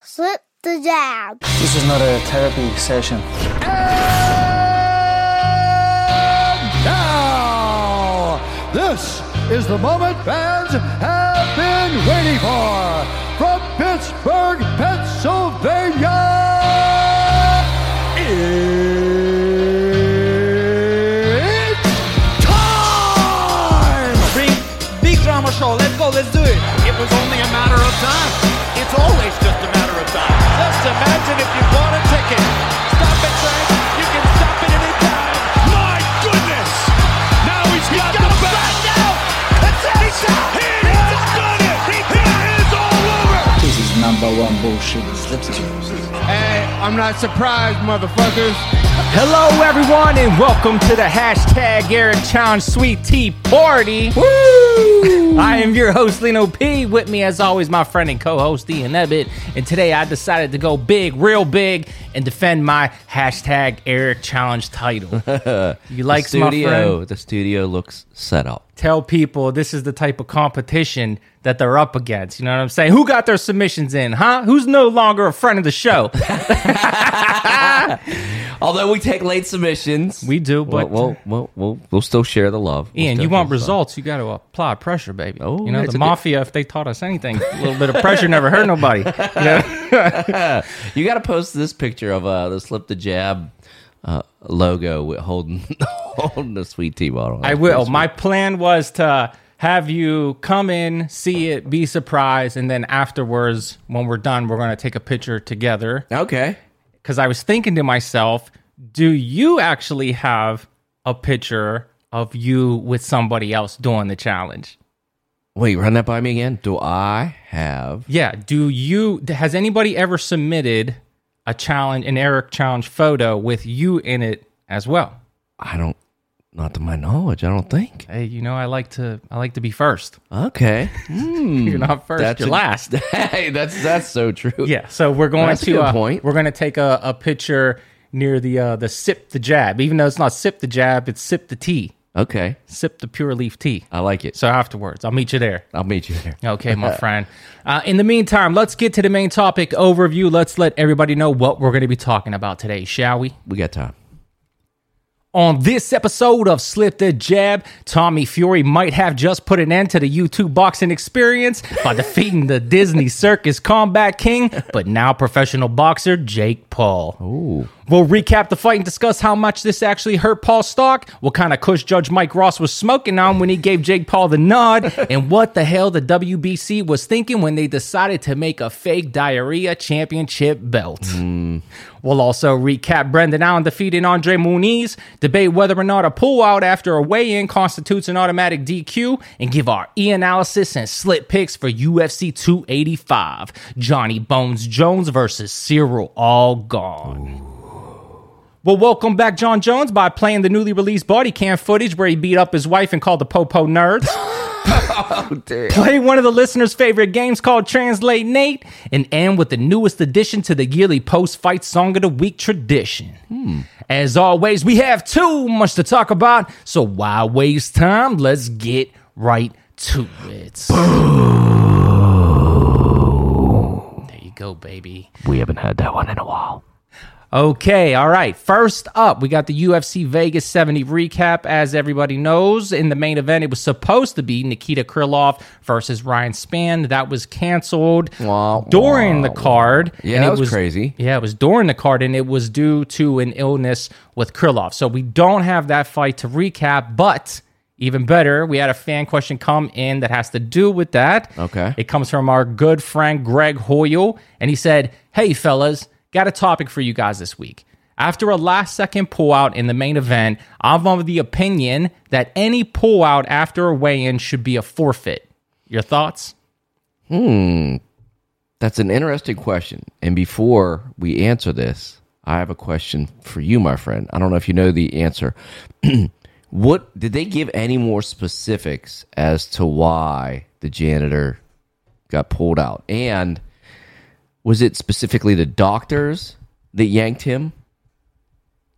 Slip the jab. This is not a therapy session. Now, this is the moment fans have been waiting for. From Pittsburgh, Pennsylvania, it's time! Big, big drama show. Let's go. Let's do it. It was only a matter of time. It's always just a matter of time. Just imagine if you bought a ticket. Stop it, Frank. You can stop it anytime. My goodness! Now he's got, the back. now. That's it. He's out. He has done it! It is all over! This is number one bullshit. Slip the. Hey, I'm not surprised, motherfuckers. Hello, everyone, and welcome to the hashtag Eric Challenge Sweet Tea Party. Woo! I am your host, Lino P. With me, as always, my friend and co-host Ian Ebbett. And today, I decided to go big, real big, and defend my hashtag Eric Challenge title. You like the my friend? the studio looks set up. Tell people this is the type of competition that they're up against. You know what I'm saying? Who got their submissions in, huh? Who's no longer a friend of the show? Although we take late submissions, We do, but we'll, we'll, we'll, we'll, we'll still share the love. We'll Ian, you want results, you got to apply pressure, baby. Oh, you know, the a good- mafia, if they taught us anything, a little bit of pressure never hurt nobody. You know? You got to post this picture of uh, the slip the jab uh, logo with holding holding the sweet tea bottle. I will. My plan was to have you come in, see it, be surprised, and then afterwards, when we're done, we're going to take a picture together. okay. Because I was thinking to myself, do you actually have a picture of you with somebody else doing the challenge? Wait, run that by me again. Do I have? Yeah. Do you has anybody ever submitted a challenge, an Eric challenge photo with you in it as well? I don't. Not to my knowledge, I don't think. Hey, you know I like to I like to be first. Okay. Hmm. You're not first, That's you're a- last. hey, that's that's so true. Yeah. So we're going That's a to good uh, point. we're going to take a, a picture near the uh, the sip the jab. Even though it's not sip the jab, it's sip the tea. Okay. Sip the pure leaf tea. I like it. So afterwards, I'll meet you there. I'll meet you there. Okay, my friend. Uh, in the meantime, let's get to the main topic overview. Let's let everybody know what we're going to be talking about today, shall we? We got time. On this episode of Slip the Jab, Tommy Fury might have just put an end to the YouTube boxing experience by defeating the Disney Circus Combat King, but now professional boxer Jake Paul. Ooh. We'll recap the fight and discuss how much this actually hurt Paul's stock, what kind of kush Judge Mike Ross was smoking on when he gave Jake Paul the nod, and what the hell the WBC was thinking when they decided to make a fake diarrhea championship belt. Mm. We'll also recap Brendan Allen defeating Andre Muniz, debate whether or not a pullout after a weigh-in constitutes an automatic DQ, and give our e-analysis and slip picks for UFC 285. Johnny Bones Jones versus Cyril All Gone. Well, welcome back, Jon Jones, by playing the newly released body cam footage where he beat up his wife and called the Popo nerds. Oh, Play one of the listeners' favorite games called Translate Nate, and end with the newest addition to the yearly post fight Song of the Week tradition. Hmm. As always, we have too much to talk about, so why waste time? Let's get right to it. There you go, baby. We haven't had that one in a while. Okay, all right. First up, we got the UFC Vegas 70 recap. As everybody knows, in the main event, it was supposed to be Nikita Krylov versus Ryan Spann. That was canceled Wah, during wah, the card. Yeah, and that it was crazy. Yeah, it was during the card, and it was due to an illness with Krylov. So we don't have that fight to recap, but. Even better, we had a fan question come in that has to do with that. Okay. It comes from our good friend Greg Hoyle, and he said, Hey, fellas, got a topic for you guys this week. After a last second pullout in the main event, I'm of the opinion that any pullout after a weigh in should be a forfeit. Your thoughts? Hmm. That's an interesting question. And before we answer this, I have a question for you, my friend. I don't know if you know the answer. what did they give any more specifics as to why the janitor got pulled out? And was it specifically the doctors that yanked him?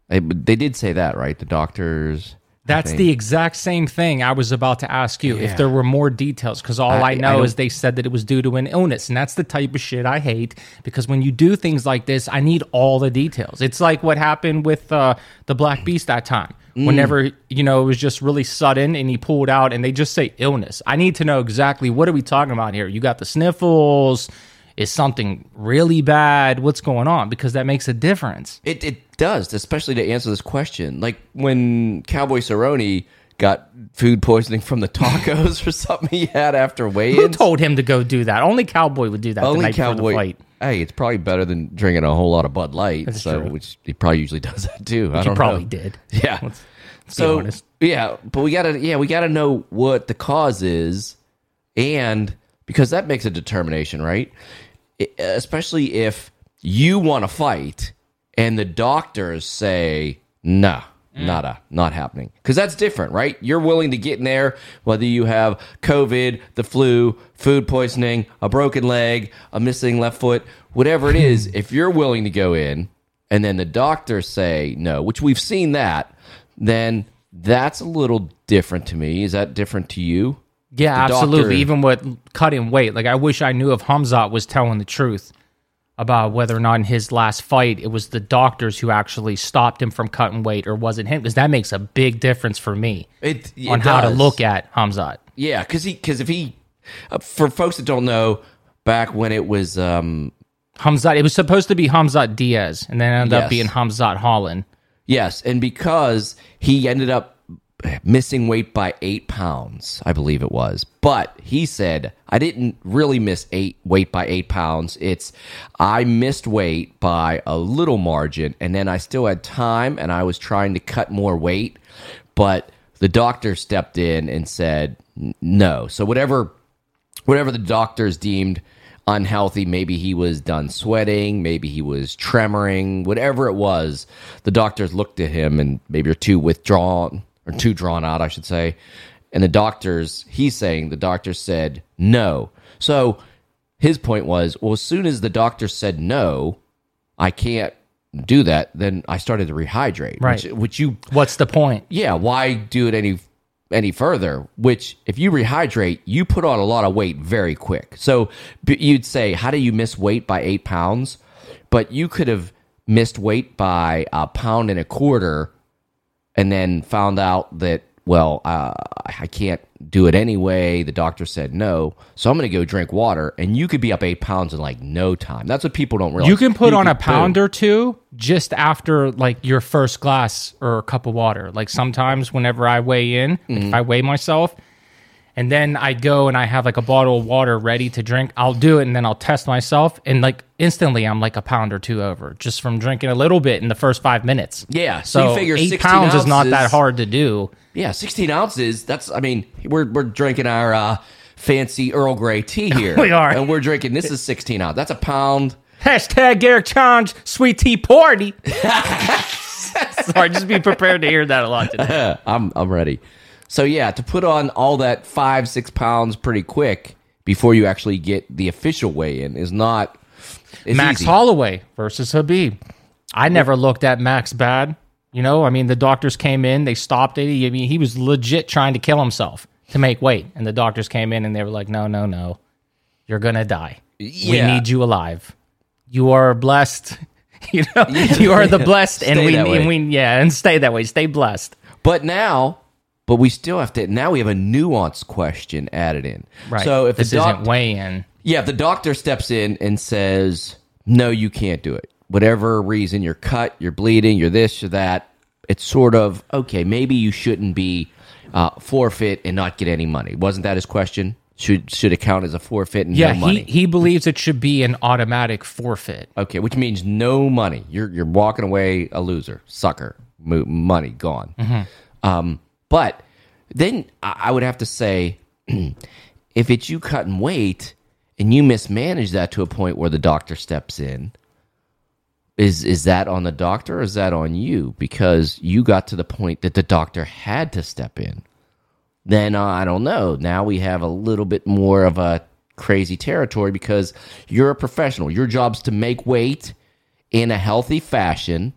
They, they did say that, right? The doctors That's the exact same thing I was about to ask you if there were more details because all I, I- I know don't- is they said that it was due to an illness and that's the type of shit I hate because when you do things like this I need all the details. It's like what happened with uh, the Black Beast that time. Mm. Whenever you know it was just really sudden and he pulled out and they just say illness. I need to know exactly what are we talking about here. You got the sniffles. Is something really bad? What's going on? Because that makes a difference. It it does, especially to answer this question. Like when Cowboy Cerrone got food poisoning from the tacos or something he had after Who weigh-ins. told him to go do that? Only Cowboy would do that the Only night before the Cowboy. fight. Hey, it's probably better than drinking a whole lot of Bud Light. That's so, true. which he probably usually does that too. I don't probably know. did. Yeah. Let's, let's so be honest. yeah, but we gotta yeah we gotta know what the cause is, and because that makes a determination, right? Especially if you want to fight and the doctors say nah. Mm. Nada, uh, not happening. Because that's different, right? You're willing to get in there, whether you have COVID, the flu, food poisoning, a broken leg, a missing left foot, whatever it is. if you're willing to go in, and then the doctors say no, which we've seen that, then that's a little different to me. Is that different to you? Yeah, absolutely. doctor- Even with cutting weight, like I wish I knew if Khamzat was telling the truth about whether or not in his last fight it was the doctors who actually stopped him from cutting weight or was it him? Because that makes a big difference for me It, it on how to look at Khamzat. Yeah, because he because if he uh, for folks that don't know, back when it was um Khamzat, it was supposed to be Khamzat Diaz, and then it ended Yes. up being Khamzat Holland. yes, and because he ended up missing weight by eight pounds, I believe it was. But he said I didn't really miss eight weight by eight pounds. It's I missed weight by a little margin, and then I still had time, and I was trying to cut more weight, but the doctor stepped in and said no. So whatever whatever the doctors deemed unhealthy, maybe he was done sweating, maybe he was tremoring, whatever it was, the doctors looked at him and maybe you're too withdrawn or too drawn out, I should say. And the doctors, he's saying the doctor said no. So his point was, well, as soon as the doctor said no, I can't do that, then I started to rehydrate. Right. Which, which you What's the point? yeah, why do it any any further? Which, if you rehydrate, you put on a lot of weight very quick. So you'd say, how do you miss weight by eight pounds? But you could have missed weight by a pound and a quarter, and then found out that well, uh, I can't do it anyway. The doctor said no, so I'm going to go drink water, and you could be up eight pounds in like no time. That's what people don't realize. You can put on a could- pound or two just after like your first glass or a cup of water. Like sometimes whenever I weigh in, like, Mm-hmm. if I weigh myself, and then I go and I have like a bottle of water ready to drink, I'll do it and then I'll test myself and like instantly I'm like a pound or two over just from drinking a little bit in the first five minutes. Yeah, so So, you figure eight 16 pounds is not that hard to do. Yeah, 16 ounces. That's, I mean, we're, we're drinking our uh, fancy Earl Grey tea here. We are. And we're drinking, this is 16 ounce. That's a pound. Hashtag Eric Challenge Sweet Tea Party. Sorry, just be prepared to hear that a lot today. I'm, I'm ready. So, yeah, to put on all that five, six pounds pretty quick before you actually get the official weigh in is not. Max easy. Holloway versus Khabib. I never looked at Max bad. You know, I mean, the doctors came in, they stopped it. I mean, he was legit trying to kill himself to make weight. And the doctors came in and they were like, no, no, no. You're going to die. We need you alive. You are blessed. You know, you are the blessed, and we, and we, yeah, and stay that way. Stay blessed. But now, but we still have to, now we have a nuanced question added in. Right. So, if this the doc- isn't weigh in, Yeah, if the doctor steps in and says, "No, you can't do it." Whatever reason, you're cut, you're bleeding, you're this, you're that. It's sort of okay. Maybe you shouldn't be uh, forfeit and not get any money. Wasn't that his question? Should should it count as a forfeit and yeah, no money? he, he believes it should be an automatic forfeit. okay, which means no money. You're you're walking away a loser, sucker. Mo- money gone. Um, but then I would have to say, if it's you cutting weight and you mismanage that to a point where the doctor steps in, is is that on the doctor or is that on you? Because you got to the point that the doctor had to step in. Then uh, I don't know. Now we have a little bit more of a crazy territory because you're a professional. Your job's to make weight in a healthy fashion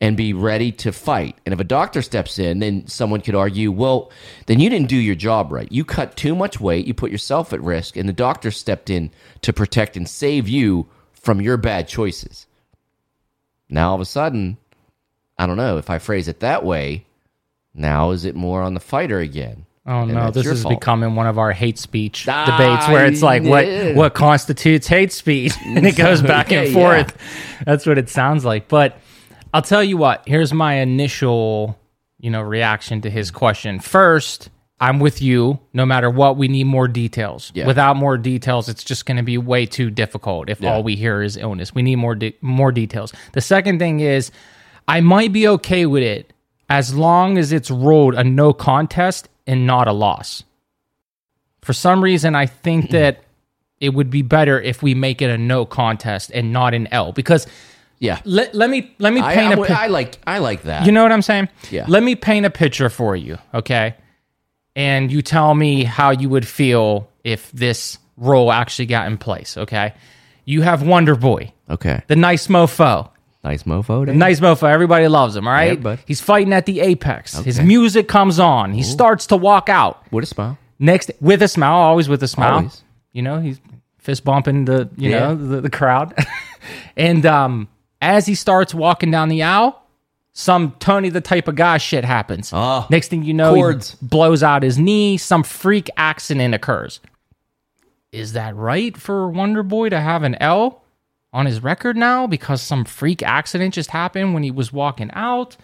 and be ready to fight. And if a doctor steps in, then someone could argue, well, then you didn't do your job right. You cut too much weight, you put yourself at risk, and the doctor stepped in to protect and save you from your bad choices. Now all of a sudden, I don't know if I phrase it that way. Now is it more on the fighter again? Oh And no, this is fault. becoming one of our hate speech Ah, debates where it's like what yeah. what constitutes hate speech and it goes back and Yeah, forth. That's what it sounds like. But I'll tell you what, here's my initial, you know, reaction to his question. First, I'm with you. No matter what, we need more details. Yeah. Without more details, it's just going to be way too difficult. If Yeah. all we hear is illness, we need more de- more details. The second thing is, I might be okay with it as long as it's ruled a no contest and not a loss. For some reason, I think that it would be better if we make it a no contest and not an L because Yeah. let, let me let me paint I'm a with- pi- I like I like that. you know what I'm saying? Yeah. Let me paint a picture for you, okay? And you tell me how you would feel if this role actually got in place, okay? You have Wonder Boy, okay. the nice mofo. Nice mofo. Dave. Nice mofo. Everybody loves him, all right? Everybody. He's fighting at the apex. His music comes on. He starts to walk out. With a smile. Next, with a smile, always with a smile. Always. You know, he's fist bumping the, you Yeah. know, the, the crowd. and um, as he starts walking down the aisle, some Tony the type of guy shit happens. Ah, Next thing you know, cords. he blows out his knee. Some freak accident occurs. Is that right for Wonder Boy to have an L on his record now because some freak accident just happened when he was walking out?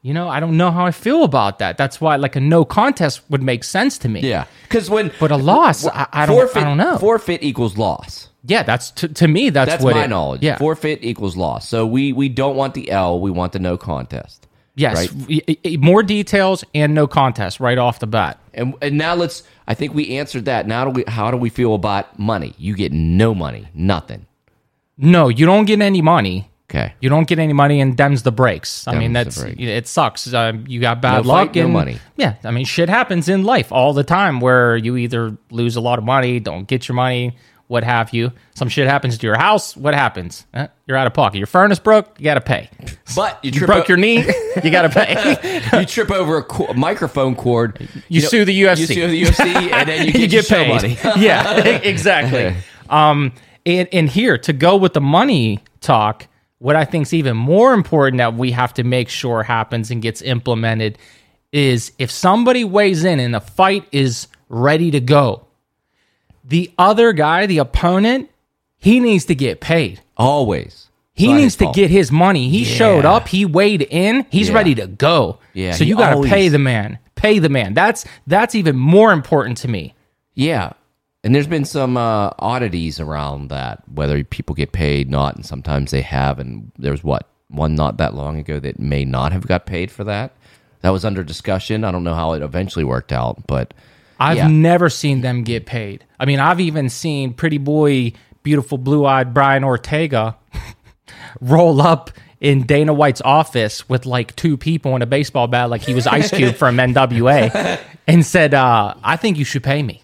You know, I don't know how I feel about that. That's why, like, a no contest would make sense to me. Yeah. Because when But a loss, I, I don't. forfeit, I don't know. Forfeit equals loss. Yeah, that's to, to me. That's, That's what my it- knowledge. Yeah. Forfeit equals loss. So we we don't want the L. We want the no contest. yes. right. more details and no contest right off the bat. And and now let's. I think we answered that. Now do we? How do we feel about money? You get no money. Nothing. No, you don't get any money. Okay. You don't get any money, and them's the breaks. I mean, that's it. Sucks. Uh, you got bad No luck fight, no money. Yeah, I mean, shit happens in life all the time where you either lose a lot of money, don't get your money, what have you. Some shit happens to your house. What happens? Eh, you're out of pocket. Your furnace broke. You got to pay. But you, You broke o- your knee. You got to pay. you trip over a, co- microphone cord. You sue the UFC. You sue the UFC, and then you get, you get paid. money. yeah, exactly. um, and, and here to go with the money talk, what I think is even more important that we have to make sure happens and gets implemented is if somebody weighs in and the fight is ready to go, the other guy, the opponent, he needs to get paid. Always. He needs to fault. get his money. He showed up. He weighed in. He's Yeah. ready to go. Yeah, So you got to always- pay the man. Pay the man. That's that's even more important to me. Yeah. And there's been some uh, oddities around that, whether people get paid, not, and sometimes they have. And there's what one not that long ago that may not have got paid for that. That was under discussion. I don't know how it eventually worked out, but I've Yeah. never seen them get paid. I mean, I've even seen pretty boy, beautiful blue eyed Brian Ortega roll up in Dana White's office with like two people in a baseball bat, like he was Ice Cube from NWA, and said, uh, I think you should pay me.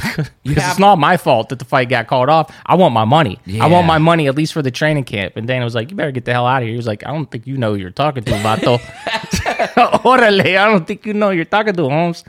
Because it's not my fault that the fight got called off. I want my money. I want my money at least for the training camp. And Dana was like, "You better get the hell out of here." He was like, "I don't think you know who you're talking to, Vato." Orale, I don't think you know who you're talking to, Holmes.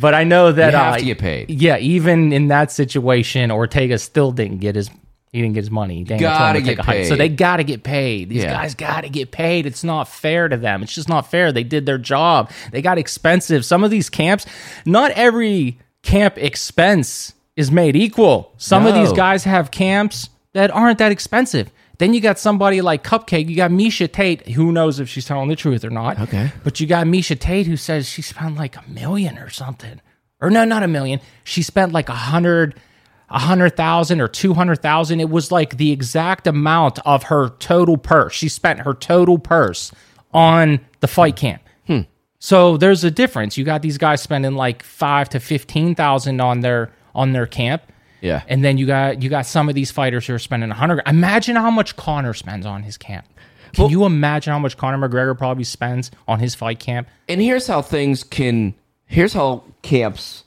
But I know that You have uh, to get paid. Yeah, even in that situation, Ortega still didn't get his. He didn't get his money. Dana told him Gotta to take get a hike. So they got to get paid. These Yeah. guys got to get paid. It's not fair to them. It's just not fair. They did their job. They got expensive. Some of these camps, not every camp expense is made equal. Some of these guys have camps that aren't that expensive. Then you got somebody like Cupcake. You got Miesha Tate. Who knows if she's telling the truth or not? Okay. But you got Miesha Tate who says she spent like a million or something. Or no, not a million. She spent like a hundred, a hundred thousand or two hundred thousand. It was like the exact amount of her total purse. She spent her total purse on the fight camp. Hmm. So there's a difference. You got these guys spending like five to fifteen thousand on their on their camp. Yeah. And then you got you got some of these fighters who are spending a hundred. Imagine how much Conor spends on his camp. Can you imagine how much Conor McGregor probably spends on his fight camp? and here's how things can here's how camps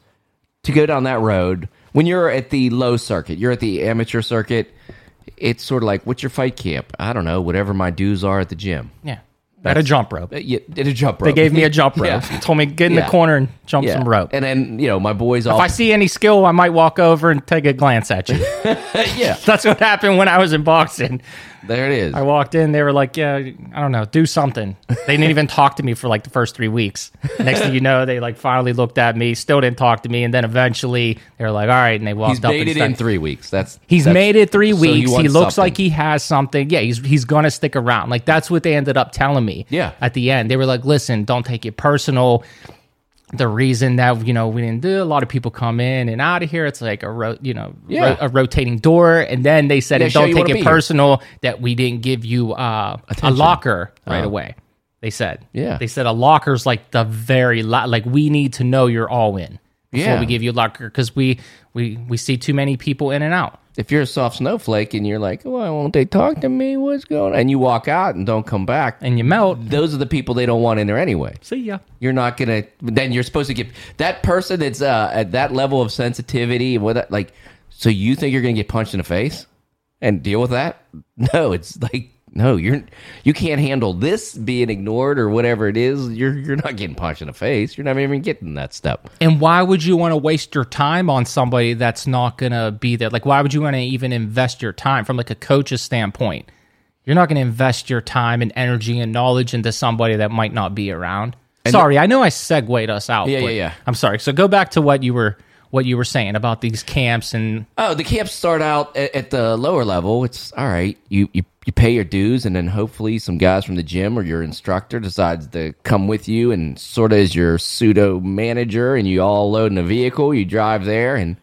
to go down that road when you're at the low circuit you're at the amateur circuit it's sort of like what's your fight camp i don't know whatever my dues are at the gym Yeah. At a jump rope. Uh, yeah, did a jump rope. They gave me a jump rope. Yeah. Told me get in Yeah. the corner and jump Yeah. some rope. And then you know my boys all if I see any skill, I might walk over and take a glance at you. yeah That's what happened when I was in boxing. There it is. I walked in, they were like, "Yeah, I don't know, do something." They didn't even talk to me for like the first three weeks. Next thing you know, they like finally looked at me, still didn't talk to me, and then eventually they were like, "All right," and they walked He's up. made and it in three weeks. That's He's that's- made it three so weeks. he, looks something. like he has something. Yeah, he's he's gonna stick around. Like that's what they ended up telling me. Yeah. At the end, they were like, "Listen, don't take it personal." The reason that you know we didn't do a lot of people come in and out of here. It's like a ro- you know Yeah. ro- a rotating door, and then they said, Yeah, and "Don't take it be here." personal that we didn't give you uh, a locker right Oh. away." They said, Yeah. They said a locker's like the very la- like we need to know you're all in before Yeah. we give you a locker because we we we see too many people in and out." If you're a soft snowflake and you're like, why won't they talk to me? What's going on? And you walk out and don't come back. and you melt. those are the people they don't want in there anyway. See ya. You're not gonna. Then you're supposed to get that person that's uh, at that level of sensitivity what that like. So you think you're gonna get punched in the face and deal with that? No, it's like no. You're you can't handle this being ignored or whatever it is. You're you're not getting punched in the face. You're not even getting that step. And why would you want to waste your time on somebody that's not gonna be there? Like, why would you want to even invest your time from like a coach's standpoint? You're not gonna invest your time and energy and knowledge into somebody that might not be around. sorry, I know I segued us out. Yeah, but yeah, yeah. I'm sorry. So go back to what you were what you were saying about these camps and Oh, the camps start out at, at the lower level. It's all right. You, you you pay your dues, and then hopefully some guys from the gym or your instructor decides to come with you and sort of is your pseudo manager, and you all load in a vehicle. You drive there, and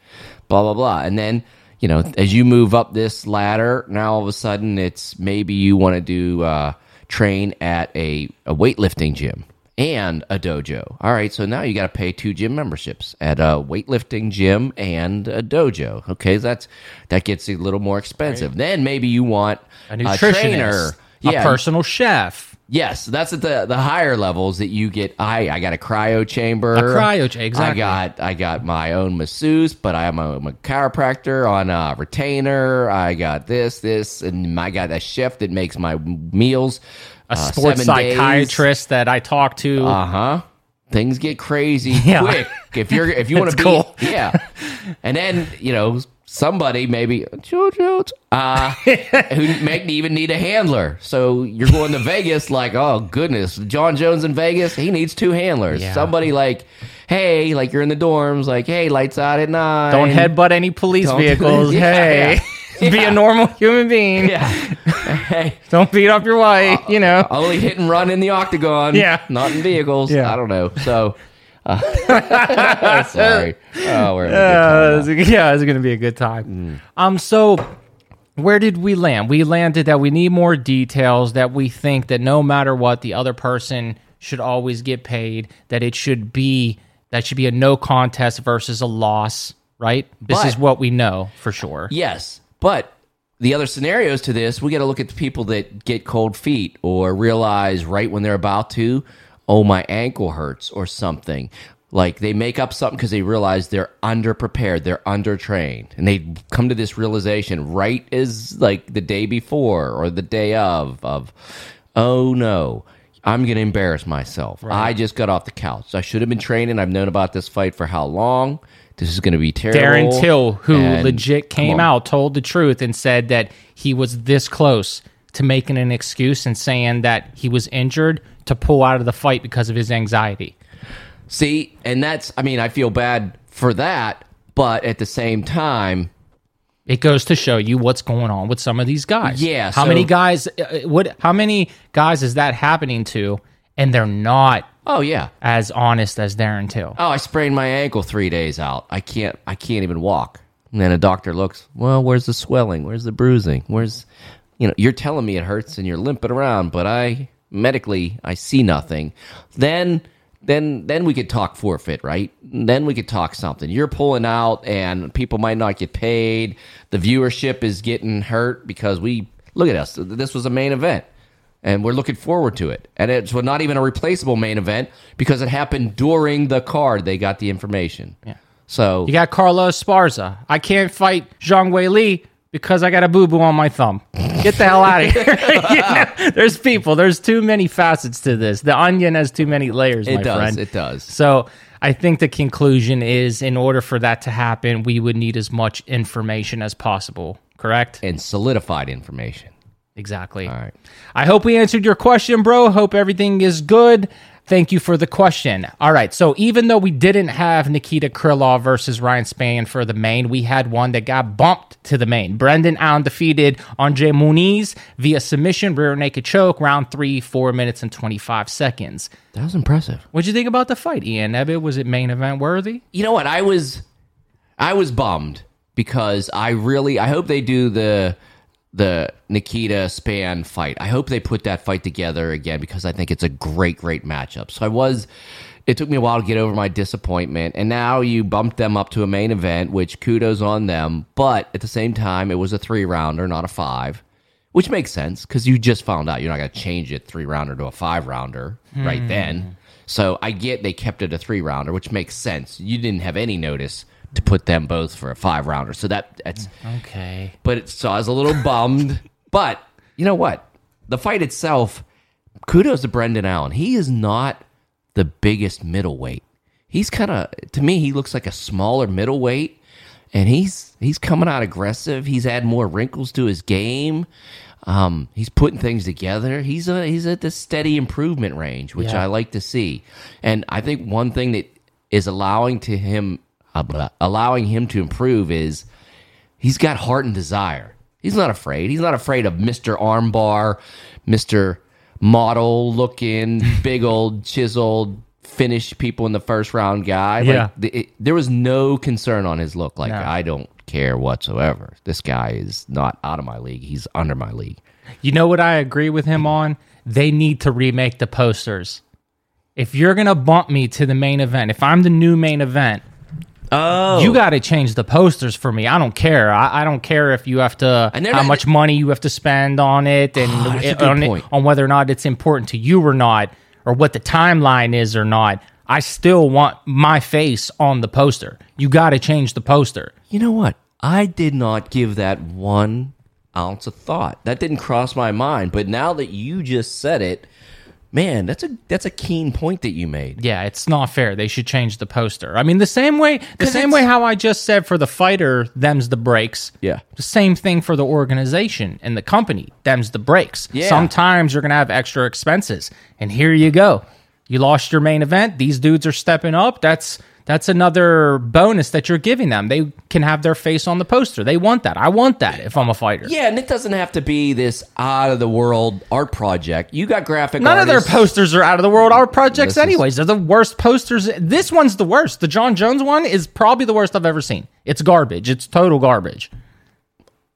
blah blah blah, and then. You know, as you move up this ladder, now all of a sudden it's maybe you want to do uh, train at a, a weightlifting gym and a dojo. All right, so now you got to pay two gym memberships at a weightlifting gym and a dojo. Okay, that's that gets a little more expensive. Then maybe you want a a nutritionist, trainer. a Yeah, personal chef, Yes, that's at the the higher levels that you get. I I got a cryo chamber, A cryo cha- exactly. I got I got my own masseuse, but I'm a, I'm a chiropractor on a retainer. I got this this, and I got a chef that makes my meals. A sports psychiatrist that I talked to. Uh huh. Things get crazy Yeah. quick if you're if you want to be cool. yeah, and then you know somebody maybe JoJo uh, who may even need a handler. So you're going to Vegas like oh goodness, Jon Jones in Vegas he needs two handlers. Yeah. Somebody like hey like you're in the dorms like hey lights out at nine. Don't headbutt any police Don't- vehicles. Yeah, hey, be Yeah. a normal human being. Yeah. hey. Don't beat up your wife. You know. Only hit and run in the octagon. Yeah. Not in vehicles. Yeah. I don't know. So, uh, sorry. Oh, we're having a good time Uh, yeah, it's gonna be a good time. Um, so where did we land? We landed that we need more details. That we think that no matter what, the other person should always get paid. That it should be that should be a no contest versus a loss. Right. This But- is what we know for sure. Yes, but the other scenarios to this, we got to look at the people that get cold feet or realize right when they're about to, oh, my ankle hurts or something. Like they make up something because they realize they're underprepared, they're undertrained, and they come to this realization right as like the day before or the day of of, oh no. I'm going to embarrass myself. I just got off the couch. I should have been training. I've known about this fight for how long? This is going to be terrible. Darren Till, who And legit came out, told the truth, and said that he was this close to making an excuse and saying that he was injured to pull out of the fight because of his anxiety. See, and that's, I mean, I feel bad for that, but at the same time, It goes to show you what's going on with some of these guys. Yeah, How so- many guys? uh, What? How many guys is that happening to? And they're not oh yeah, as honest as Darren too. oh, I sprained my ankle three days out. I can't, I can't even walk. And then a doctor looks, well, where's the swelling? Where's the bruising? Where's, you know, you're telling me it hurts and you're limping around, but I medically, I see nothing. Then, then, then we could talk forfeit, right? Then we could talk something. You're pulling out, and people might not get paid. The viewership is getting hurt because we look at us. This was a main event. And we're looking forward to it. And it's not even a replaceable main event because it happened during the card. They got the information. Yeah. So You got Carla Esparza. I can't fight Zhang Weili, Because I got a boo boo on my thumb. Get the hell out of here. You know, there's people. There's too many facets to this. The onion has too many layers. It my does. friend. It does. So I think the conclusion is, in order for that to happen, we would need as much information as possible. Correct? And solidified information. Exactly. All right. I hope we answered your question, bro. Hope everything is good. Thank you for the question. All right. So even though we didn't have Nikita Krylov versus Ryan Spann for the main, we had one that got bumped to the main. Brendan Allen defeated Andre Muniz via submission, rear naked choke, round three, four minutes and 25 seconds. That was impressive. What'd you think about the fight, Ian Ebbett? Was it main event worthy? You know what? I was I was bummed because I really I hope they do the the Nikita Spann fight. I hope they put that fight together again because I think it's a great great matchup. So I was it took me a while to get over my disappointment and now you bumped them up to a main event which kudos on them, but at the same time it was a 3 rounder, not a 5. Which makes sense because you just found out you're not going to change it three rounder to a five rounder right hmm. then. So I get they kept it a three rounder, which makes sense. You didn't have any notice to put them both for a five rounder, so that that's. Okay. But it, so I was a little bummed. But you know what? The fight itself, kudos to Brendan Allen. He is not the biggest middleweight. He's kind of to me, he looks like a smaller middleweight, and he's he's coming out aggressive. He's had more wrinkles to his game. Um, he's putting things together. He's a he's at the steady improvement range, which Yeah. I like to see. And I think one thing that is allowing to him Uh, uh, allowing him to improve is he's got heart and desire. He's not afraid. He's not afraid of Mr. Armbar, Mr. Model looking, big old chiseled, finish people in the first round guy. Yeah. Like, the, it, there was no concern on his look. Like, No. I don't care whatsoever. This guy is not out of my league. He's under my league. You know what I agree with him on? They need to remake the posters. If you're gonna bump me to the main event, if I'm the new main event, Oh. you got to change the posters for me. I don't care. I, I don't care if you have to how not- much money you have to spend on it and ah, a it- on, it- on whether or not it's important to you or not, or what the timeline is or not. I still want my face on the poster. You got to change the poster. You know what? I did not give that one ounce of thought. That didn't cross my mind. But now that you just said it, man, that's a that's a keen point that you made. Yeah, it's not fair. They should change the poster. I mean, the same way, the same way how I just said for the fighter, them's the breaks. Yeah. The same thing for the organization and the company, them's the breaks. Yeah. Sometimes you're gonna have extra expenses, and here you go. You lost your main event. These dudes are stepping up. That's that's another bonus that you're giving them. They can have their face on the poster. They want that. I want that if I'm a fighter. Yeah, and it doesn't have to be this out of the world art project. You got graphic None of their posters are out of the world. Our projects, This is- anyways, they're the worst posters. This one's the worst. The Jon Jones one is probably the worst I've ever seen. It's garbage. It's total garbage.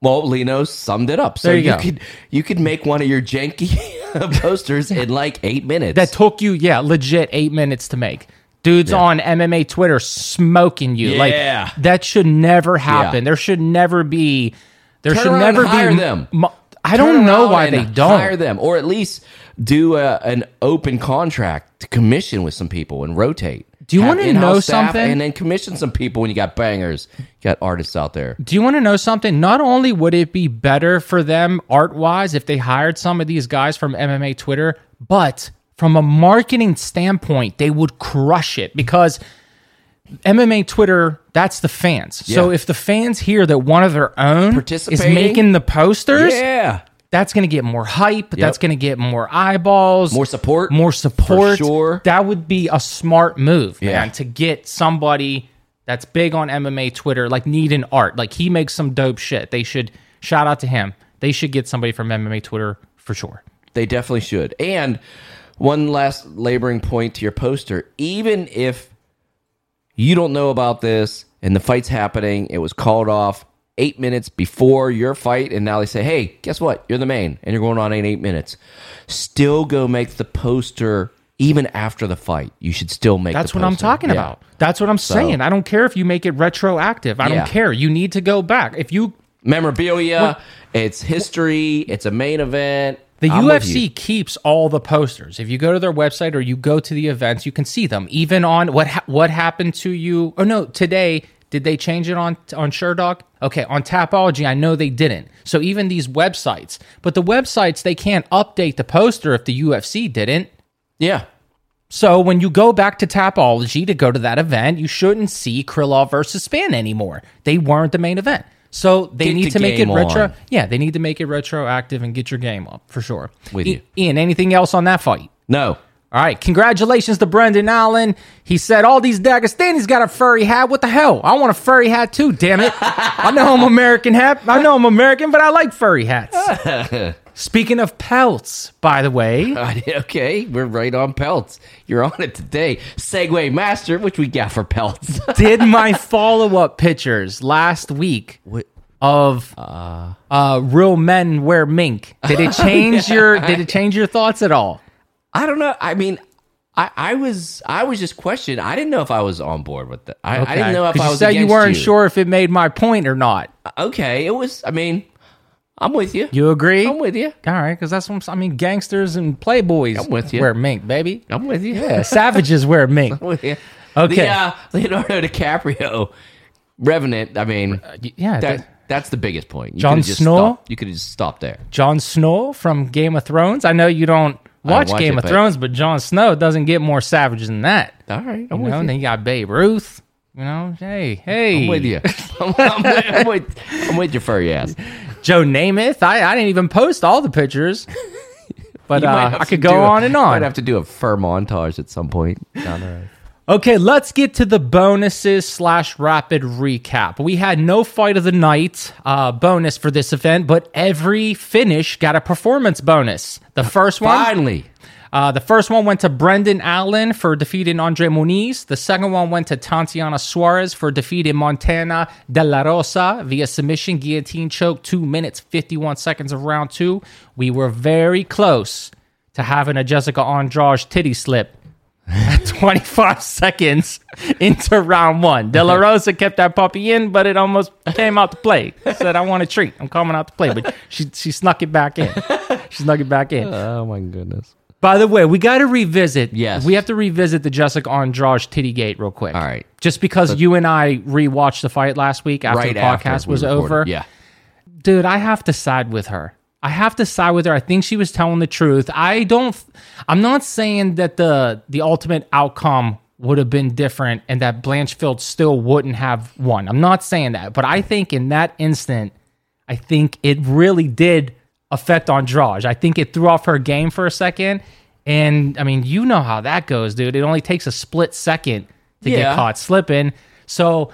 Well, Lino summed it up. So There you you, could you could make one of your janky posters in like eight minutes. That took you, yeah, legit eight minutes to make. Dudes on MMA Twitter smoking you. Yeah. Like that should never happen. Yeah. There should never be. There Turn should never hire be. them. I Turn don't know why they don't. hire them, or at least do a, an open contract to commission with some people and rotate. Do you wanna know something? And then commission some people when you got bangers, you got artists out there. Do you want to know something? Not only would it be better for them art wise if they hired some of these guys from MMA Twitter, but from a marketing standpoint, they would crush it because MMA Twitter, that's the fans. So if the fans hear that one of their own is making the posters, Yeah, that's going to get more hype. That's going to get more eyeballs, More support, more support. for sure. That would be a smart move, Yeah. man, to get somebody that's big on MMA Twitter, like Need an Art. Like he makes some dope shit. They should shout out to him. They should get somebody from MMA Twitter for sure. They definitely should. And one last laboring point to your poster, even if you don't know about this and the fight's happening, it was called off eight minutes before your fight, and now they say, hey, guess what? You're the main, and you're going on in eight minutes. Still go make the poster even after the fight. You should still make That's what I'm talking Yeah. about. That's what I'm saying. I don't care if you make it retroactive. I Yeah. don't care. You need to go back. If you Memorabilia, it's history, it's a main event. The I'm UFC keeps all the posters. If you go to their website or you go to the events, you can see them. Even on what ha- what happened to you. Or no, today Did they change it on on Sherdog? Okay, on Tapology, I know they didn't. So even these websites, but the websites they can't update the poster if the UFC didn't. Yeah. So when you go back to Tapology to go to that event, you shouldn't see Krylov versus Spann anymore. They weren't the main event. So they Get need the to make it retro. on. Yeah, they need to make it retroactive and get your game up for sure. With you. Ian, anything else on that fight? No. All right, congratulations to Brendan Allen. He said all these Dagestanis got a furry hat. What the hell? I want a furry hat too. Damn it! I know I'm American hat. I know I'm American, but I like furry hats. Speaking of pelts, by the way, okay, we're right on pelts. You're on it today. Segue master, which we got for pelts. did my follow up pictures last week What? of uh, real men wear mink. Did it change your Did it change your thoughts at all? I don't know. I mean, I, I was I was just questioning. I didn't know if I was on board with that. I, I didn't know if I was. you said you weren't sure if it made my point or not. Okay, it was. I mean, I'm with you. You agree? I'm with you. All right, because that's what I'm, I mean. Gangsters and playboys I'm with you. wear mink, baby. I'm with you. Yeah, savages wear mink. I'm with you. Okay. The, uh, Leonardo DiCaprio, Revenant. I mean, Yeah, that, that's the biggest point. You just Snow? stopped- You could just stopped there. Jon Snow from Game of Thrones. I know you don't watch, watch Game it, of but- Thrones, but Jon Snow doesn't get more savage than that. All right, You I'm know, with and you. then you got Babe Ruth. You know, hey, hey, I'm with you. I'm, I'm with, I'm, with, I'm with your furry ass. Joe Namath. I, I didn't even post all the pictures, but uh, I could go a- on and Might on. have to do a fur montage at some point down the road. Okay, let's get to the bonuses slash rapid recap. We had no fight of the night uh, bonus for this event, but every finish got a performance bonus. The first one, Finally, uh, the first one went to Brendan Allen for defeating Andre Muniz. The second one went to Tatiana Suarez for defeating Montana De La Rosa via submission guillotine choke, two minutes fifty-one seconds of round two. We were very close to having a Jessica Andrade titty slip at 25 seconds into round one. De La Rosa kept that puppy in, but it almost came out to play. Said, I want a treat. I'm coming out to play. But she, she snuck it back in. She snuck it back in. oh my goodness. By the way, we got to revisit. Yes. We have to revisit the Jessica Andrade titty gate real quick. All right. Just because you and I rewatched the fight last week after right the after podcast we was recorded. over. Yeah, Dude, I have to side with her. I have to side with her. I think she was telling the truth. I don't I'm not saying that the the ultimate outcome would have been different and that Blanchfield still wouldn't have won. I'm not saying that, but I think in that instant, I think it really did affect Andrade. I think it threw off her game for a second. And I mean, you know how that goes, dude. It only takes a split second to get caught slipping. So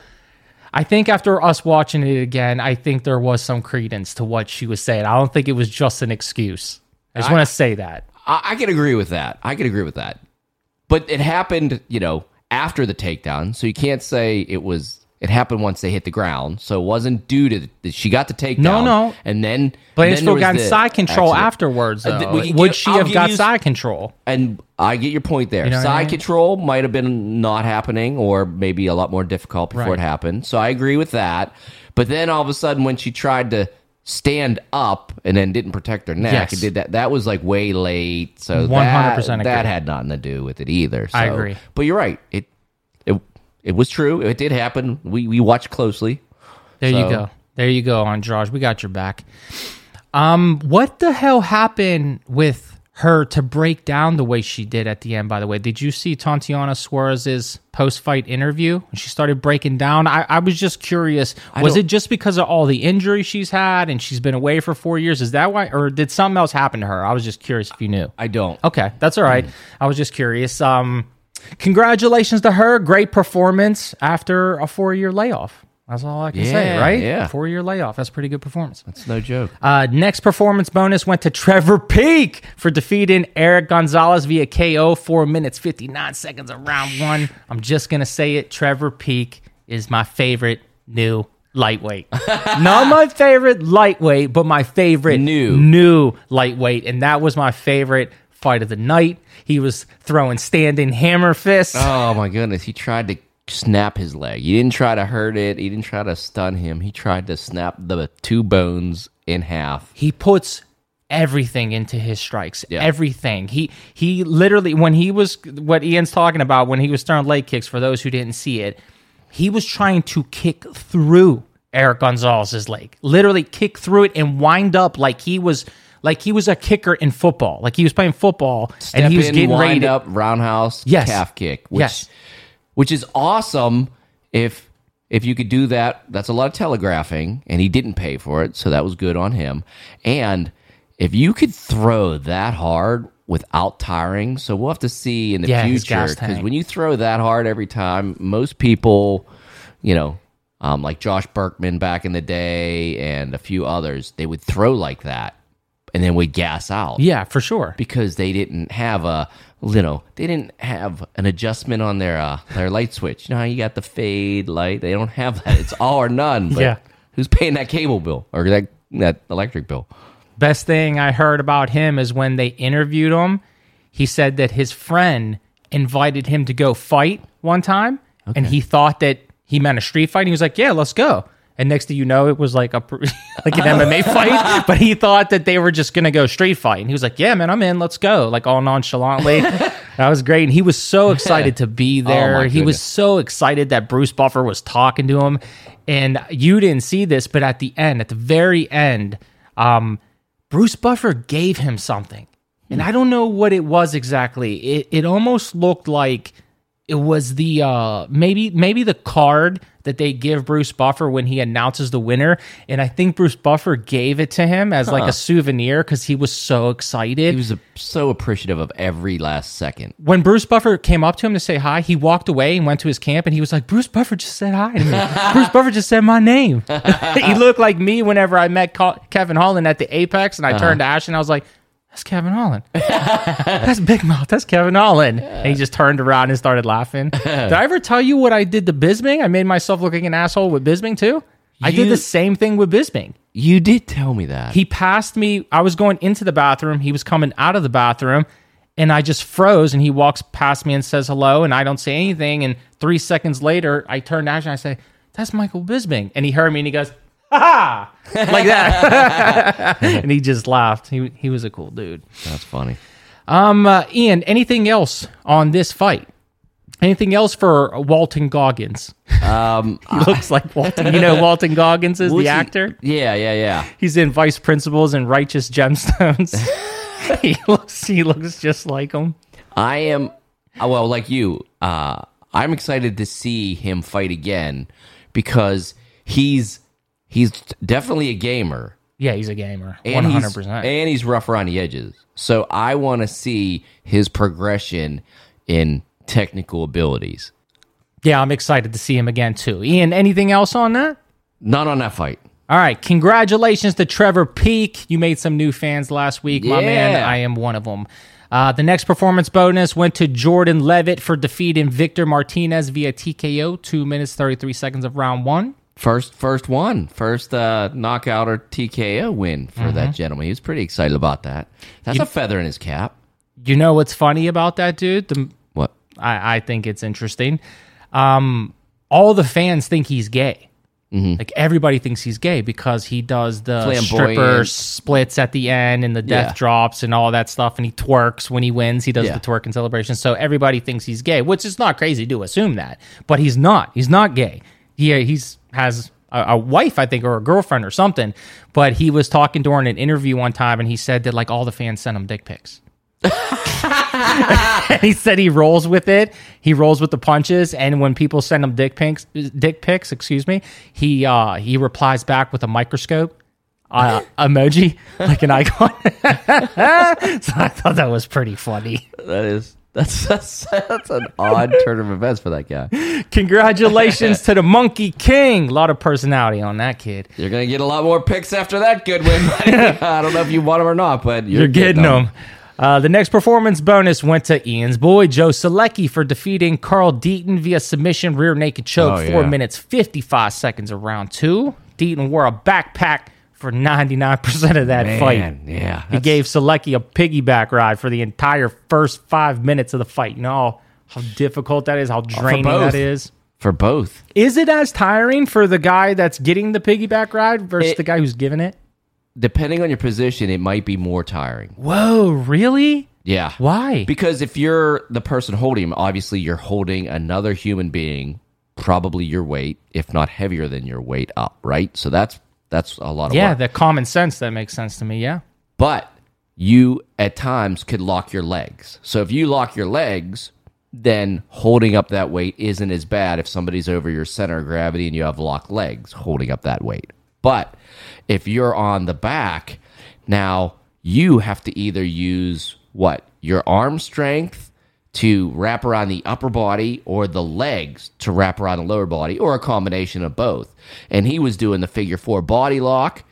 I think after us watching it again, I think there was some credence to what she was saying. I don't think it was just an excuse. I just want to say that. I, I can agree with that. I can agree with that. But it happened, you know, after the takedown, so you can't say it was. It happened once they hit the ground, so it wasn't due to. The, she got the takedown. No, no. and then and then there Blanchfield got side control accident. afterwards, Uh, though. we can Would she I'll have got you- side control? And I get your point there. You know what I Side mean? control might have been not happening, or maybe a lot more difficult before Right. it happened. So I agree with that. But then all of a sudden, when she tried to stand up and then didn't protect her neck Yes. and did that, that was like way late. So 100% that, that had nothing to do with it either. So, I agree. But you're right. It it was true. It did happen. We we watched closely. There you go. There you go, Andrade. We got your back. Um, what the hell happened with her to break down the way she did at the end? By the way, did you see Tatiana Suarez's post-fight interview when she started breaking down? I, I was just curious. Was it just because of all the injuries she's had and she's been away for four years? Is that why, or did something else happen to her? I was just curious if you knew. I don't. Okay, that's all right. I was just curious. Um, congratulations to her. Great performance after a four-year layoff. That's all I can say, right? yeah. Four-year layoff. That's a pretty good performance. That's no joke. Uh, next performance bonus went to Trevor Peek for defeating Erick Gonzalez via KO, four minutes fifty nine seconds of round one. I'm just gonna say it. Trevor Peek is my favorite new lightweight. Not my favorite lightweight, but my favorite New. new lightweight, and that was my favorite fight of the night. He was throwing standing hammer fists. Oh my goodness, he tried to snap his leg. He didn't try to hurt it. He didn't try to stun him. He tried to snap the two bones in half. he puts everything into his strikes Yeah. everything he he literally when he was what ian's talking about when he was throwing leg kicks for those who didn't see it he was trying to kick through Erick Gonzalez's leg, literally kick through it and wind up like he was like he was a kicker in football, like he was playing football Step and he was in, getting ready up, roundhouse, Yes. calf kick. Which, Yes. which is awesome if if you could do that. That's a lot of telegraphing, and he didn't pay for it, so that was good on him. And if you could throw that hard without tiring, so we'll have to see in the Yeah, future because when you throw that hard every time, most people, you know. Um, like Josh Burkman back in the day, and a few others, they would throw like that, and then would gas out Yeah, for sure. because they didn't have a you know they didn't have an adjustment on their uh, their light switch. You know how you got the fade light? They don't have that. It's all or none. But Yeah. who's paying that cable bill or that that electric bill? Best thing I heard about him is when they interviewed him, he said that his friend invited him to go fight one time, and he thought that he meant a street fight. He was like, "Yeah, let's go." And next thing you know, it was like a like an MMA fight, but he thought that they were just gonna go street fight, and he was like, "Yeah, man, I'm in. Let's go!" Like all nonchalantly. that was great, and he was so excited to be there. my he was so excited that Bruce Buffer was talking to him, and you didn't see this, but at the end, at the very end, um, Bruce Buffer gave him something. And I don't know what it was exactly. It it almost looked like it was the uh maybe maybe the card that they give Bruce Buffer when he announces the winner. And I think Bruce Buffer gave it to him as like a souvenir because he was so excited. He was uh so appreciative of every last second. when Bruce Buffer came up to him to say hi, he walked away and went to his camp and he was like, Bruce Buffer just said hi to me. Bruce Buffer just said my name. he looked like me whenever I met Kevin Holland at the Apex and I turned to Ashton and I was like, that's Kevin Holland. that's Big Mouth. That's Kevin Holland. And he just turned around and started laughing. did I ever tell you what I did to Bisping? I made myself look like an asshole with Bisping too. I did the same thing with Bisping. You did tell me that. He passed me. I was going into the bathroom. He was coming out of the bathroom, and I just froze. And he walks past me and says hello, and I don't say anything. And three seconds later, I turn to Ash and I say, "That's Michael Bisping," and he heard me and he goes, Like that, and he just laughed. He he was a cool dude. That's funny. Um, uh, Ian, anything else on this fight? Anything else for Walton Goggins? Um, He looks like Walton. You know, Walton Goggins is the he- actor. Yeah, yeah, yeah. He's in Vice Principals and Righteous Gemstones. he looks he looks just like him. I am uh, well, like you. Uh, I'm excited to see him fight again because he's he's definitely a gamer. Yeah, he's a gamer. One hundred percent. and he's rough around the edges. So I want to see his progression in technical abilities. Yeah, I'm excited to see him again too. Ian, anything else on that? Not on that fight. All right, congratulations to Trevor Peek. You made some new fans last week, my man. I am one of them. Uh, the next performance bonus went to Jordan Leavitt for defeating Victor Martinez via TKO, two minutes thirty three seconds of round one. First, first one, first uh, knockout or TKO win for Mm-hmm. that gentleman. He was pretty excited about that. That's a feather in his cap. You know what's funny about that, dude? The, What? I, I think it's interesting. Um, all the fans think he's gay. Like everybody thinks he's gay because he does the stripper splits at the end and the death Yeah. drops and all that stuff, and he twerks when he wins. He does Yeah. the twerking celebration, so everybody thinks he's gay, which is not crazy to assume that, but he's not. He's not gay. Yeah, he's has a, wife, I think, or a girlfriend or something. But he was talking during an interview one time, and he said that like all the fans sent him dick pics. he said he rolls with it. He rolls with the punches, and when people send him dick pics, dick pics, excuse me, he uh, he replies back with a microscope uh, emoji, like an icon. so I thought that was pretty funny. That is that's that's, that's an odd turn of events for that guy. Congratulations to the Monkey King. A lot of personality on that kid. You're gonna get a lot more picks after that good win. I don't know if you want them or not, but you're, You're getting them. Uh, the next performance bonus went to Ian's boy Joe Solecki for defeating Carl Deaton via submission rear naked choke, Oh, four yeah. minutes fifty five seconds of round two. Deaton wore a backpack for ninety nine percent of that fight. Yeah, He gave Solecki a piggyback ride for the entire first five minutes of the fight. You know how, how difficult that is, how draining that is. for both. Is it as tiring for the guy that's getting the piggyback ride versus It- the guy who's giving it? Depending on your position, it might be more tiring. Whoa, really? Yeah. Why? Because if you're the person holding him, obviously you're holding another human being probably your weight, if not heavier than your weight up, right? So that's that's a lot of Yeah, work. the common sense that makes sense to me. Yeah. but you at times could lock your legs. So if you lock your legs, then holding up that weight isn't as bad if somebody's over your center of gravity and you have locked legs holding up that weight. But if you're on the back, now you have to either use what? Your arm strength to wrap around the upper body or the legs to wrap around the lower body or a combination of both. And he was doing the figure four body lock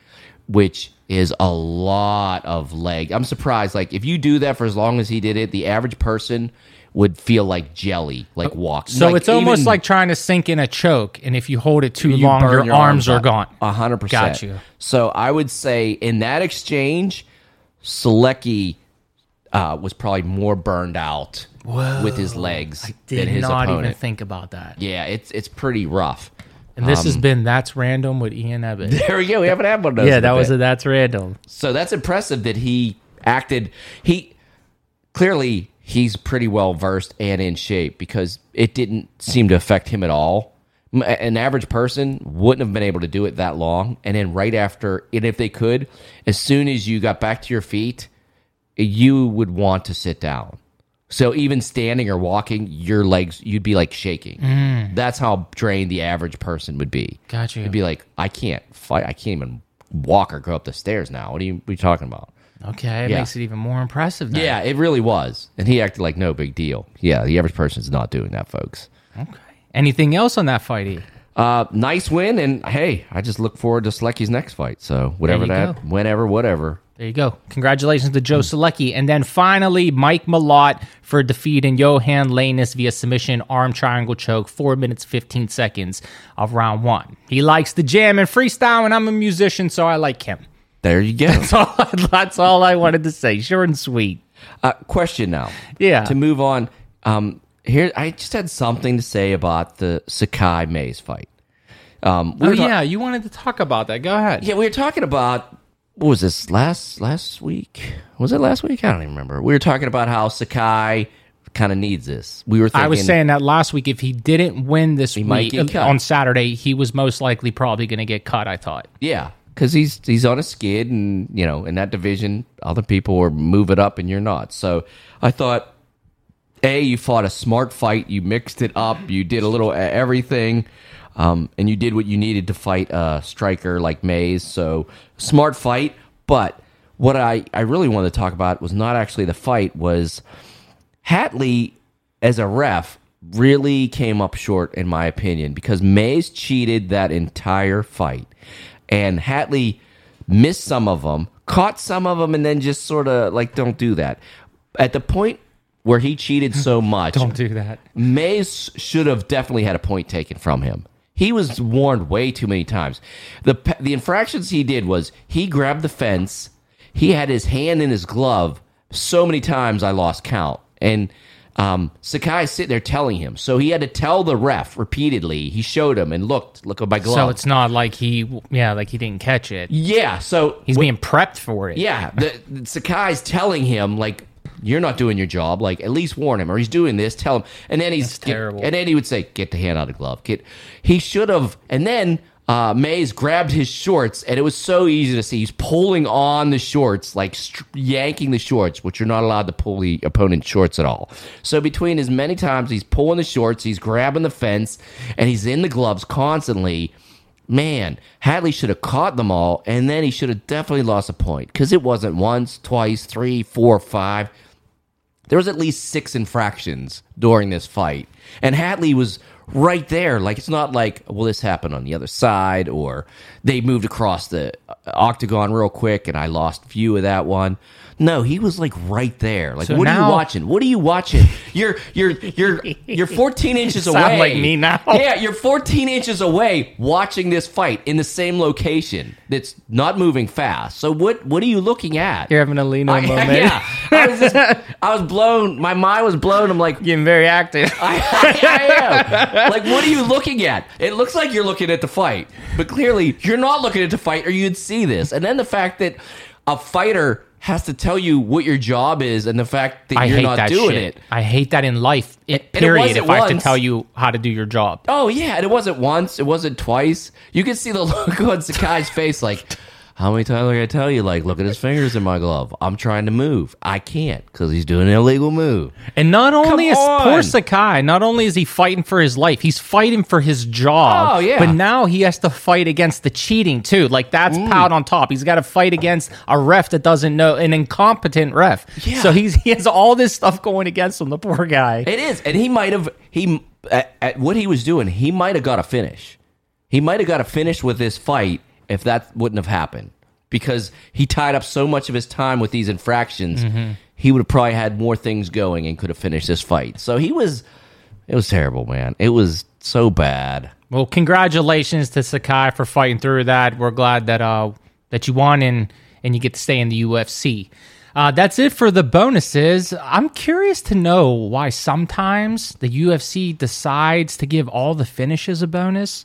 which is a lot of leg. I'm surprised. Like if you do that for as long as he did it, the average person would feel like jelly, like uh, walk. So Like, it's almost even like trying to sink in a choke, and if you hold it too you long, burn your, arms, are gone. Hundred percent. Got you. So I would say in that exchange, Solecki uh, was probably more burned out with his legs than Did his not opponent. even think about that. yeah, it's it's pretty rough. And this has been that's random with Ian Ebbett. There we go. We haven't had one of those. yeah, that was bit. a that's random. So that's impressive that he acted. He clearly he's pretty well versed and in shape because it didn't seem to affect him at all. An average person wouldn't have been able to do it that long. And then right after, and if they could, as soon as you got back to your feet, you would want to sit down. So even standing or walking, your legs you'd be like shaking. That's how drained the average person would be. Gotcha. you. It'd be like, I can't fight. I can't even walk or go up the stairs now. What are you, what are you talking about? Okay, it Yeah. makes it even more impressive. Yeah, it really was. And he acted like no big deal. Yeah, the average person's not doing that, folks. Okay. Anything else on that fight? E? Uh, nice win, and hey, I just look forward to Solecki's next fight. So whatever that, go. whenever, whatever. There you go. Congratulations to Joe Solecki. And then finally, Mike Malott for defeating Yohan Lainesse via submission arm triangle choke, 4 minutes 15 seconds of round one. He likes the jam and freestyle, and I'm a musician, so I like him. There you go. That's all, that's all I wanted to say. Short and sweet. uh, question now. Yeah. To move on, um, here I just had something to say about the Sakai Mayes fight. Um, we Oh, ta- yeah. You wanted to talk about that. Go ahead. Yeah, we were talking about what was this last last week? Was it last week? I don't even remember. We were talking about how Sakai kind of needs this. We were thinking I was saying that last week. If he didn't win this week on Saturday, he was most likely probably going to get cut. I thought. yeah, because he's he's on a skid, and you know, in that division, other people were moving up, and you're not. So I thought, a you fought a smart fight, you mixed it up, you did a little everything. Um, and you did what you needed to fight a striker like Mayes. So smart fight. But what I, I really wanted to talk about was not actually the fight, was Hatley as a ref really came up short in my opinion because Mayes cheated that entire fight and Hatley missed some of them, caught some of them and then just sort of like don't do that. At the point where he cheated so much, Don't do that. Mayes should have definitely had a point taken from him. He was warned way too many times. The the infractions he did was he grabbed the fence, he had his hand in his glove so many times I lost count. And um, Sakai sitting there telling him, so he had to tell the ref repeatedly. He showed him and looked, look at my glove. So it's not like he, yeah, like he didn't catch it. yeah. So He's being prepped for it. yeah, the Sakai's telling him like you're not doing your job. Like at least warn him, or he's doing this. Tell him, and then he's That's terrible. and then he would say, "Get the hand out of glove." Get. He should have, and then uh, Mayes grabbed his shorts, and it was so easy to see. He's pulling on the shorts, like str- yanking the shorts, which you're not allowed to pull the opponent's shorts at all. So between as many times he's pulling the shorts, he's grabbing the fence, and he's in the gloves constantly. Man, Hadley should have caught them all, and then he should have definitely lost a point because it wasn't once, twice, three, four, five. There was at least six infractions during this fight, and Hatley was right there. Like it's not like, well, this happened on the other side, or they moved across the octagon real quick, and I lost view of that one. No, he was like right there. Like, So what are now- you watching? What are you watching? You're you're you're you're 14 inches Sound away. like me now. Yeah, you're 14 inches away watching this fight in the same location. That's not moving fast. So what what are you looking at? You're having a lean on I- moment. yeah, I was just, I was blown. My mind was blown. I'm like, Getting very active. I, I am. Like, what are you looking at? It looks like you're looking at the fight, but clearly you're not looking at the fight, or you'd see this. And then the fact that a fighter has to tell you what your job is and the fact that I you're not that doing shit. it. I hate that in life. It, it period. wasn't If I have to tell you how to do your job. Oh yeah, and it wasn't once, it wasn't twice. You could see the look on Sakai's face, like, how many times are I tell you? Like, look at his fingers in my glove. I'm trying to move, I can't because he's doing an illegal move. And not only is on. poor Sakai, not only is he fighting for his life, he's fighting for his job. Oh, yeah. But now he has to fight against the cheating too. Like that's Mm. pout on top. He's got to fight against a ref that doesn't know, an incompetent ref. Yeah. So he's he has all this stuff going against him. The poor guy. It is, and he might have he at, at what he was doing. He might have got a finish. He might have got a finish with this fight if that wouldn't have happened because he tied up so much of his time with these infractions. He would have probably had more things going and could have finished this fight. So he was. It was terrible, man. It was so bad. Well, congratulations to Sakai for fighting through that. We're glad that uh that you won and and you get to stay in the UFC. Uh, that's it for the bonuses. I'm curious to know why sometimes the UFC decides to give all the finishes a bonus.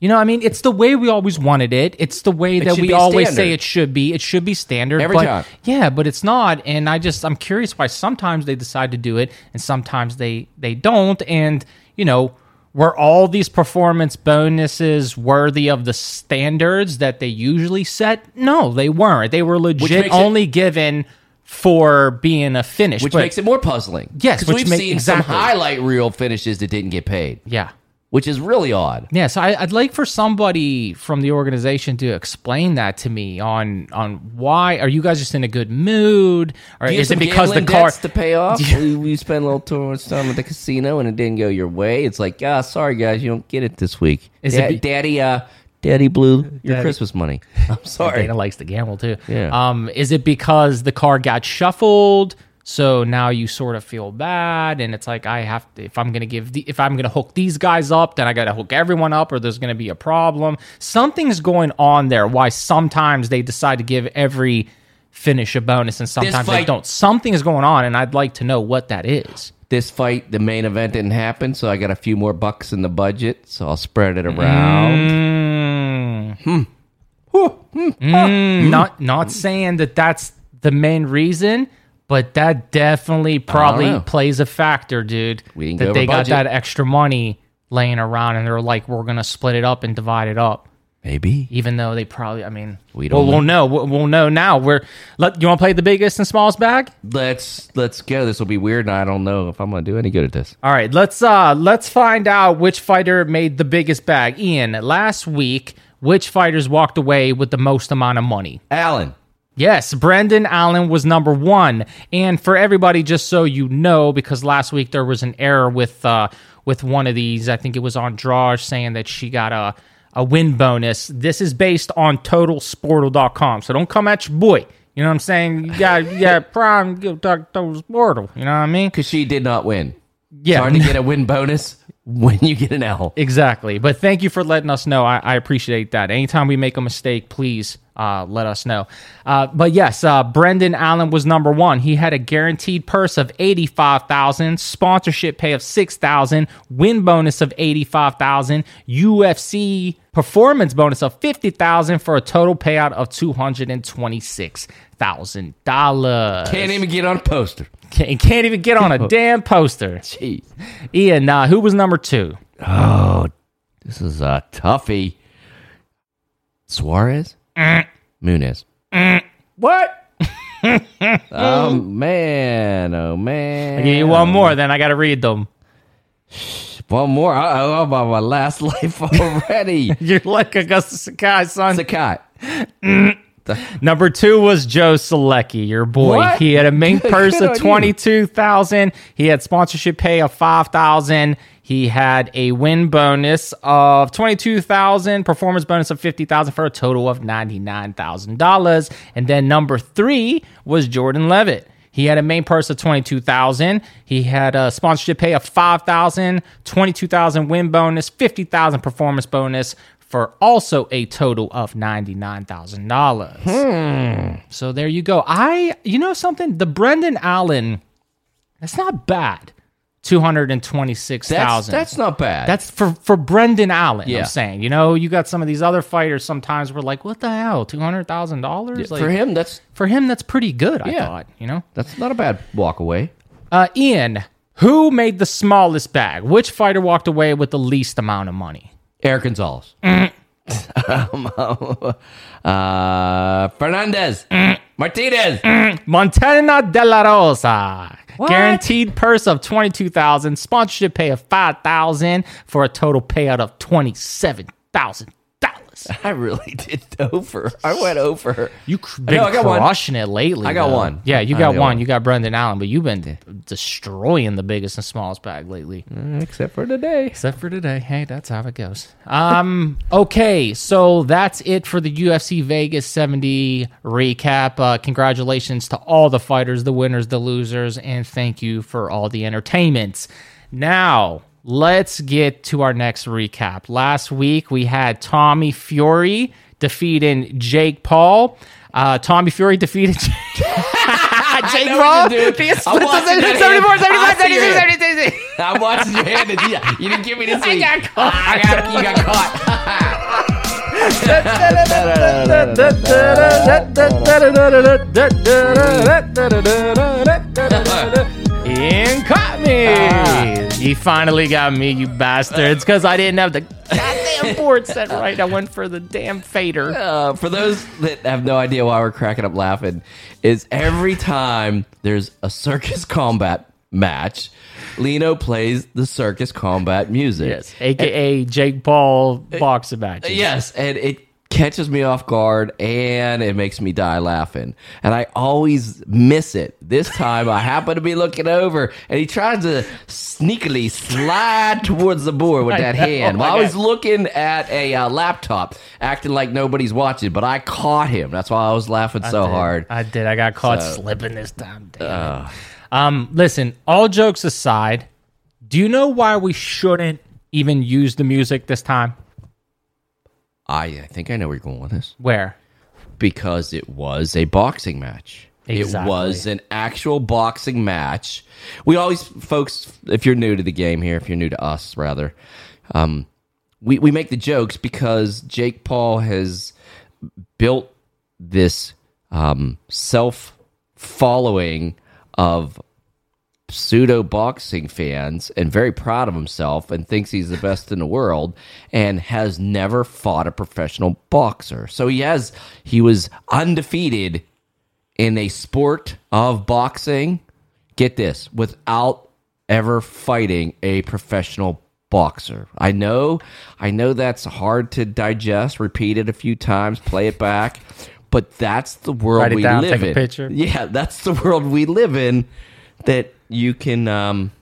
You know, I mean, it's the way we always wanted it. It's the way that we always say it should be. It should be standard Every but- time. Yeah, but it's not. And I just I'm curious why sometimes they decide to do it and sometimes they they don't. And you know, were all these performance bonuses worthy of the standards that they usually set? No, they weren't. They were legit makes it- only given for being a finish. Which But- makes it more puzzling. Yes, 'Cause which we've seen exactly. some highlight reel finishes that didn't get paid, yeah. Which is really odd. Yeah, so I, I'd like for somebody from the organization to explain that to me on on why are you guys just in a good mood, or Do you have is it because the car? to pay off? we, we spent a little too much time at the casino and it didn't go your way. It's like, ah, sorry guys, you don't get it this week. Is Da- it be- Daddy? Uh, Daddy blew your Daddy- Christmas money. I'm sorry. Dana likes to gamble too. Yeah. Um, is it because the car got shuffled? So now you sort of feel bad, and it's like I have to. If I'm gonna give the, if I'm gonna hook these guys up, then I gotta hook everyone up, or there's gonna be a problem. Something's going on there. Why sometimes they decide to give every finish a bonus, and sometimes they don't. Something is going on, and I'd like to know what that is. This fight, the main event didn't happen, so I got a few more bucks in the budget, so I'll spread it around. Mm. Mm, not not saying that that's the main reason, but that definitely probably plays a factor, dude. We didn't that they got budget. that extra money laying around, and they're like, "We're gonna split it up and divide it up." Maybe. Even though they probably, I mean, We don't Well, we'll know. We'll, we'll know now. We're let you want to play the biggest and smallest bag. Let's let's go. This will be weird, and I don't know if I'm gonna do any good at this. All right, let's uh let's find out which fighter made the biggest bag. Ian, last week, which fighters walked away with the most amount of money? Alan, Yes, Brendan Allen was number one. And for everybody, just so you know, because last week there was an error with uh, with one of these. I think it was on Draj saying that she got a a win bonus. This is based on TotalSportek.com. So don't come at your boy. You know what I'm saying? You got you got prime go talk Total Sportek. You know what I mean? because she did not win. Yeah. Hard to get a win bonus when you get an L. Exactly. But thank you for letting us know. I, I appreciate that. Anytime we make a mistake, please uh, let us know. Uh, but yes, uh, Brendan Allen was number one. He had a guaranteed purse of eighty-five thousand, sponsorship pay of six thousand, win bonus of eighty-five thousand, UFC performance bonus of fifty thousand for a total payout of two hundred and twenty-six thousand dollars. Can't even get on a poster. Can't, can't even get on a damn poster. Jeez. Ian, uh, who was number two? Oh, this is a toughie. Suarez? Munez. What? Oh, man. Oh, man. I give you one more, then I got to read them. One more. I'm on my last life already. You're like Augusto Sakai, son. Sakai. Number two was Joe Solecki, your boy. What? He had a main purse of twenty two thousand. He had sponsorship pay of five thousand. He had a win bonus of twenty two thousand, performance bonus of fifty thousand for a total of ninety nine thousand dollars. And then number three was Jordan Leavitt. He had a main purse of 22,000. He had a sponsorship pay of 5,000, 22,000 win bonus, 50,000 performance bonus for also a total of $99,000. So there you go. I you know something, the Brendan Allen that's not bad. 226,000. That's that's not bad. That's for for Brendan Allen. Yeah. I'm saying, you know, you got some of these other fighters. Sometimes we're like, what the hell, two hundred thousand dollars? for him. That's for him, that's pretty good. I thought, you know. that's not a bad walk away. Uh, Ian, who made the smallest bag? Which fighter walked away with the least amount of money? Erick Gonzalez. Um, uh, Fernandez. Martinez. Montana de la Rosa. Guaranteed purse of twenty two thousand, sponsorship pay of five thousand for a total payout of twenty seven thousand I really did over. I went over. You cr- I been know, I got one. crushing it lately. I got though. one. Yeah, you I got one. one. You got Brendan Allen, but you've been destroying the biggest and smallest bag lately. Except for today. Except for today. Hey, that's how it goes. Um, okay, so that's it for the UFC Vegas 70 recap. Uh, congratulations to all the fighters, the winners, the losers, and thank you for all the entertainments. Now, let's get to our next recap. Last week we had Tommy Fury defeating Jake Paul. Uh, Tommy Fury defeated Jake know Paul. what you're doing. He I'm watching 74, 75, your 76, hand. 76. I'm watching your hand. You, you didn't give me this week. I got caught. I got, you got caught. Ian caught me. He finally got me, you bastards, because I didn't have the goddamn board set right. I went for the damn fader. Uh, for those that have no idea why we're cracking up laughing, is every time there's a circus combat match, Lino plays the circus combat music. Yes, aka Jake Paul boxing matches. Yes, and it catches me off guard and it makes me die laughing. And I always miss it. This time I happen to be looking over and he tries to sneakily slide towards the board with that hand while I I was looking at a uh, laptop, acting like nobody's watching. But I caught him. That's why I was laughing so did. hard. I did. I got caught So- slipping this time. Damn it. Um, listen. All jokes aside, do you know why we shouldn't even use the music this time? I, I think I know where you're going with this. Where? because it was a boxing match. It Exactly. was an actual boxing match. We always, folks, if you're new to the game here, if you're new to us, rather, um, we, we make the jokes because Jake Paul has built this um, self following of pseudo boxing fans and very proud of himself and thinks he's the best in the world and has never fought a professional boxer. So he has he was undefeated in a sport of boxing. Get this, without ever fighting a professional boxer. I know I know that's hard to digest, repeat it a few times, play it back, but that's the world we down, live in. picture. Yeah, that's the world we live in that you can um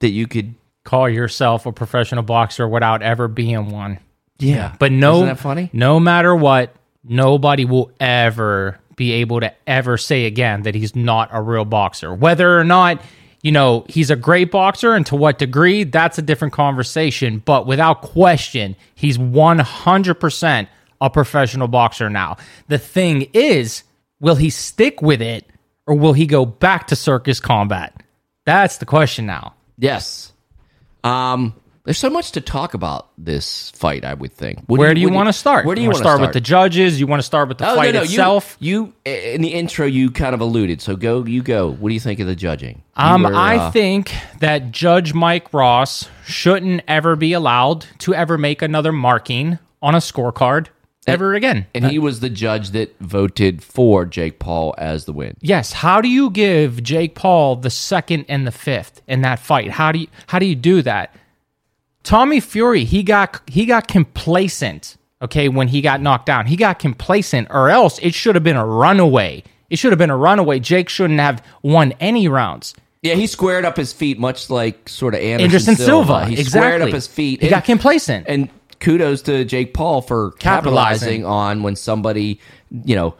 that you could Call yourself a professional boxer without ever being one. yeah. But no, Isn't that funny? No matter what, nobody will ever be able to ever say again that he's not a real boxer. Whether or not you know he's a great boxer and to what degree, that's a different conversation. But without question, he's one hundred percent a professional boxer now. The thing is, will he stick with it or will he go back to circus combat? That's the question now. Yes. Um there's so much to talk about this fight, I would think. What where do you, want to start? Where do you, wanna want start, with the judges? You want to start with the Oh, fight no, no, itself? You, you in the intro you kind of alluded. So go you go. What do you think of the judging? Um, were, I uh, think that Judge Mike Ross shouldn't ever be allowed to ever make another marking on a scorecard ever again. and he was the judge that voted for Jake Paul as the win. yes, how do you give Jake Paul the second and the fifth in that fight? How do you how do you do that? Tommy Fury, he got he got complacent. Okay, when he got knocked down, he got complacent, or else it should have been a runaway. It should have been a runaway. Jake shouldn't have won any rounds. Yeah, he squared up his feet, much like sort of Anderson, Anderson Silva, He exactly. squared up his feet. He got complacent. And kudos to Jake Paul for capitalizing, Capitalizing. on when somebody, you know,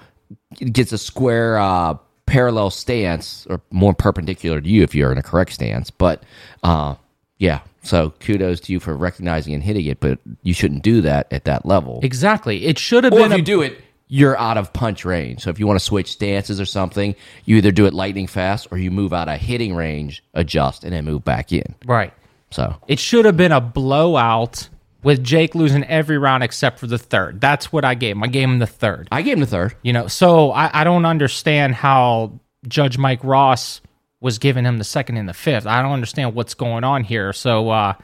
gets a square uh, parallel stance, or more perpendicular to you if you're in a correct stance. But uh, yeah, so kudos to you for recognizing and hitting it, but you shouldn't do that at that level. Exactly. It should have Or been if a you do it, you're out of punch range. So if you want to switch stances or something, you either do it lightning fast or you move out of hitting range, adjust, and then move back in. Right. So It should have been a blowout with Jake losing every round except for the third. That's what I gave him. I gave him the third. I gave him the third. You know, so I, I don't understand how Judge Mike Ross was giving him the second and the fifth. I don't understand what's going on here. So uh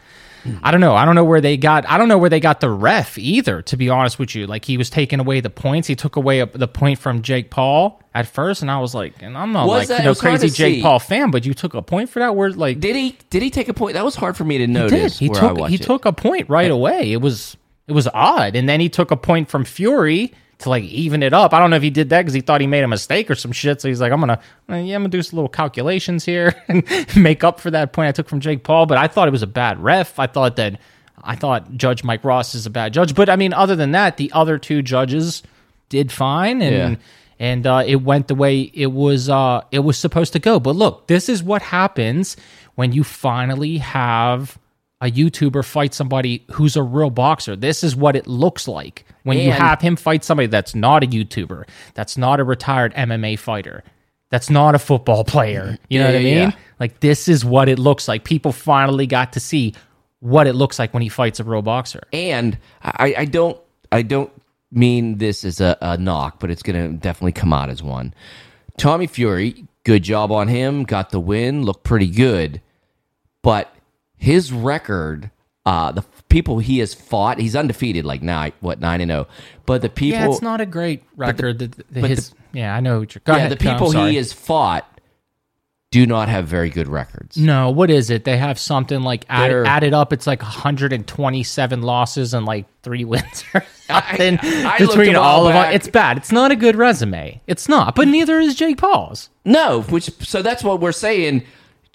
I don't know. I don't know where they got. I don't know where they got the ref either. To be honest with you, like he was taking away the points. He took away a, the point from Jake Paul at first, and I was like, and I'm not Was like that- you know crazy Jake see. Paul fan, but you took a point for that. Where like Did he? Did he take a point? That was hard for me to he did. notice. He took he it. took a point right away. It was it was odd, and then he took a point from Fury to like even it up. I don't know if he did that because he thought he made a mistake or some shit. So he's like, I'm gonna uh, yeah, I'm gonna do some little calculations here and make up for that point I took from Jake Paul. But I thought it was a bad ref. I thought that I thought Judge Mike Ross is a bad judge. But I mean, other than that, the other two judges did fine and. Yeah. And uh, it went the way it was. Uh, it was supposed to go. But look, this is what happens when you finally have a YouTuber fight somebody who's a real boxer. This is what it looks like when you have him fight somebody that's not a YouTuber, that's not a retired MMA fighter, that's not a football player. You know Yeah, what I mean? yeah. Like this is what it looks like. People finally got to see what it looks like when he fights a real boxer. and I, I don't I don't mean this as a, a knock, but it's going to definitely come out as one. Tommy Fury, good job on him, got the win, looked pretty good, but his record, uh, the people he has fought, he's undefeated, like nine, what nine and zero. But the people, yeah, it's not a great record. The- the- but his, yeah, I know. What you're, go yeah, ahead. the people sorry. he has fought do not have very good records. No, what is it? They have something like add, They're- added up. It's like 127 losses and like three wins or something I looked between a while all of. It's bad. It's not a good resume. It's not. But neither is Jake Paul's. No, which so that's what we're saying.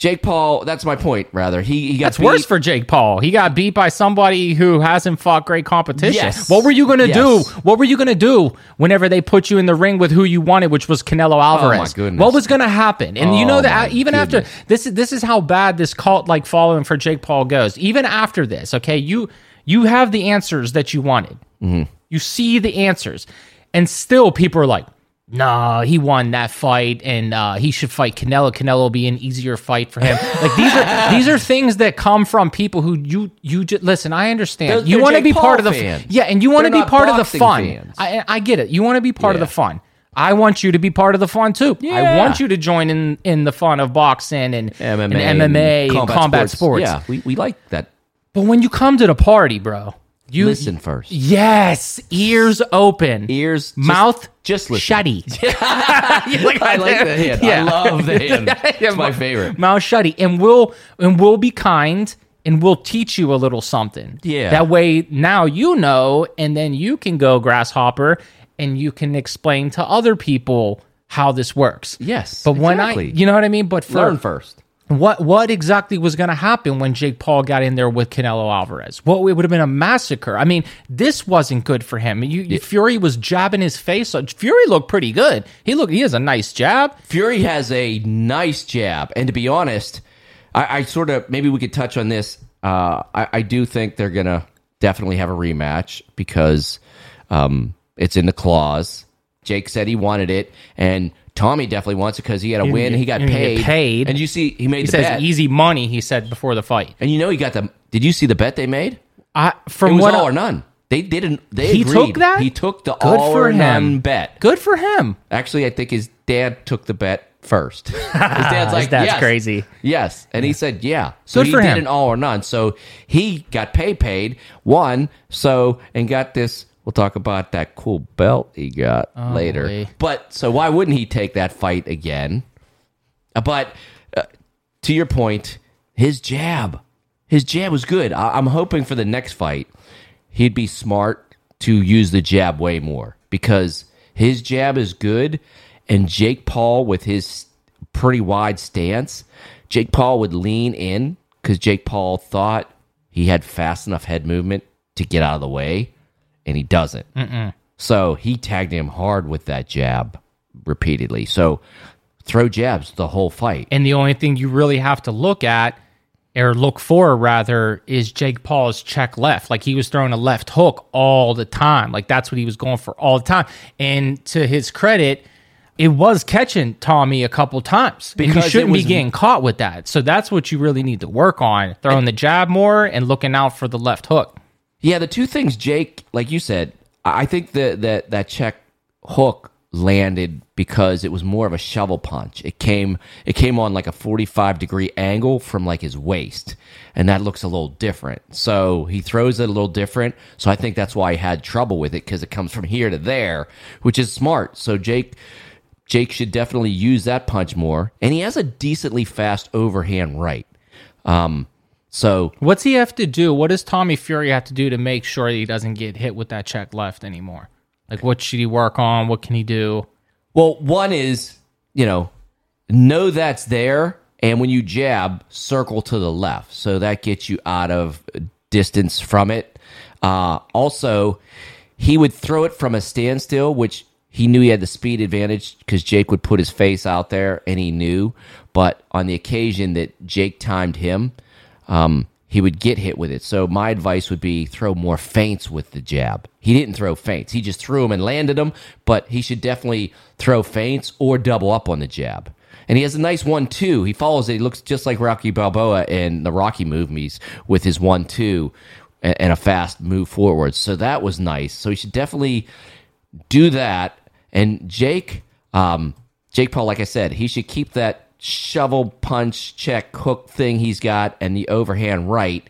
Jake Paul, that's my point. Rather, he he got That's worse for Jake Paul. He got beat by somebody who hasn't fought great competition. Yes. What were you going to Yes. do? What were you going to do whenever they put you in the ring with who you wanted, which was Canelo Alvarez? Oh, goodness. What was going to happen? And you Oh, know that even after this is this is how bad this cult like following for Jake Paul goes. Even after this, okay, you you have the answers that you wanted. Mm-hmm. You see the answers, and still people are like, "Nah, he won that fight, and uh, he should fight Canelo. Canelo will be an easier fight for him." Like these are these are things that come from people who you you just listen. I understand They're- you want to be part of the fans. yeah, and you want to be part of the fun. I I get it. You want to be part of the fun. I want you to be part of the fun too. I want you to join in in the fun of boxing and MMA, and MMA and combat, sports. Yeah, we, we like that. But when you come to the party, bro, you Listen first. Yes, ears open, Ears, mouth just listen. shutty. I like the hand. I love the hand. It's my favorite. Mouth shutty, and we'll and we'll be kind. And we'll teach you a little something. Yeah. That way, now you know, and then you can go grasshopper, and you can explain to other people how this works. Yes, But when I, you know what I mean. But for, Learn first. What what exactly was going to happen when Jake Paul got in there with Canelo Alvarez? Well, it would have been a massacre. I mean, this wasn't good for him. You, you- Fury was jabbing his face. Fury looked pretty good. He looked. He has a nice jab. Fury has a nice jab, and to be honest, I, I sort of maybe we could touch on this. Uh, I, I do think they're gonna definitely have a rematch because um, it's in the clause. Jake said he wanted it, and Tommy definitely wants it because he had a win. He got You're gonna get paid. paid. and you see, he made He the says bet. easy money. He said before the fight. and you know he got the. Did you see the bet they made? I, It from was what all I- or none. They didn't. They He agreed. took that? He took the Good all for or none bet. good for him. Actually, I think his dad took the bet first. His dad's like, dad's yes. crazy. Yes, and he said, yeah. So Good he for did him. an all or none. So he got pay paid, won, so and got this. We'll talk about that cool belt he got later. boy. But so why wouldn't he take that fight again? Uh, But uh, to your point, his jab, his jab was good. I- I'm hoping for the next fight, he'd be smart to use the jab way more because his jab is good, and Jake Paul with his pretty wide stance, Jake Paul would lean in because Jake Paul thought he had fast enough head movement to get out of the way, and he doesn't. So he tagged him hard with that jab repeatedly. So throw jabs the whole fight. And the only thing you really have to look at or look for rather is Jake Paul's check left. Like he was throwing a left hook all the time. Like that's what he was going for all the time. And to his credit, it was catching Tommy a couple times. Because you shouldn't was- be getting caught with that. So that's what you really need to work on. Throwing the jab more and looking out for the left hook. Yeah, the two things, Jake, like you said, I think that that that check hook landed because it was more of a shovel punch. It came it came on like a 45 degree angle from like his waist, and that looks a little different. So he throws it a little different. So I think that's why he had trouble with it because it comes from here to there, which is smart. So Jake Jake should definitely use that punch more, and he has a decently fast overhand right. Um, so What's he have to do? What does Tommy Fury have to do to make sure that he doesn't get hit with that check left anymore? Like, what should he work on? What can he do? Well, one is, you know, know that's there. And when you jab, circle to the left. So that gets you out of distance from it. Uh, also, he would throw it from a standstill, which he knew he had the speed advantage because Jake would put his face out there and he knew. But on the occasion that Jake timed him, um, he would get hit with it. So my advice would be throw more feints with the jab. He didn't throw feints. He just threw them and landed them, but he should definitely throw feints or double up on the jab. And he has a nice one two. He follows it. He looks just like Rocky Balboa in the Rocky movies with his one two and a fast move forward. So that was nice. So he should definitely do that. And Jake, um, Jake Paul, like I said, he should keep that shovel punch check hook thing he's got and the overhand right.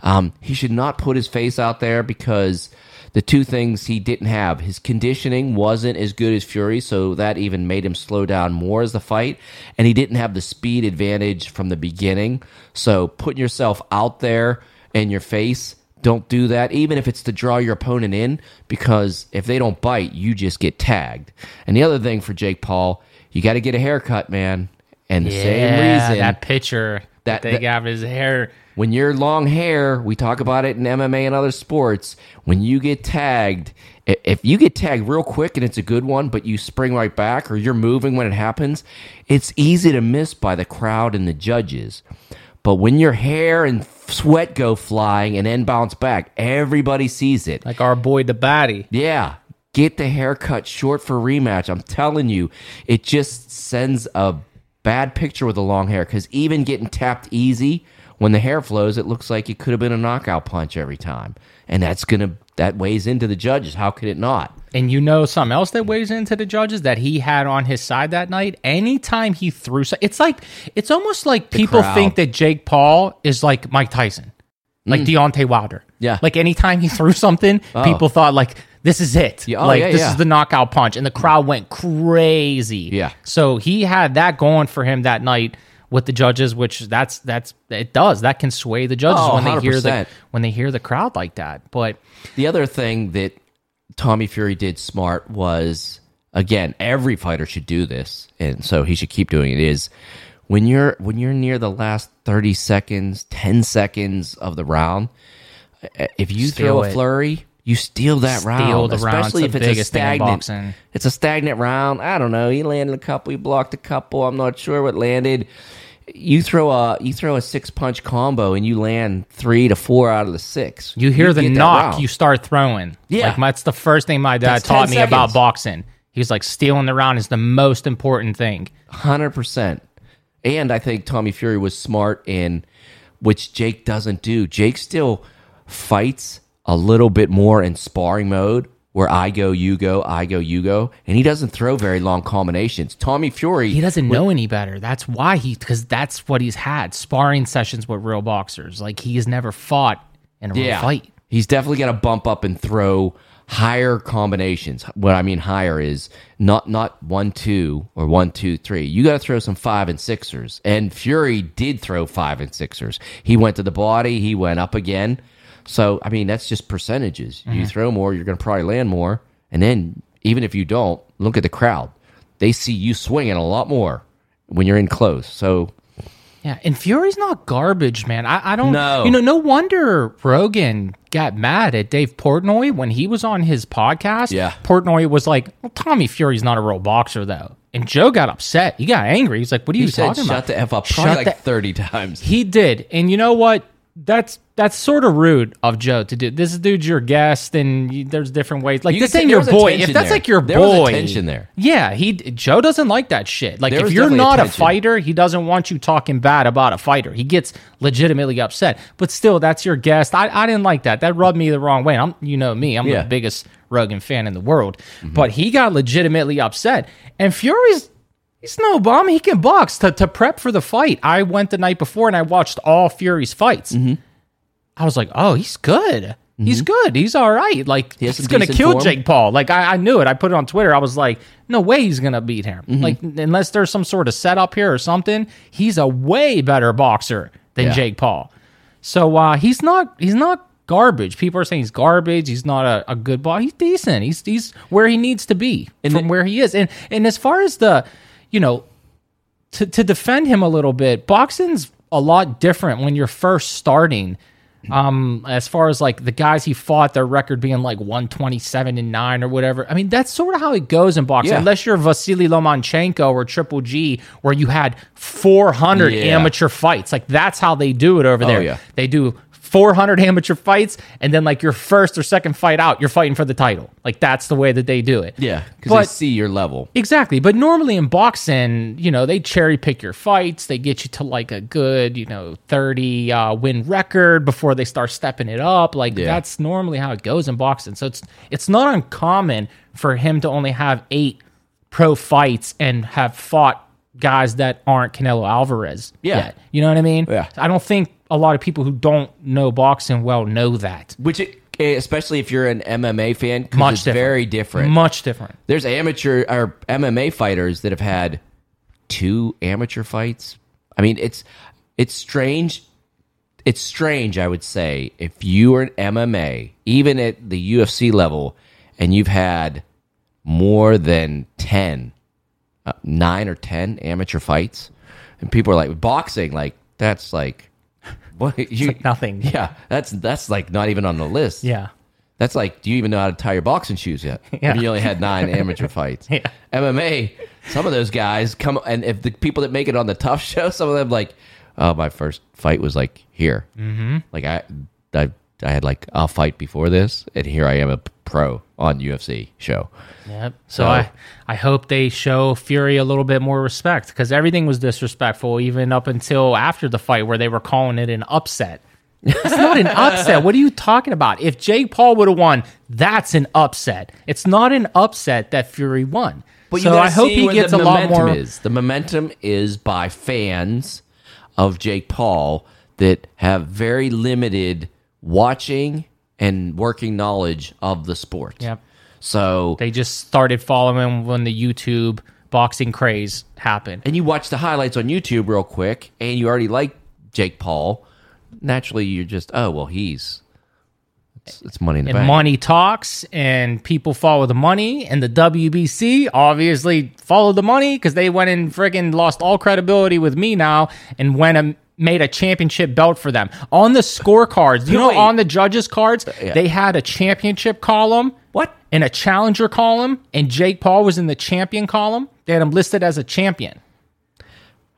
Um, he should not put his face out there because the two things he didn't have his conditioning wasn't as good as Fury, so that even made him slow down more as the fight, and he didn't have the speed advantage from the beginning. So putting yourself out there in your face don't do that, even if it's to draw your opponent in, because if they don't bite, you just get tagged. And the other thing for Jake Paul, you got to get a haircut, man. And the same reason that picture That- that, they that- got his hair. when you're long hair, we talk about it in MMA and other sports. When you get tagged, if you get tagged real quick and it's a good one, but you spring right back or you're moving when it happens, it's easy to miss by the crowd and the judges. But when your hair and sweat go flying and then bounce back, everybody sees it. Like our boy the baddie. Yeah. Get the haircut short for rematch. I'm telling you, it just sends a bad picture with the long hair because even getting tapped easy, when the hair flows, it looks like it could have been a knockout punch every time. And that's going to, that weighs into the judges. How could it not? And you know something else that weighs into the judges that he had on his side that night? Anytime he threw, it's like, it's almost like people crowd. think that Jake Paul is like Mike Tyson, like mm. Deontay Wilder. Yeah. Like anytime he threw something, oh. people thought like, this is it. Yeah, oh, like yeah, this yeah. is the knockout punch. And the crowd went crazy. Yeah. So he had that going for him that night with the judges, which that's that's it does. That can sway the judges Oh, when they hear the when they hear the crowd like that. But The other thing that Tommy Fury did smart was again, every fighter should do this, and so he should keep doing it. Is when you're when you're near the last thirty seconds, ten seconds of the round, if you Steal throw a flurry, you steal that Steal round. round. Especially It's if it's a biggest thing in stagnant. It's a stagnant round. I don't know. He landed a couple. He blocked a couple. I'm not sure what landed. You throw a you throw a six punch combo and you land three to four out of the six. You hear the knock, you start throwing. Yeah. Like that's the first thing my dad That's taught 10 me about boxing. He's like stealing the round is the most important thing. Hundred percent. And I think Tommy Fury was smart in which Jake doesn't do. Jake still fights a little bit more in sparring mode where I go, you go, I go, you go, and he doesn't throw very long combinations. Tommy Fury He doesn't know any better. That's why he because that's what he's had sparring sessions with real boxers. Like he has never fought in a real fight. He's definitely going to bump up and throw higher combinations. What I mean higher is not not one two or one two three. You got to throw some five and sixers. And Fury did throw five and sixers. He went to the body. He went up again. So I mean that's just percentages. You mm-hmm. throw more, you're going to probably land more. And then even if you don't, look at the crowd. They see you swinging a lot more when you're in close. So Yeah, and Fury's not garbage, man. I, I don't No. You know, no wonder Rogan got mad at Dave Portnoy when he was on his podcast. Yeah. Portnoy was like, well, Tommy Fury's not a real boxer, though. and Joe got upset. He got angry. He's like, "What are you He said talking shut about?" the F up Shut like the- 30 times. He did, and you know what? That's that's sort of rude of Joe to do. This dude's your guest, and you, there's different ways. Like You this ain't your was boy. If that's there. like your There was a tension there. Yeah, he Joe doesn't like that shit. Like There if you're definitely a not a fighter, he doesn't want you talking bad about a fighter. He gets legitimately upset. But still, that's your guest. I, I didn't like that. That rubbed me the wrong way. I'm you know me. I'm Yeah. the biggest Rogan fan in the world. Mm-hmm. But he got legitimately upset. And Fury's He's no bum. He can box to, to prep for the fight. I went the night before and I watched all Fury's fights. Mm-hmm. I was like, oh, he's good. He's good. He's all right. Like has he's some gonna decent kill form. Jake Paul. Like I, I knew it. I put it on Twitter. I was like, no way he's gonna beat him. Mm-hmm. Like unless there's some sort of setup here or something. He's a way better boxer than Yeah. Jake Paul. So uh, he's not. He's not garbage. People are saying he's garbage. He's not a, a good boss. He's decent. He's he's where he needs to be from where he is. And and as far as the, you know, to to defend him a little bit, boxing's a lot different when you're first starting. Um, as far as like the guys he fought, their record being like 127 and 9 or whatever. I mean, that's sort of how it goes in boxing. Yeah. Unless you're Vasily Lomachenko or Triple G, where you had 400 Yeah. amateur fights. Like that's how they do it over there. yeah. They do 400 amateur fights, and then like your first or second fight out, you're fighting for the title. Like that's the way that they do it. Yeah, because they see your level. Exactly. But normally in boxing, you know, they cherry pick your fights. They get you to like a good, you know, 30 uh, win record before they start stepping it up. Like Yeah. that's normally how it goes in boxing. So it's it's not uncommon for him to only have 8 pro fights and have fought guys that aren't Canelo Alvarez Yeah. yet. You know what I mean? Yeah. I don't think a lot of people who don't know boxing well know that. Which, it, eh, especially if you're an MMA fan, Much it's different. very different. Much different. There's amateur or MMA fighters that have had two amateur fights. I mean, it's it's strange. It's strange, I would say, if you are an MMA, even at the UFC level, and you've had more than ten, uh, nine or ten amateur fights, and people are like boxing, like that's like what you like nothing. Yeah, that's that's like not even on the list. Yeah. That's like, do you even know how to tie your boxing shoes yet? Yeah. You only had nine amateur fights. Yeah. MMA, some of those guys come, and if the people that make it on the tough show, some of them like, oh, my first fight was like here. Mm-hmm. Like I, I, I had like a fight before this, and here I am a pro on UFC show. Yep. So, So- I, I hope they show Fury a little bit more respect because everything was disrespectful even up until after the fight where they were calling it an upset. It's not an upset. What are you talking about? If Jake Paul would have won, that's an upset. It's not an upset that Fury won. But so I hope he gets a lot more. Is. The momentum is by fans of Jake Paul that have very limited watching and working knowledge of the sport. Yep. So They just started following when the YouTube boxing craze happened. and you watch the highlights on YouTube real quick, and you already like Jake Paul, naturally you're just, oh well, he's it's, it's money in the and bank. money talks and people follow the money and the WBC obviously followed the money because they went and friggin' lost all credibility with me now and went and made a championship belt for them on the scorecards you know on the judges cards uh, yeah. they had a championship column What? and a challenger column and Jake Paul was in the champion column they had him listed as a champion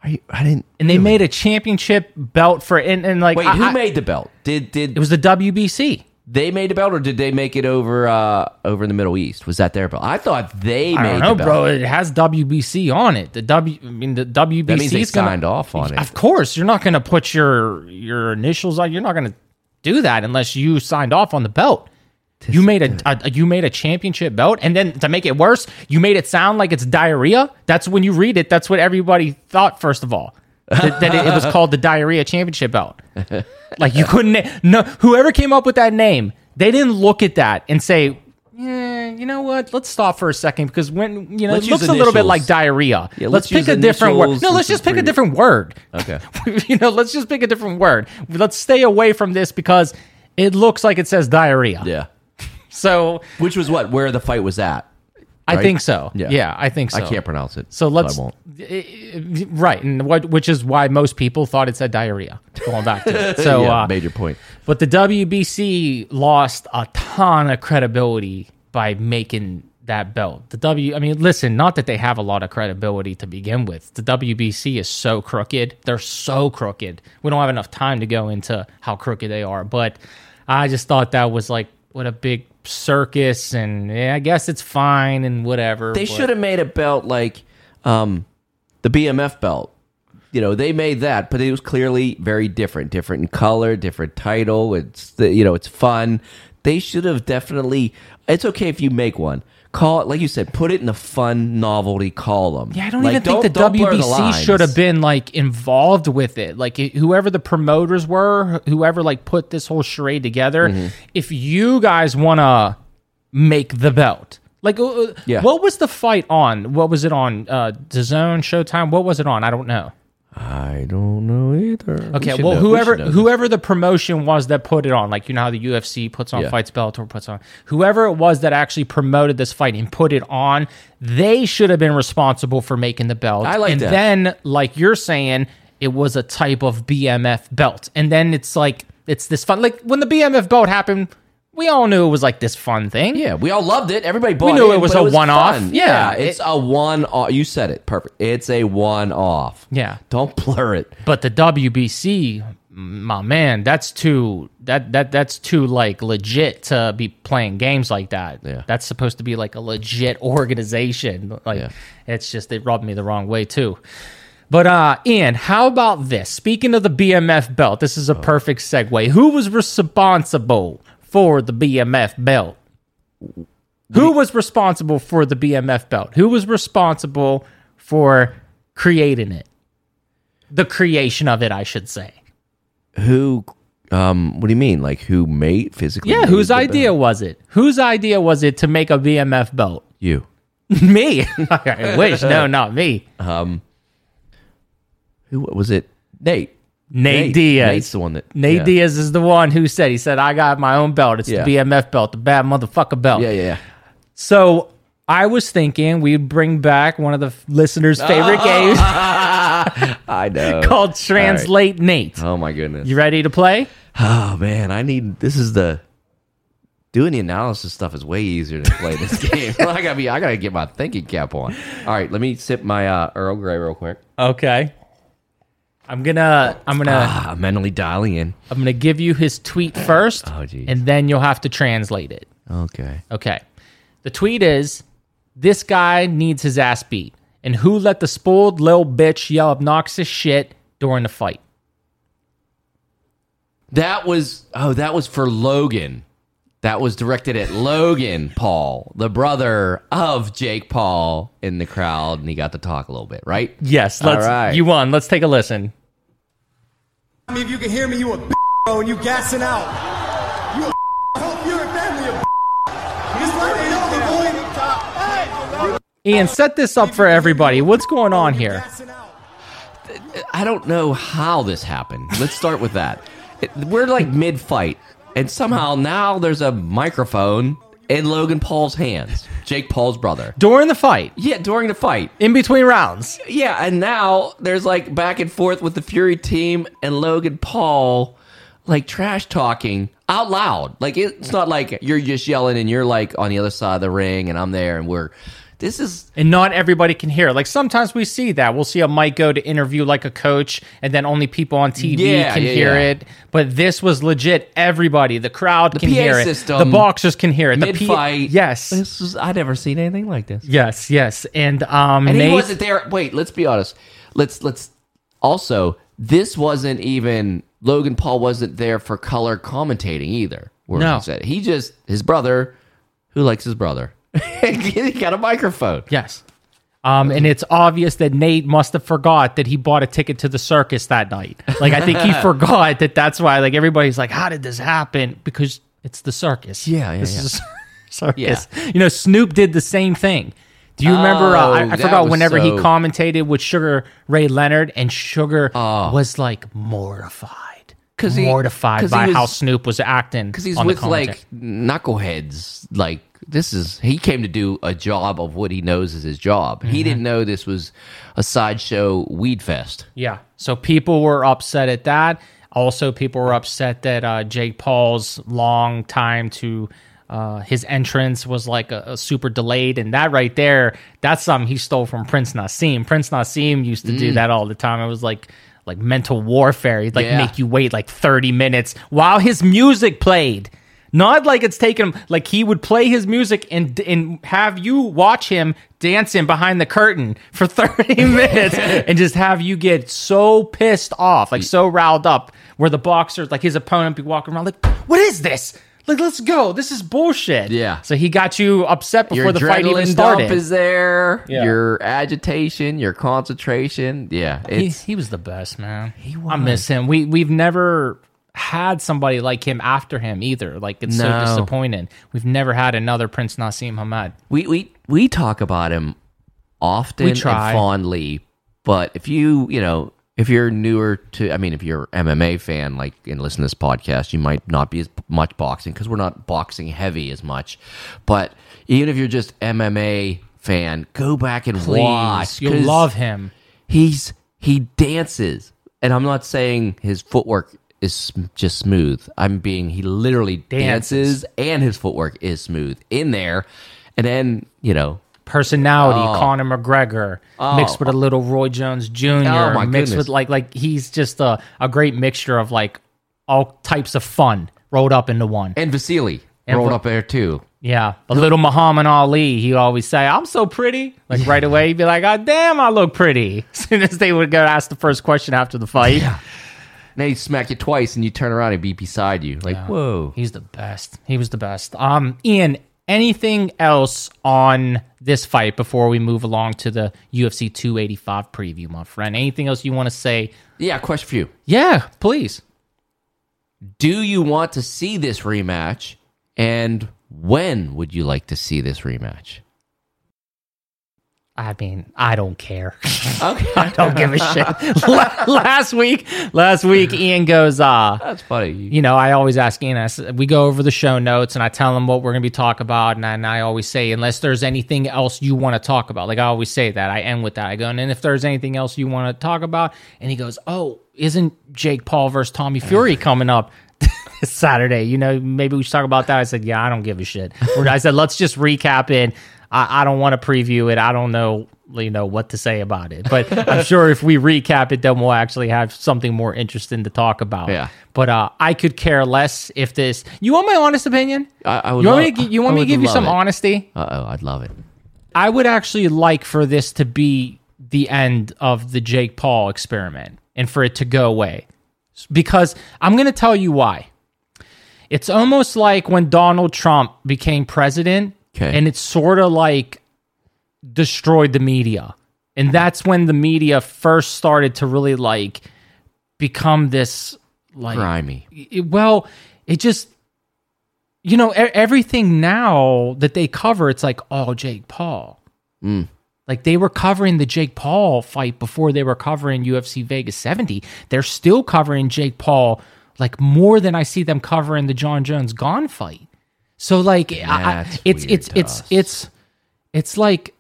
Are you, I didn't. and they made a championship belt for and, and like Wait, I- who I- made the belt? Did did it was the WBC they made the belt, or did they make it over uh over in the Middle East? Was that their belt? I thought they I made don't know, the belt. bro. It has WBC on it. The W, I mean, the WBC That means they is gonna, signed off on it. Of course, you're not going to put your your initials on. You're not going to do that unless you signed off on the belt. You made a, a you made a championship belt, and then to make it worse, you made it sound like it's diarrhea. That's when you read it. That's what everybody thought. First of all, that, that it, it was called the diarrhea championship belt. Like you couldn't. No, whoever came up with that name, they didn't look at that and say, "Yeah, you know what? Let's stop for a second because when you know Let's it looks a little bit like diarrhea. Yeah, let's, let's pick a different word. No, let's just pick a different word. Okay. you know, let's just pick a different word. Let's stay away from this because it looks like it says diarrhea. Yeah. So Which was what? Where the fight was at? I think so. Yeah. Yeah, I think so. I can't pronounce it. So let's I won't. I- I- right, and what which is why most people thought it said diarrhea. Going back to it. So, yeah, uh, major point. but the WBC lost a ton of credibility by making that belt. The W, I mean, listen, not that they have a lot of credibility to begin with. The WBC is so crooked. They're so crooked. We don't have enough time to go into how crooked they are, but I just thought that was like what a big circus, and yeah, I guess it's fine and whatever. They but- should have made a belt like um, the BMF belt. You know, they made that, but it was clearly very different, different in color, different title. It's the, you know, it's fun. They should have definitely. It's okay if you make one. Call it like you said. Put it in a fun novelty column. Yeah, I don't Like, even think the don't WBC lines. should have been like involved with it. Like whoever the promoters were, whoever like put this whole charade together. Mm-hmm. If you guys want to make the belt, like uh, uh, Yeah. what was the fight on? What was it on? Uh, DAZN, Showtime. What was it on? I don't know. I don't know either. Okay, should well, know- whoever this. whoever the promotion was that put it on, like you know how the UFC puts on Yeah. fights, Bellator puts on, whoever it was that actually promoted this fight and put it on, they should have been responsible for making the belt. I like and that. then, like you're saying, it was a type of BMF belt, and then it's like it's this fun. Like when the BMF belt happened, we all knew it was like this fun thing. Yeah, we all loved it. Everybody bought We knew it was a one-off. fun. Yeah, it's it- a one. off You said it perfect. It's a one off. Yeah. don't blur it. But the WBC, my man, that's too that that that's too like legit to be playing games like that. Yeah. That's supposed to be like a legit organization. Like Yeah. it's just it rubbed me the wrong way too. But uh Ian, how about this? Speaking of the BMF belt, this is a perfect segue. Who was responsible for the BMF belt? Who was responsible for the BMF belt? Who was responsible for creating it? The creation of it, I should say. Who? Um, what do you mean? Like who made physically? Yeah, made whose idea belt? was it? Whose idea was it to make a BMF belt? You. me. I wish. No, not me. Who was it? Nate. Nate, Diaz. Nate's the one that. Nate yeah. Diaz is the one who said, he said, I got my own belt. It's Yeah. the BMF belt, the bad motherfucker belt. Yeah, yeah, yeah. So I was thinking we'd bring back one of the listeners' favorite games I know. called Translate Nate. Oh my goodness. You ready to play? Oh man, I need. This is the. Doing the analysis stuff is way easier to play this game. I gotta be. I gotta get my thinking cap on. All right, let me sip my uh, Earl Grey real quick. Okay. I'm gonna I'm gonna Ah, I'm mentally dialing in. I'm gonna give you his tweet first, Oh, geez. and then you'll have to translate it. Okay. Okay. The tweet is this guy needs his ass beat. And who let the spoiled little bitch yell obnoxious shit during the fight? That was oh, that was for Logan. That was directed at Logan Paul, the brother of Jake Paul, in the crowd, and he got to talk a little bit, right? Yes, All let's right. you won. Let's take a listen. I mean, if you can hear me, you a bro, and you gassing out. You a hope you're a family of This like they know the boy. Ian, set this up for everybody. What's going on here? I don't know how this happened. Let's start with that. We're like mid fight, and somehow now there's a microphone in Logan Paul's hands, Jake Paul's brother. During the fight, Yeah, during the fight. in between rounds. Yeah, and now there's like back and forth with the Fury team and Logan Paul, like trash talking out loud. Like it's not like you're just yelling and you're like on the other side of the ring and I'm there and we're. This is And not everybody can hear. Like sometimes we see that. We'll see a mic go to interview like a coach, and then only people on TV Yeah, can yeah, hear yeah. it. But this was legit. Everybody, the crowd can PA hear it. system, the boxers can hear it. The P- fight. yes, this is I never seen anything like this. yes, yes. And um, And Nate, he wasn't there. Wait, let's be honest. Let's let's also this wasn't even Logan Paul wasn't there for color commentating either. where No. he said he just his brother, who likes his brother, he got a microphone. Yes. Um, and it's obvious that Nate must have forgot that he bought a ticket to the circus that night. Like, I think he forgot that that's why, like, everybody's like, how did this happen? Because it's the circus. Yeah, yeah, This yeah. is a circus. You know, Snoop did the same thing. Do you remember? Uh, Oh, I, I forgot whenever he so- Oh. commentated with Sugar Ray Leonard, and Sugar was like mortified. 'Cause he- mortified 'cause he by was- how Snoop was acting. because he's with like knuckleheads. Like this is he came to do a job of what he knows is his job. Mm-hmm. He didn't know this was a sideshow weed fest. Yeah. So people were upset at that. Also, people were upset that uh, Jake Paul's long time to Uh, his entrance was like a, a super delayed, and that right there, that's something he stole from Prince Naseem. Prince Naseem used to do that all the time. It was like like mental warfare. He'd like Yeah. make you wait like thirty minutes while his music played. Not like it's taken him like he would play his music and and have you watch him dancing behind the curtain for 30 minutes and just have you get so pissed off, like so riled up, where the boxers, like his opponent, be walking around like, "What is this? Like, let's go. This is bullshit." Yeah. So he got you upset before your the fight even adrenaline started. dump is there. Yeah. Your agitation, your concentration. Yeah, he, it's he was the best man. He was. I miss him. We we've never had somebody like him after him either. Like it's so disappointing. We've never had another Prince Naseem Hamed. we we we talk about him often and fondly, but if you you know if you're newer to, I mean, if you're MMA fan, like and listen to this podcast, you might not be as much boxing because we're not boxing heavy as much. But even if you're just MMA fan, go back and Please, watch. you'll love him. He's he dances, and I'm not saying his footwork is just smooth. I'm being he literally Dances. dances and his footwork is smooth in there, and then you know Personality, Oh. Conor McGregor, oh. mixed with a little Roy Jones Jr. Oh, my mixed goodness. with like like he's just a, a great mixture of like all types of fun rolled up into one. And Vasily And rolled Va- up there too. Yeah, a little Muhammad Ali. He always say, "I'm so pretty." Like right away, he'd be like, "God damn, I look pretty." As soon as they would go ask the first question after the fight, Now he smack you twice, and you turn around and be beside you. Like whoa. he's the best. He was the best. Um, Ian, anything else on this fight before we move along to the UFC 285 preview, my friend? Anything else you want to say? Yeah, question for you. Yeah, please. Do you want to see this rematch? And when would you like to see this rematch? I mean, I don't care. Okay, I don't give a shit. Last week, last week, Ian goes, uh, that's funny. you know, I always ask Ian, I we go over the show notes and I tell him what we're going to be talking about. And, and I always say, unless there's anything else you want to talk about, like I always say that, I end with that. I go, and then if there's anything else you want to talk about, and he goes, oh, isn't Jake Paul versus Tommy Fury coming up? Saturday, you know, maybe we should talk about that. I said, yeah, I don't give a shit. I said, let's just recap it. I, I don't want to preview it. I don't know, you know, what to say about it. But I'm sure if we recap it, then we'll actually have something more interesting to talk about. Yeah. But uh, I could care less if this. You want my honest opinion? I, I would you want love- me to, you want me to give you some it. honesty? Uh oh, I'd love it. I would actually like for this to be the end of the Jake Paul experiment and for it to go away. Because I'm going to tell you why. It's almost like when Donald Trump became president Okay. and it's sort of like destroyed the media. And mm-hmm. that's when the media first started to really like become this like Grimy. it- well, it just you know everything now that they cover, it's like oh Jake Paul. Mm. Like they were covering the Jake Paul fight before they were covering UFC Vegas 70. They're still covering Jake Paul like more than I see them covering the Jon Jones Gane fight. So like I, it's it's it's it's it's like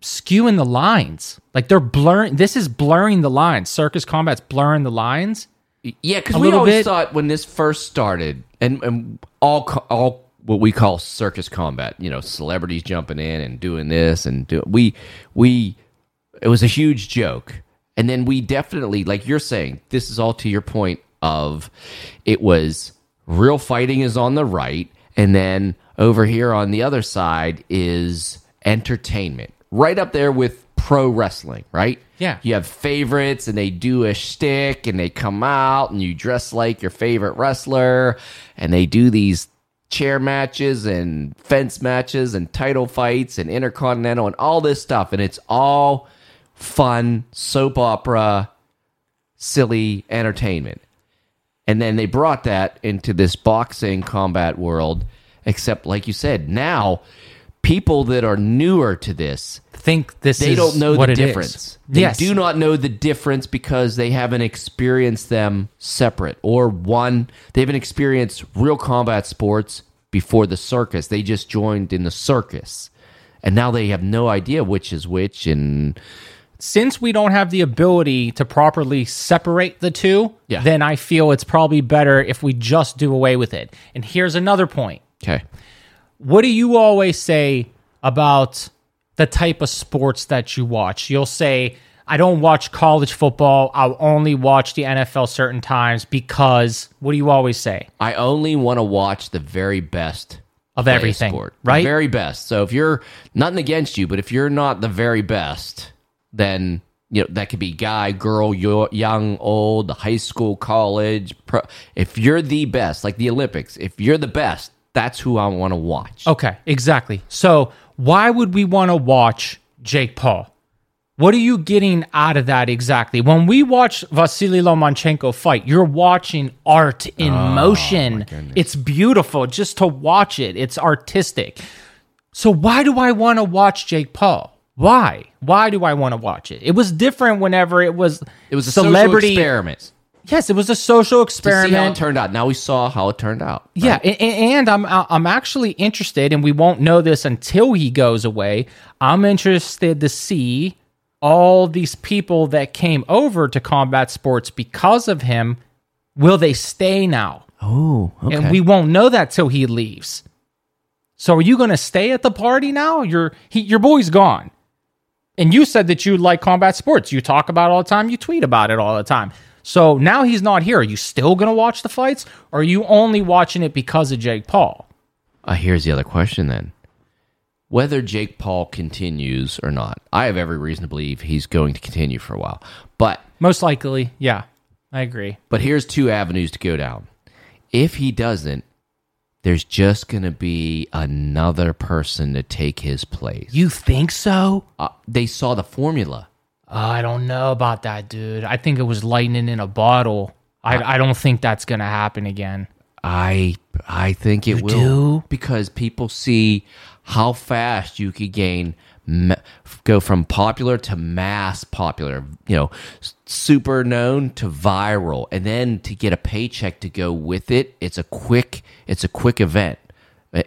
skewing the lines. Like they're blurring. This is blurring the lines. Circus Combat's blurring the lines. Yeah, because we always bit. thought when this first started, and, and all all what we call circus combat, you know, celebrities jumping in and doing this and do we we it was a huge joke, and then we definitely like you're saying this is all to your point of it was real fighting is on the right, and then over here on the other side is entertainment, right up there with pro wrestling, right? Yeah. You have favorites and they do a shtick and they come out and you dress like your favorite wrestler and they do these chair matches and fence matches and title fights and intercontinental and all this stuff. And it's all fun, soap opera, silly entertainment. And then they brought that into this boxing combat world, except like you said, now people that are newer to this Think this they is don't know what the it is. difference. They yes. do not know the difference because they haven't experienced them separate. Or one, they haven't experienced real combat sports before the circus. They just joined in the circus. And now they have no idea which is which and since we don't have the ability to properly separate the two, Yeah. then I feel it's probably better if we just do away with it. And here's another point. okay. what do you always say about the type of sports that you watch? You'll say, I don't watch college football. I'll only watch the NFL certain times because what do you always say? I only want to watch the very best Of everything, sport. The right? very best. So if you're nothing against you, but if you're not the very best, then you know that could be guy, girl, yo- young, old, high school, college. Pro. If you're the best, like the Olympics, if you're the best, that's who I want to watch. Okay, exactly. So why would we want to watch Jake Paul? What are you getting out of that exactly? When we watch Vasily Lomachenko fight, you're watching art in oh, motion. It's beautiful just to watch it. It's artistic. So why do I want to watch Jake Paul? Why? Why do I want to watch it? It was different whenever it was It was a celebrity social experiment Yes, it was a social to see how experiment. it turned out. Now we saw how it turned out. Yeah, a- a- and I'm I'm actually interested, and we won't know this until he goes away. I'm interested to see all these people that came over to combat sports because of him. Will they stay now? Oh, okay. And we won't know that till he leaves. So are you going to stay at the party now? Your he, your boy's gone, and you said that you like combat sports. You talk about it all the time. You tweet about it all the time. So now he's not here. Are you still going to watch the fights, or are you only watching it because of Jake Paul? Uh, here's the other question then. Whether Jake Paul continues or not, I have every reason to believe he's going to continue for a while. But Most likely, yeah, I agree. but here's two avenues to go down. If he doesn't, there's just going to be another person to take his place. You think so? Uh, they saw the formula. Oh, I don't know about that, dude. I think it was lightning in a bottle. I, I don't think that's going to happen again. I I think it You will do? because people see how fast you could gain go from popular to mass popular, you know, super known to viral and then to get a paycheck to go with it, it's a quick it's a quick event.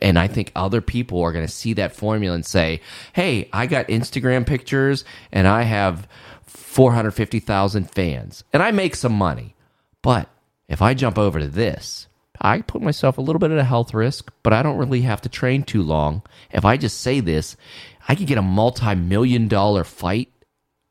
And I think other people are going to see that formula and say, "Hey, I got Instagram pictures and I have 450,000 fans and I make some money." But if I jump over to this, I put myself a little bit at a health risk, but I don't really have to train too long. If I just say this, I could get a multi million dollar fight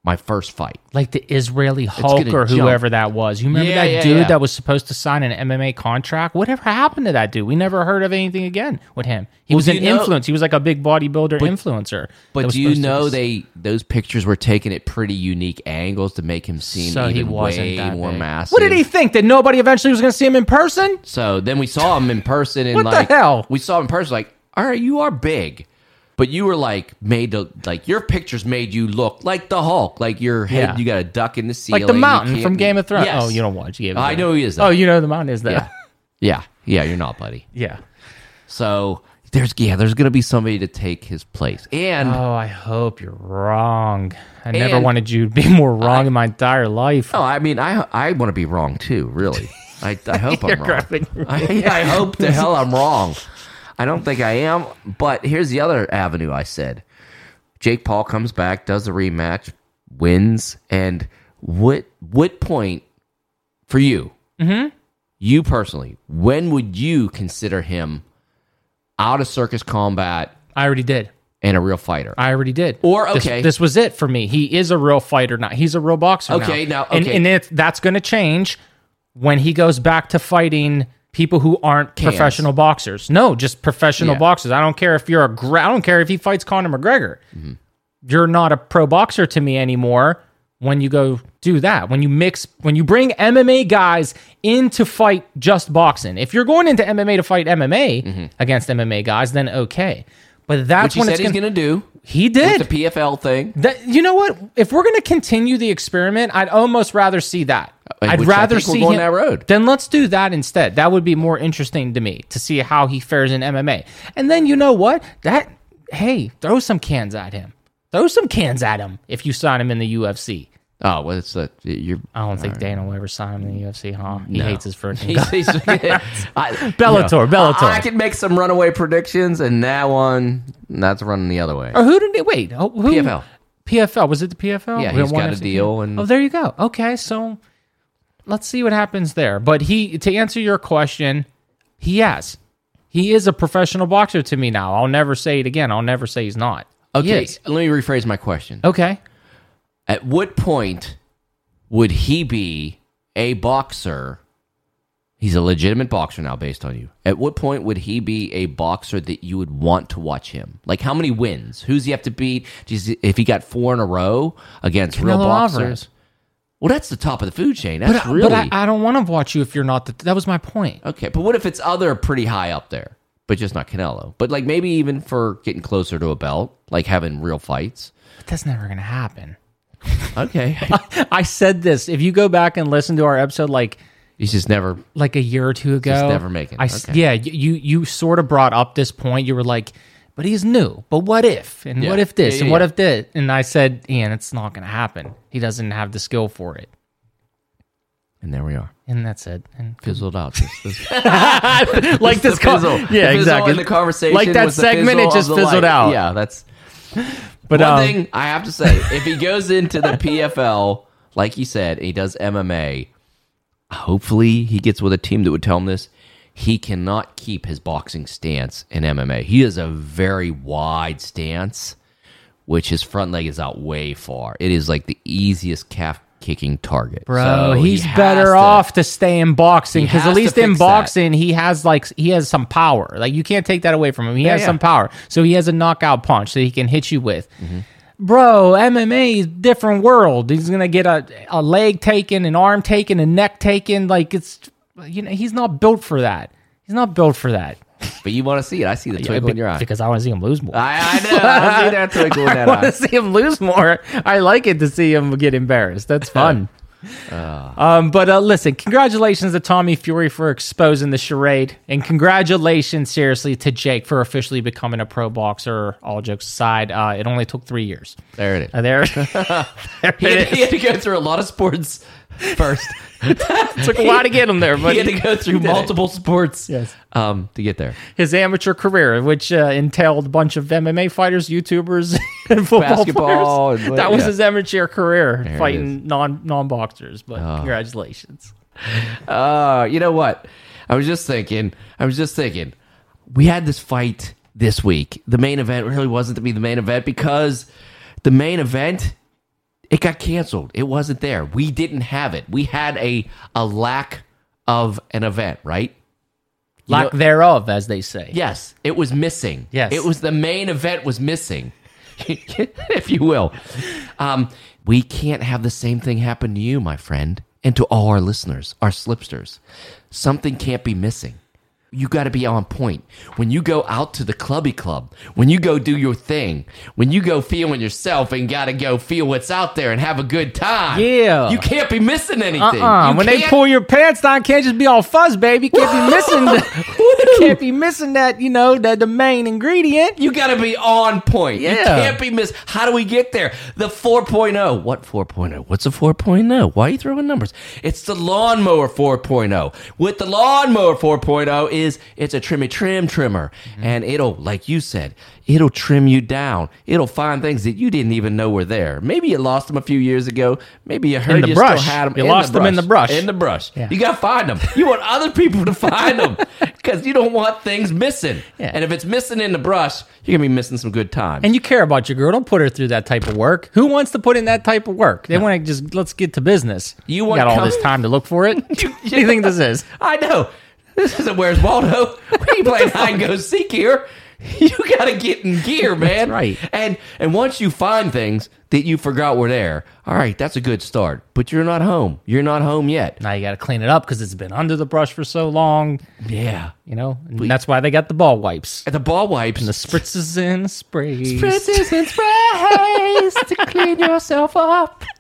my first fight. Like the Israeli Hulk or jump. whoever that was. You remember Yeah, that yeah, dude yeah. that was supposed to sign an MMA contract? Whatever happened to that dude? We never heard of anything again with him. He Well, was an you know- He was like a big bodybuilder influencer. But do you know they those pictures were taken at pretty unique angles to make him seem So he even wasn't way more big. massive? What did he think? That nobody eventually was going to see him in person? So then we saw him in person and What the like hell? we saw him in person like, all right, you are big. But you were like made to like your pictures made you look like the Hulk, like your head Yeah. you got a duck in the ceiling, Like the mountain from Game of Thrones. Yes. Oh, you don't watch Game of I know he is. Oh, you know the mountain is that. yeah, yeah, yeah. You're not, buddy. yeah. So there's yeah, there's gonna be somebody to take his place, and Oh, I hope you're wrong. I never wanted you to be more wrong in my entire life. oh, I mean, I I want to be wrong too. Really, I, I hope I'm wrong. I, I hope the hell I'm wrong. I don't think I am, but here's the other avenue. I said, Jake Paul comes back, does the rematch, wins, and what what point for you? Mm-hmm. You personally, when would you consider him out of circus combat I already did. and a real fighter? I already did. Or, This- okay. this, was it for me. He is a real fighter now. He's a real boxer. Okay, now, now- and, okay. and it, that's going to change when he goes back to fighting people who aren't professional boxers. No, just professional Yeah. boxers. I don't care if you're a. Gra- I don't care if he fights Conor McGregor. Mm-hmm. You're not a pro boxer to me anymore. When you go do that, when you mix, when you bring MMA guys in to fight just boxing. If you're going into MMA to fight MMA against MMA guys, then okay. But that's Mm-hmm. Which he when said it's he's gonna, going to do he did. with the PFL thing. That you know what? If we're going to continue the experiment, I'd almost rather see that. Uh, I'd which rather see him, that road. Then let's do that instead. That would be more interesting to me to see how he fares in MMA. And then you know what? That hey, throw some cans at him. Throw some cans at him if you sign him in the UFC. Oh, well, it's uh, you're. I don't think Dana will ever sign him in the UFC, huh? He No. hates his first name. He's, he's, I, Bellator, Bellator. I, I can make some runaway predictions, and that one, that's running the other way. Or who did he wait? Oh, who, PFL. PFL was it the PFL? Yeah, he's got a deal and- oh, there you go. Okay, so let's see what happens there. But he, to answer your question, he has, He is a professional boxer to me now. I'll never say it again. I'll never say he's not. Okay, is. let me rephrase my question. Okay. At what point would he be a boxer? He's a legitimate boxer now, based on you. At what point would he be a boxer that you would want to watch him? Like, how many wins? Who's he have to beat? If he got four in a row against real boxers? Alvarez. Well, that's the top of the food chain. That's But, really but I, I don't want to watch you if you're not. The, that was my point. okay. But what if it's other pretty high up there, but just not Canelo? But like maybe even for getting closer to a belt, like having real fights. But that's never going to happen. Okay, I said this. If you go back and listen to our episode, like he's just never like a year or two ago, Just never making. I Okay. yeah, you you sort of brought up this point. You were like, but he's new. But what if? And Yeah. what if this? Yeah, yeah, and what if this? And I said, Ian, it's not going to happen. He doesn't have the skill for it. and there we are. And that's it. And Fizzled out. This- like this, fizzle. yeah, The exactly. The conversation, like that segment, it just fizzled light. out. Yeah, that's. But One um, thing I have to say: if he goes into the PFL, like you said, he does MMA, hopefully he gets with a team that would tell him this. He cannot keep his boxing stance in MMA. He has a very wide stance, which his front leg is out way far. It is like the easiest calf kicking target. Bro, So he's has better to- off to stay in boxing because at least in fix that. boxing he has like he has some power. Like you can't take that away from him. He has yeah. some power, so he has a knockout punch that he can hit you with. Mm-hmm. Bro, MMA is different world. He's gonna get a a leg taken, an arm taken, a neck taken. Like it's you know he's not built for that. He's not built for that. But you want to see it. I see the twinkle in your eye. because I want to see him lose more. I, I know. I see that twinkle in that I want to see him lose more. I like it to see him get embarrassed. That's fun. um, but uh, listen, congratulations to Tommy Fury for exposing the charade, and congratulations, seriously, to Jake for officially becoming a pro boxer. All jokes aside, uh, it only took three years. There it is. Uh, there, there He had, he had to go through a lot of sports first. took a while to get him there, but he had to go through he it. multiple sports Yes. um, to get there. his amateur career, which uh, entailed a bunch of MMA fighters, YouTubers, and football Basketball players. and- that was yeah. his amateur career, it fighting non non boxers. But congratulations. Uh, you know what? I was just thinking. I was just thinking. We had this fight this week. The main event really wasn't to be the main event because the main event it got canceled. It wasn't there. We didn't have it. We had a a lack of an event, right? You Lack know- thereof, as they say. Yes, it was missing. Yes. It was the main event was missing, if you will. Um, we can't have the same thing happen to you, my friend, and to all our listeners, our slipsters. Something can't be missing. You got to be on point. When you go out to the clubby club, when you go do your thing, when you go feeling yourself and got to go feel what's out there and have a good time. Yeah. You can't be missing anything. Uh-uh. When they can't- pull your pants down, can't just be all fuzz, baby. Can't be missing. The, can't be missing that. You know, the the main ingredient. You got to be on point. You Yeah. can't be missed. How do we get there? The 4.0. What 4.0? What's a 4.0? Why are you throwing numbers? It's the lawnmower 4.0. With the lawnmower 4.0 is it's a trimmy trim trimmer and it'll like you said, it'll trim you down. It'll find things that you didn't even know were there. Maybe you lost them a few years ago. Maybe you heard you brush. still had them. You in lost the them in the brush. In the brush. Yeah. You got to find them. You want other people to find them because you don't want things missing. Yeah. And if it's missing in the brush, you're gonna be missing some good time. And you care about your girl. Don't put her through that type of work. Who wants to put in that type of work? They want to just let's get to business. You want got all this time to look for it? do you think this is? I know this isn't where's Waldo. We ain't playing hide and go seek here. You gotta get in gear, man. right. And and once you find things that you forgot were there, all right, that's a good start. But you're not home. You're not home yet. Now you got to clean it up because it's been under the brush for so long. Yeah. You know, and that's why they got the ball wipes, And the ball wipes. And the spritzes and sprays. Spritzes and sprays to clean yourself up.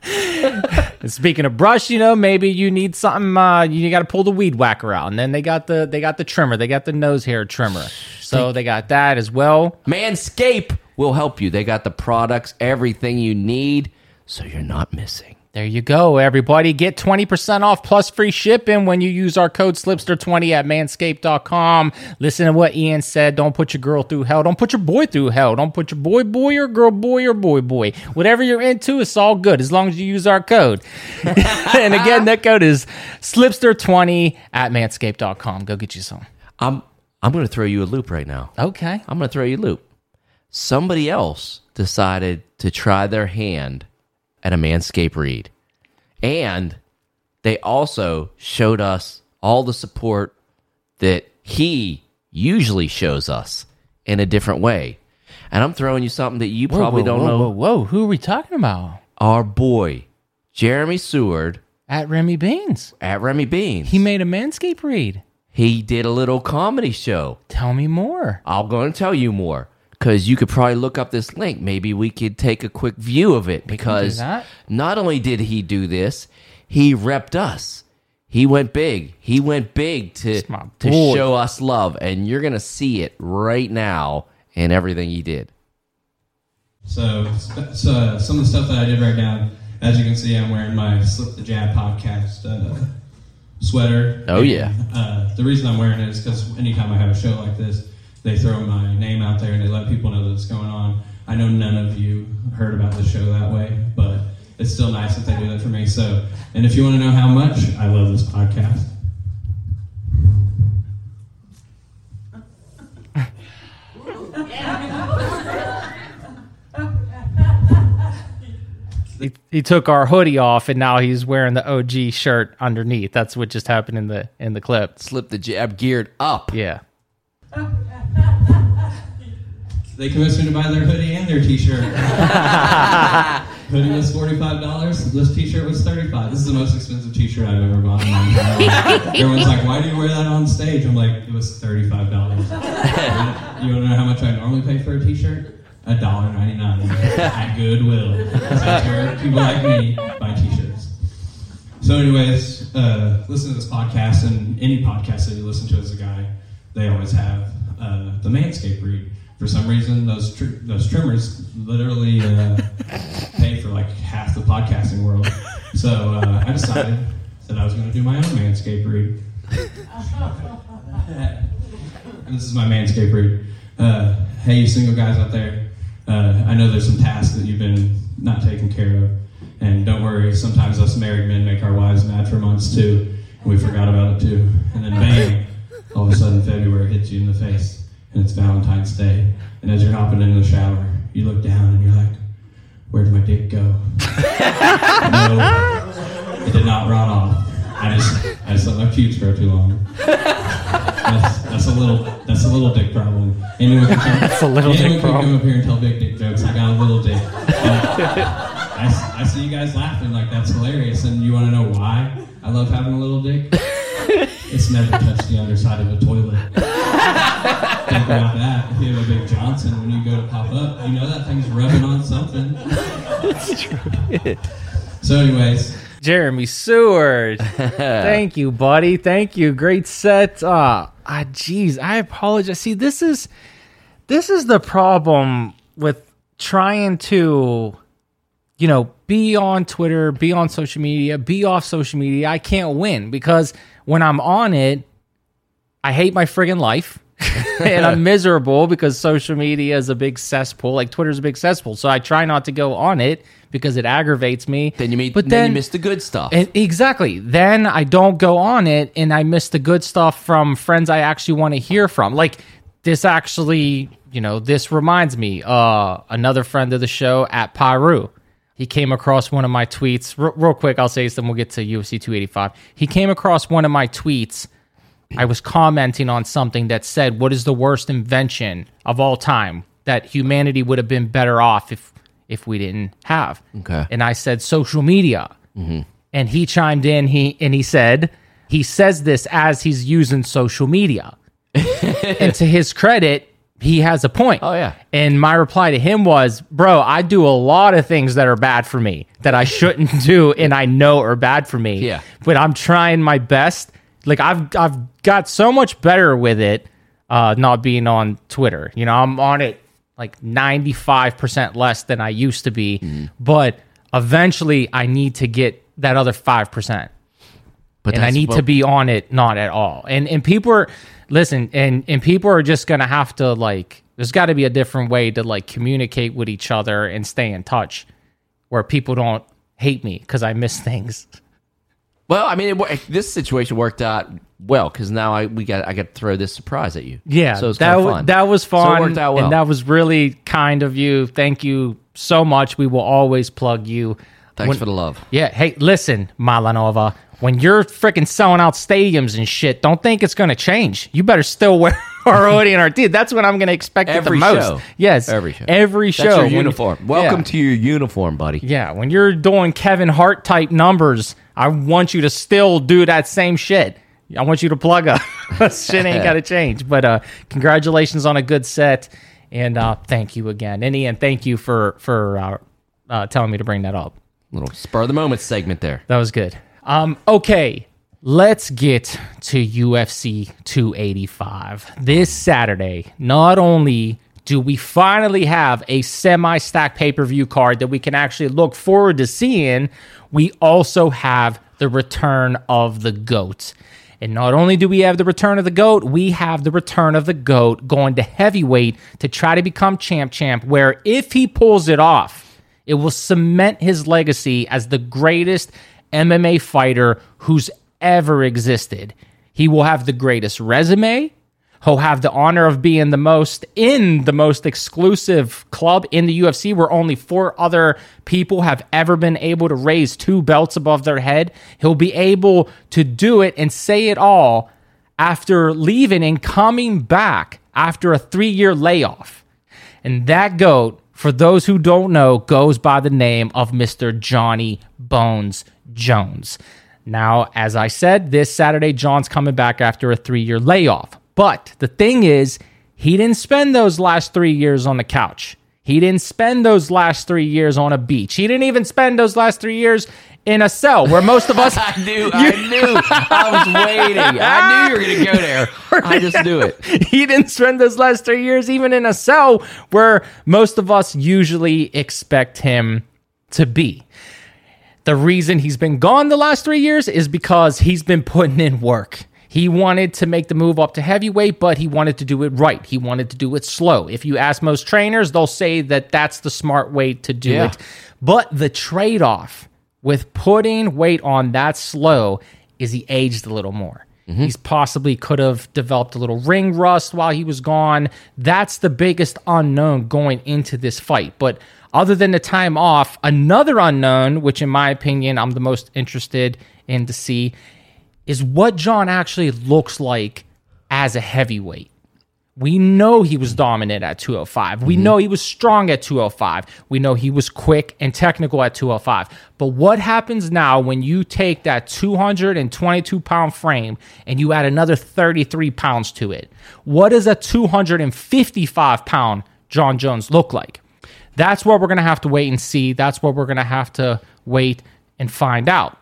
And speaking of brush, you know, maybe you need something. Uh, you got to pull the weed whacker out, and then they got the they got the trimmer, they got the nose hair trimmer, so they got that as well. Manscape will help you. They got the products, everything you need, so you're not missing. There you go, everybody. Get 20% off plus free shipping when you use our code Slipster20 at manscaped.com. Listen to what Ian said. Don't put your girl through hell. Don't put your boy through hell. Don't put your boy, boy, or girl, boy, or boy, boy. Whatever you're into, it's all good as long as you use our code. and again, that code is Slipster20 at manscaped.com. Go get you some. I'm I'm going to throw you a loop right now. Okay. I'm going to throw you a loop. Somebody else decided to try their hand at a Manscaped read. And they also showed us all the support that he usually shows us in a different way. And I'm throwing you something that you probably whoa, don't whoa, know. Whoa, whoa, who are we talking about? Our boy, Jeremy Seward At Remy Beans. at Remy Beans. He made a Manscaped read. he did a little comedy show. Tell me more. I'm going to tell you more because you could probably look up this link. Maybe we could take a quick view of it because not only did he do this, he repped us. He went big. He went big to to show us love, and you're gonna see it right now in everything he did. So, so some of the stuff that I did right now, as you can see, I'm wearing my Slip the Jab podcast uh, sweater. Oh, yeah. Uh, the reason I'm wearing it is because anytime I have a show like this, they throw my name out there and they let people know that it's going on. I know none of you heard about the show that way, but it's still nice that they do that for me. So, and if you want to know how much, I love this podcast. He, he took our hoodie off and now he's wearing the OG shirt underneath. That's what just happened in the in the clip. Slip the jab geared up. Yeah. They convinced me to buy their hoodie and their t-shirt. hoodie was forty-five dollars. This t-shirt was thirty-five. This is the most expensive t-shirt I've ever bought in my life. Everyone's like, "Why do you wear that on stage?" I'm like, "It was thirty-five dollars." you want to know how much I normally pay for a t-shirt? A dollar ninety-nine at Goodwill. That's where people like me buy t-shirts. So, anyways, uh, listen to this podcast and any podcast that you listen to as a guy, they always have uh, the Manscaped read. For some reason, those tr- those trimmers literally uh, pay for like half the podcasting world. So uh, I decided that I was going to do my own Manscaped read. and this is my Manscaped read. Uh, hey, you single guys out there, uh, I know there's some tasks that you've been not taking care of. And don't worry, sometimes us married men make our wives mad for months too. And we forgot about it too. And then bang, all of a sudden February hits you in the face. And it's Valentine's Day. And as you're hopping into the shower, you look down and you're like, where'd my dick go? no, it did not rot off. I just, I just let my pubes grow too long. That's, that's a little, that's a little dick problem. Anyone can come, That's a little anyone dick can problem. come up here and tell big dick jokes. I got a little dick. I see you guys laughing like that's hilarious, and you want to know why I love having a little dick? It's never touched the underside of a toilet. Think about that. If you have a big Johnson, when you go to pop up, you know that thing's rubbing on something. That's true. so, anyways, Jeremy Seward. Thank you, buddy. Thank you. Great set. Uh ah jeez, I apologize. See, this is this is the problem with trying to you know, be on Twitter, be on social media, be off social media. I can't win because when I'm on it, I hate my friggin' life. and I'm miserable because social media is a big cesspool. Like Twitter's a big cesspool. So I try not to go on it because it aggravates me. Then you meet, but then, you miss the good stuff. and exactly. Then I don't go on it and I miss the good stuff from friends I actually want to hear from. Like this actually, you know, this reminds me, uh, another friend of the show at Paru. He came across one of my tweets. R- real quick, I'll say this, then we'll get to UFC 285. He came across one of my tweets. I was commenting on something that said, What is the worst invention of all time that humanity would have been better off if if we didn't have? Okay. And I said social media mm-hmm. and he chimed in he and he said he says this as he's using social media and to his credit he has a point Oh, yeah. and my reply to him was bro i do a lot of things that are bad for me that i shouldn't do and i know are bad for me Yeah. but i'm trying my best like i've i've got so much better with it uh not being on twitter you know i'm on it like 95% less than i used to be Mm-hmm. but eventually i need to get that other 5% but and I need what- to be on it not at all. And and people are listen, and and people are just gonna have to like. There's got to be a different way to like communicate with each other and stay in touch, where people don't hate me because I miss things. Well, I mean, it, this situation worked out well because now I we got I got to throw this surprise at you. Yeah, so it's that fun. that was So fun. it worked out well. and that was really kind of you. Thank you so much. We will always plug you. Thanks When- for the love. Yeah. Hey, listen, Malanova. When you're freaking selling out stadiums and shit, don't think it's going to change. You better still wear our hoodie and our tee. That's what I'm going to expect Every the most. show. Yes, Every show. Every show. That's your uniform. Welcome yeah. to your uniform, buddy. Yeah, when you're doing Kevin Hart type numbers, I want you to still do that same shit. I want you to plug up. shit ain't got to change. But uh, congratulations on a good set, and uh, thank you again, and Ian, thank you for for uh, uh, telling me to bring that up. Little spur of the moment segment there. That was good. Um, okay, let's get to UFC 285 this Saturday. Not only do we finally have a semi stack pay-per-view card that we can actually look forward to seeing, we also have the return of the goat. And not only do we have the return of the GOAT, we have the return of the GOAT going to heavyweight to try to become champ champ, where if he pulls it off, it will cement his legacy as the greatest MMA fighter who's ever existed. He will have the greatest resume. He'll have the honor of being the most in the most exclusive club in the UFC where only four other people have ever been able to raise two belts above their head. He'll be able to do it and say it all after leaving and coming back after a three year layoff. And that goat, for those who don't know, goes by the name of Mr. Johnny Bones Jones. Now, as I said, this Saturday, Jon's coming back after a three year layoff. But the thing is, he didn't spend those last three years on the couch. He didn't spend those last three years on a beach. He didn't even spend those last three years in a cell where most of us. I knew. I knew. I was waiting. I knew you were going to go there. I just knew it. he didn't spend those last three years even in a cell where most of us usually expect him to be. The reason he's been gone the last three years is because he's been putting in work. He wanted to make the move up to heavyweight, but he wanted to do it right. He wanted to do it slow. If you ask most trainers, they'll say that that's the smart way to do Yeah. it. But the trade off with putting weight on that slow is he aged a little more. Mm-hmm. He's possibly could have developed a little ring rust while he was gone. That's the biggest unknown going into this fight. But other than the time off, another unknown, which in my opinion I'm the most interested in to see, is what Jon actually looks like as a heavyweight. We know he was dominant at 205. We mm-hmm. know he was strong at 205. We know he was quick and technical at 205. But what happens now when you take that 222 pound frame and you add another 33 pounds to it? What does a 255 pound Jon Jones look like? That's what we're going to have to wait and see. That's what we're going to have to wait and find out.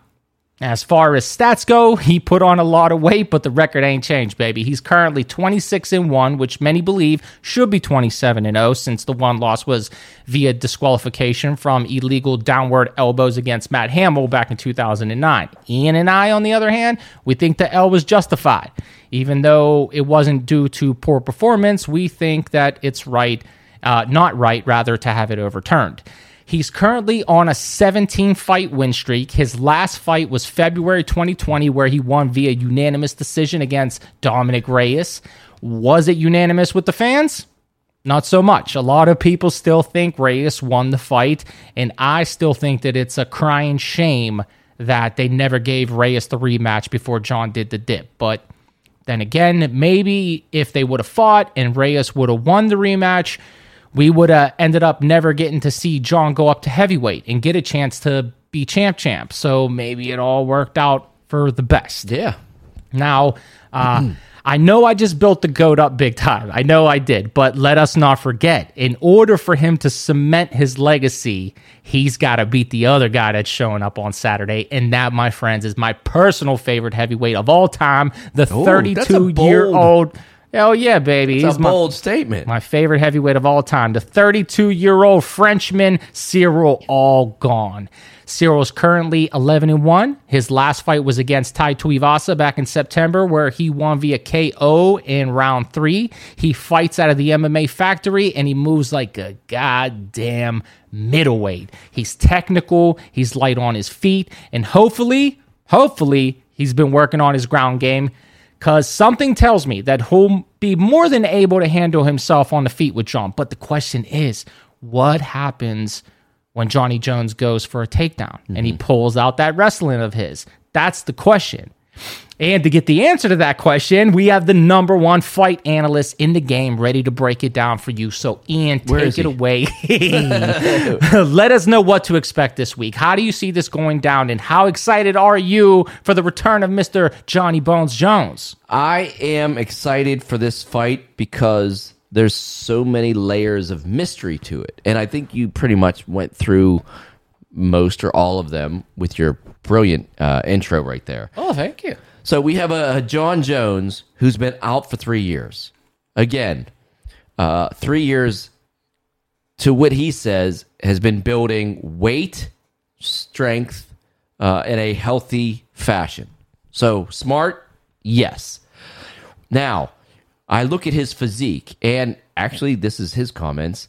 As far as stats go, he put on a lot of weight, but the record ain't changed, baby. He's currently 26 and 1, which many believe should be 27 and 0 since the one loss was via disqualification from illegal downward elbows against Matt Hamill back in 2009. Ian and I, on the other hand, we think the L was justified. Even though it wasn't due to poor performance, we think that it's right, uh, not right, rather, to have it overturned. He's currently on a 17 fight win streak. His last fight was February 2020, where he won via unanimous decision against Dominick Reyes. Was it unanimous with the fans? Not so much. A lot of people still think Reyes won the fight, and I still think that it's a crying shame that they never gave Reyes the rematch before Jon did the dip. But then again, maybe if they would have fought and Reyes would have won the rematch, we would have ended up never getting to see Jon go up to heavyweight and get a chance to be champ champ. So maybe it all worked out for the best. Yeah. Now, uh, I know I just built the goat up big time. I know I did, but let us not forget in order for him to cement his legacy, he's got to beat the other guy that's showing up on Saturday. And that, my friends, is my personal favorite heavyweight of all time, the Ooh, that's a 32 year old. Hell yeah, baby. It's He's a my- bold statement. my favorite heavyweight of all time, the 32 year old Frenchman, Cyril All Gane. Cyril's currently 11 and 1. His last fight was against Tai Tuivasa back in September, where he won via KO in round three. He fights out of the MMA factory and he moves like a goddamn middleweight. He's technical, he's light on his feet, and hopefully Hopefully, he's been working on his ground game because something tells me that he'll be more than able to handle himself on the feet with Jon. But the question is, what happens when Johnny Jones goes for a takedown and he mm-hmm. pulls out that wrestling of his? That's the question. And to get the answer to that question, we have the number one fight analyst in the game ready to break it down for you. So, Ian, Where take it away. Let us know what to expect this week. How do you see this going down? And how excited are you for the return of Mr. Johnny Bones Jones? I am excited for this fight because there's so many layers of mystery to it. And I think you pretty much went through most or all of them with your brilliant uh, intro right there. Oh, thank you. So we have a, a Jon Jones who's been out for three years. Again, uh, three years to what he says has been building weight, strength uh, in a healthy fashion. So smart, yes. Now, I look at his physique, and actually, this is his comments.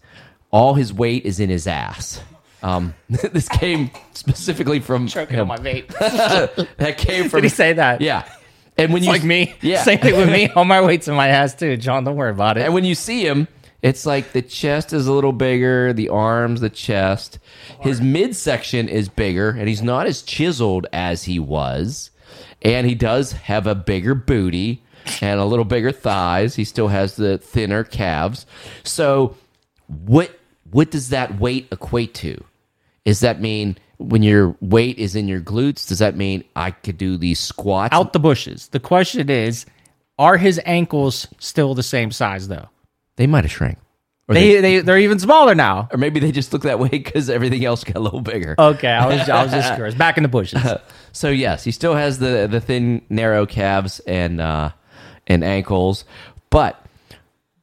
All his weight is in his ass. Um, this came specifically from Choking on my vape. that came from Did he say that? yeah. And when you like me. yeah. Same thing with me. All my weight's in my ass too, Jon. Don't worry about it. And when you see him, it's like the chest is a little bigger, the arms, the chest. His midsection is bigger, and he's not as chiseled as he was. And he does have a bigger booty and a little bigger thighs. He still has the thinner calves. So, what what does that weight equate to? Does that mean when your weight is in your glutes? Does that mean I could do these squats? Out the bushes. The question is, are his ankles still the same size though? They might have shrank. Or They, they they're even smaller now. or maybe they just look that way because everything else got a little bigger. Okay, I was I was just curious. Back in the bushes. So yes, he still has the the thin, narrow calves and uh, and ankles, but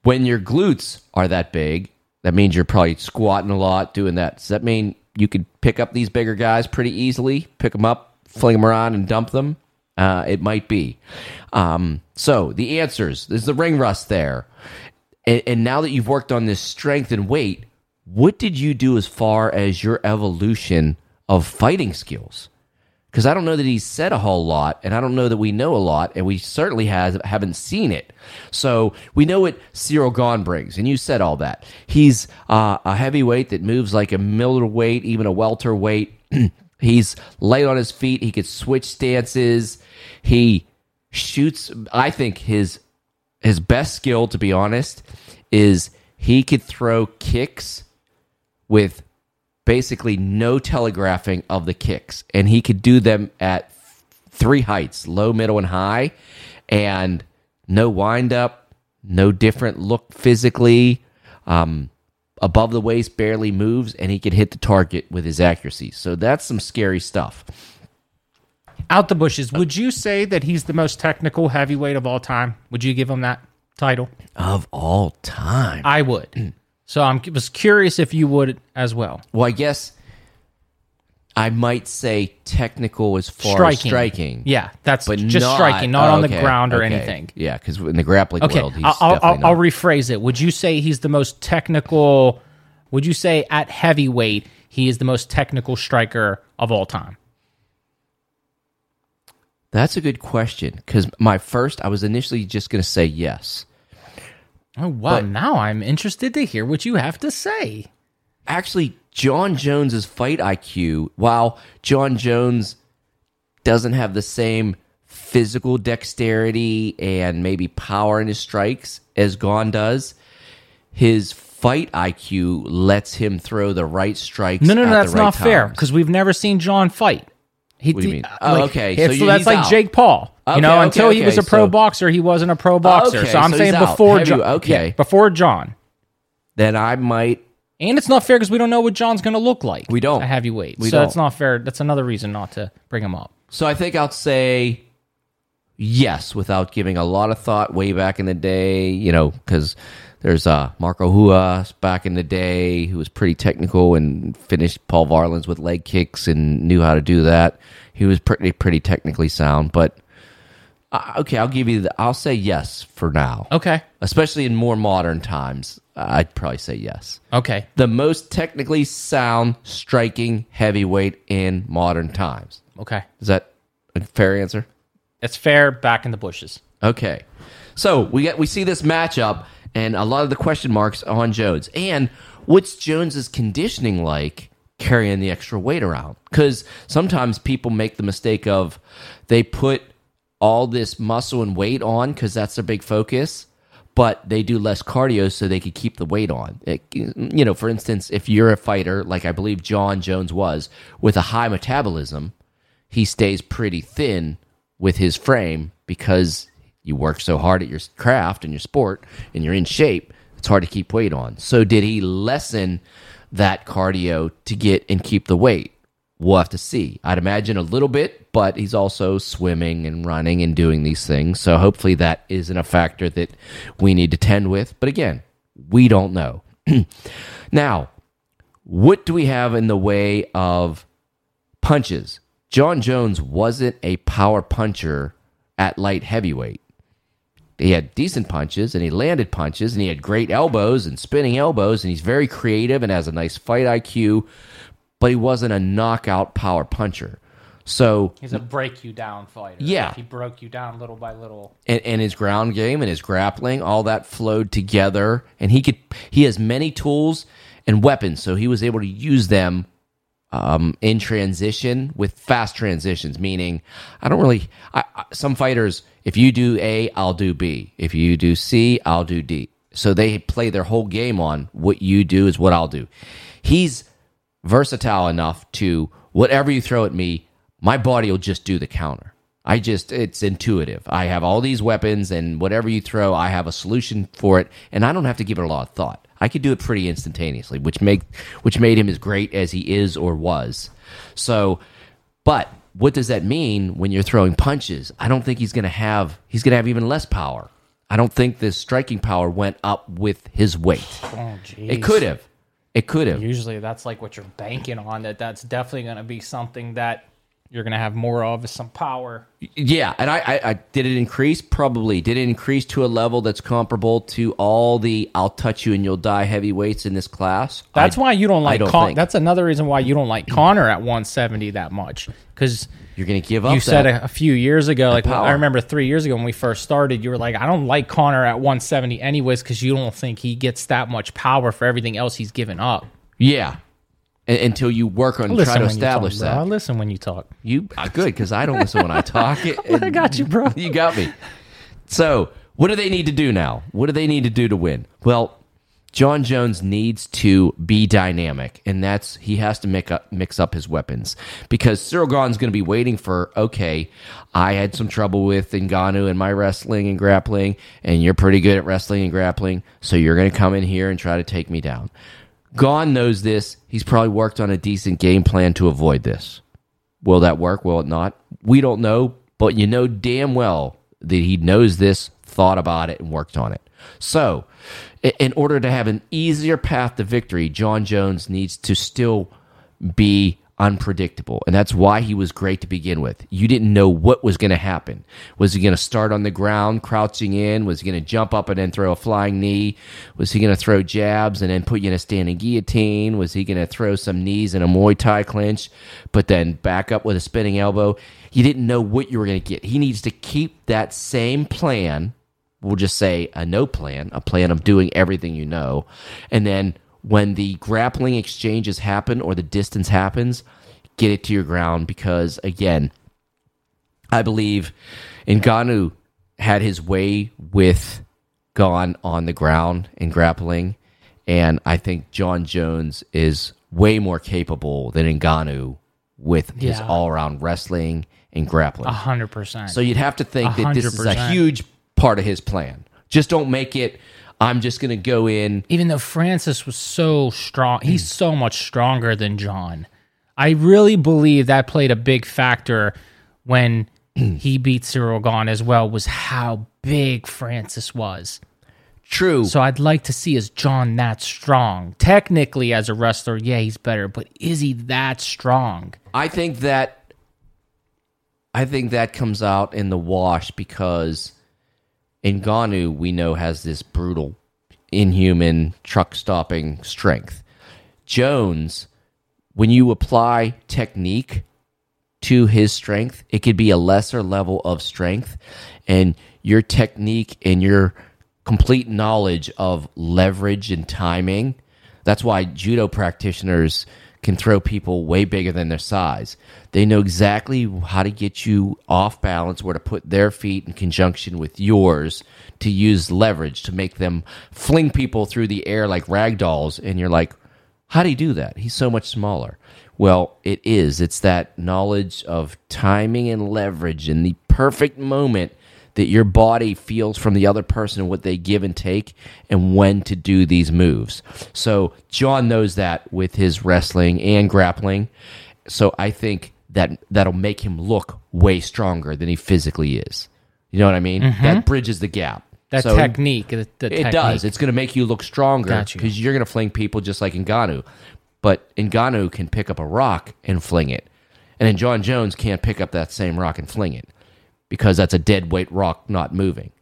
when your glutes are that big, that means you're probably squatting a lot, doing that. Does that mean you could pick up these bigger guys pretty easily, pick them up, fling them around, and dump them? Uh, it might be. Um, so the answers: is the ring rust there, and, and now that you've worked on this strength and weight, what did you do as far as your evolution of fighting skills? Because I don't know that he's said a whole lot, and I don't know that we know a lot, and we certainly has haven't seen it. So we know what Cyril Gane brings, and you said all that. He's uh, a heavyweight that moves like a middleweight, even a welterweight. he's light on his feet. He could switch stances. He shoots. I think his his best skill, to be honest, is he could throw kicks with basically no telegraphing of the kicks, and he could do them at three heights low, middle, and high, and no wind up, no different look physically. Um, above the waist, barely moves, and he could hit the target with his accuracy. So that's some scary stuff. Out the bushes. Would you say that he's the most technical heavyweight of all time? Would you give him that title? Of all time. I would. So I am was curious if you would as well. Well, I guess I might say technical as far Striking. as striking. Yeah, that's but just not- striking, not oh, on the okay, ground or okay. anything. Yeah, because in the grappling Okay, world, he's I'll, I'll, I'll rephrase it. Would you say he's the most technical? Would you say at heavyweight he is the most technical striker of all time? That's a good question because my first, I was initially just going to say yes. Oh wow! But- now I'm interested to hear what you have to say. Actually, Jon Jones's fight IQ, while Jon Jones doesn't have the same physical dexterity and maybe power in his strikes as Gane does, his fight IQ lets him throw the right strikes. No, no, no, that's right not fair because we've never seen Jon fight. He, What do you he- mean? Oh, okay, so it's- you- that's like out. Jake Paul. Okay, you know, okay, until he was a pro so- boxer, he wasn't a pro boxer. okay, so I'm so saying before Jon. okay. yeah, before Jon. Then I might. And it's not fair because we don't know what Jon's going to look like. We don't. at heavyweight. We so don't. it's not fair. That's another reason not to bring him up. So I think I'll say yes without giving a lot of thought way back in the day, you know, because there's uh, Marco Ruas back in the day who was pretty technical and finished Paul Varelans with leg kicks and knew how to do that. He was pretty pretty technically sound, but uh, okay, I'll give you the, I'll say yes for now. Okay. Especially in more modern times, I'd probably say yes. Okay. The most technically sound striking heavyweight in modern times. Okay. Is that A fair answer. It's fair. Back in the bushes. Okay. So we get we see this matchup and a lot of the question marks on Jones. And what's Jones's conditioning like carrying the extra weight around? Because sometimes people make the mistake of they put all this muscle and weight on because that's their big focus, but they do less cardio so they could keep the weight on. It- you know, for instance, if you're a fighter like I believe Jon Jones was with a high metabolism, he stays pretty thin with his frame because you work so hard at your craft and your sport and you're in shape it's hard to keep weight on. So did he lessen that cardio to get and keep the weight? We'll have to see. I'd imagine a little bit but he's also swimming and running and doing these things. So hopefully that isn't a factor that we need to tend with. But again we don't know. Now what do we have in the way of punches. Jon Jones wasn't a power puncher at light heavyweight. He had decent punches and he landed punches and he had great elbows and spinning elbows and he's very creative and has a nice fight IQ, but he wasn't a knockout power puncher. So He's a break you down fighter. Yeah. Like, he broke you down little by little. and, and his ground game and his grappling, all that flowed together. And he could he has many tools and weapons, so he was able to use them um, in transition with fast transitions. Meaning, I don't really. I, I, some fighters, if you do A, I'll do B. If you do C, I'll do D. So they play their whole game on what you do is what I'll do. He's versatile enough to whatever you throw at me, my body will just do the counter. I just it's intuitive. I have all these weapons and whatever you throw, I have a solution for it and I don't have to give it a lot of thought. I could do it pretty instantaneously, which make which made him as great as he is or was. So, but what does that mean when you're throwing punches? I don't think he's going to have he's going to have even less power. I don't think this striking power went up with his weight. Oh. It could have. It could have. Usually that's like what you're banking on, that that's definitely going to be something that you're going to have more of is some power. Yeah, and I, I, I did it increase probably did it increase to a level that's comparable to all the I'll touch you and you'll die heavyweights in this class. That's I- why you don't like don't Con- That's another reason why you don't like Conor at 170 that much. Because you're going to give up. you said a, a few years ago, like power. I remember three years ago when we first started, you were like, I don't like Conor at 170 anyways because you don't think he gets that much power for everything else he's given up. yeah, until you work on try to you talk, establish bro. I listen when you talk. You uh, good because I don't listen when I talk. I got you, bro. you got me. So, what do they need to do now? What do they need to do to win? Well, Jon Jones needs to be dynamic, and that's he has to mix up mix up his weapons because Cyril Gane's going to be waiting for. Okay, I had some trouble with Ngannou in my wrestling and grappling, and you're pretty good at wrestling and grappling, so you're going to come in here and try to take me down. Gane knows this. He's probably worked on a decent game plan to avoid this. Will that work? Will it not? We don't know, but you know damn well that he knows this, thought about it, and worked on it. So, in order to have an easier path to victory, Jon Jones needs to still be unpredictable. And that's why he was great to begin with. You didn't know what was going to happen. Was he going to start on the ground, crouching in? Was he going to jump up and then throw a flying knee? Was he going to throw jabs and then put you in a standing guillotine? Was he going to throw some knees in a Muay Thai clinch, but then back up with a spinning elbow? You didn't know what you were going to get. He needs to keep that same plan we'll just say a no plan, a plan of doing everything you know. And then when the grappling exchanges happen or the distance happens, get it to your ground because, again, I believe Ngannou had his way with Gane on the ground and grappling. And I think Jon Jones is way more capable than Ngannou with his all around wrestling and grappling. A hundred percent. So you'd have to think A that this is a huge part of his plan. Just don't make it. I'm just going to go in. even though Francis was so strong, he's mm. so much stronger than Jon. I really believe that played a big factor when mm. he beat Cyril Gane as well. Was how big Francis was. True. So I'd like to see is Jon that strong? Technically, as a wrestler, yeah, he's better, but is he that strong? I think that. I think that comes out in the wash because Ngannou we know has this brutal, inhuman truck stopping strength. Jones, when you apply technique to his strength. It could be a lesser level of strength, and your technique and your complete knowledge of leverage and timing. That's why judo practitioners can throw people way bigger than their size. They know exactly how to get you off balance, where to put their feet in conjunction with yours to use leverage to make them fling people through the air like rag dolls. And you're like, how do you do that? He's so much smaller. Well, it is. It's that knowledge of timing and leverage and the perfect moment that your body feels from the other person and what they give and take and when to do these moves. So Jon knows that with his wrestling and grappling. So I think that that'll make him look way stronger than he physically is. You know what I mean? That bridges the gap. That So- technique. The, the it technique. does. It's going to make you look stronger Got you. because you're going to fling people just like Ngannou. But Ngannou can pick up a rock and fling it. And then Jon Jones can't pick up that same rock and fling it because that's a dead weight rock not moving.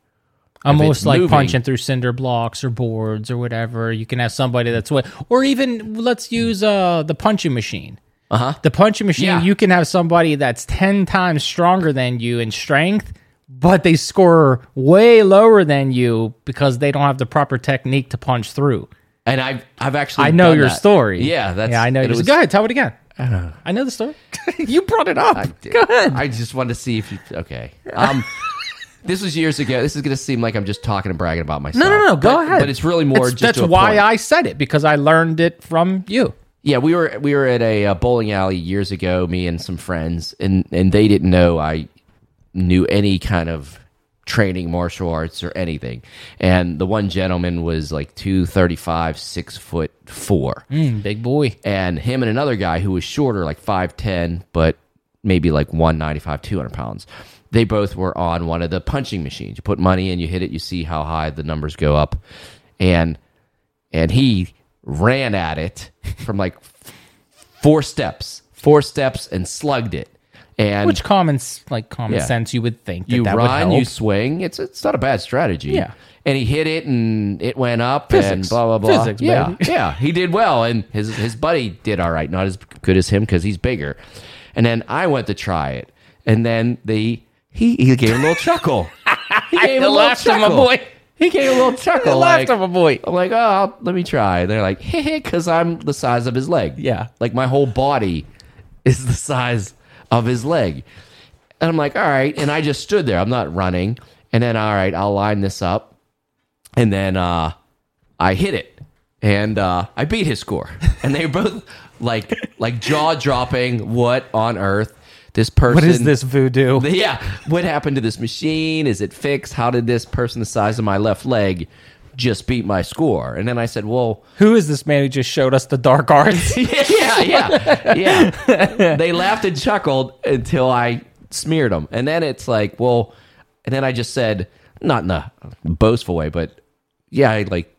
Almost like moving- punching through cinder blocks or boards or whatever. You can have somebody that's what, or even let's use uh the punching machine. Uh huh. The punching machine, Yeah. you can have somebody that's 10 times stronger than you in strength, but they score way lower than you because they don't have the proper technique to punch through. And I've I've actually I know done your that. story. Yeah, that's yeah, I know. and it was- Go ahead, tell it again. I know the story. you brought it up. I, Go ahead. I just wanted to see if you. Okay. Um, this was years ago. This is going to seem like I'm just talking and bragging about myself. no, no, no. Go But- ahead. But it's really more. It's- just that's to a why point. I said it because I learned it from you. Yeah, we were we were at a, uh bowling alley years ago, me and some friends, and and they didn't know I knew any kind of training martial arts or anything. And the one gentleman was like two thirty five, six foot four, Mm, big boy. and him and another guy who was shorter, like five ten, but maybe like one ninety five, two hundred pounds. They both were on one of the punching machines. You put money in, you hit it, you see how high the numbers go up, and and he ran at it from like four steps, four steps, and slugged it. And Which common like common Yeah. sense you would think that you that run, you swing. It's it's not a bad strategy. Yeah. And he hit it, and it went up, and blah blah blah. Physics, yeah, baby. yeah. He did well, and his his buddy did all right. Not as good as him because he's bigger. And then I went to try it, and then the he he gave a little chuckle. He gave a little at my chuckle. boy. He gave a little chuckle. laughed like, at my boy. I'm like, oh, I'll- let me try. They're like, hey, because I'm the size of his leg. Yeah. Like my whole body is the size of his leg. And I'm like, all right. And I just stood there. I'm not running. And then, all right, I'll line this up. And then uh, I hit it. And uh, I beat his score. And they were both like, like jaw dropping. What on earth? This person. what is this voodoo? Yeah. What happened to this machine? Is it fixed? How did this person the size of my left leg just beat my score? And then I said, well, Who is this man who just showed us the dark arts? yeah, yeah, yeah. They laughed and chuckled until I smeared them. And then it's like, well, and then I just said, not in a boastful way, but yeah, I like,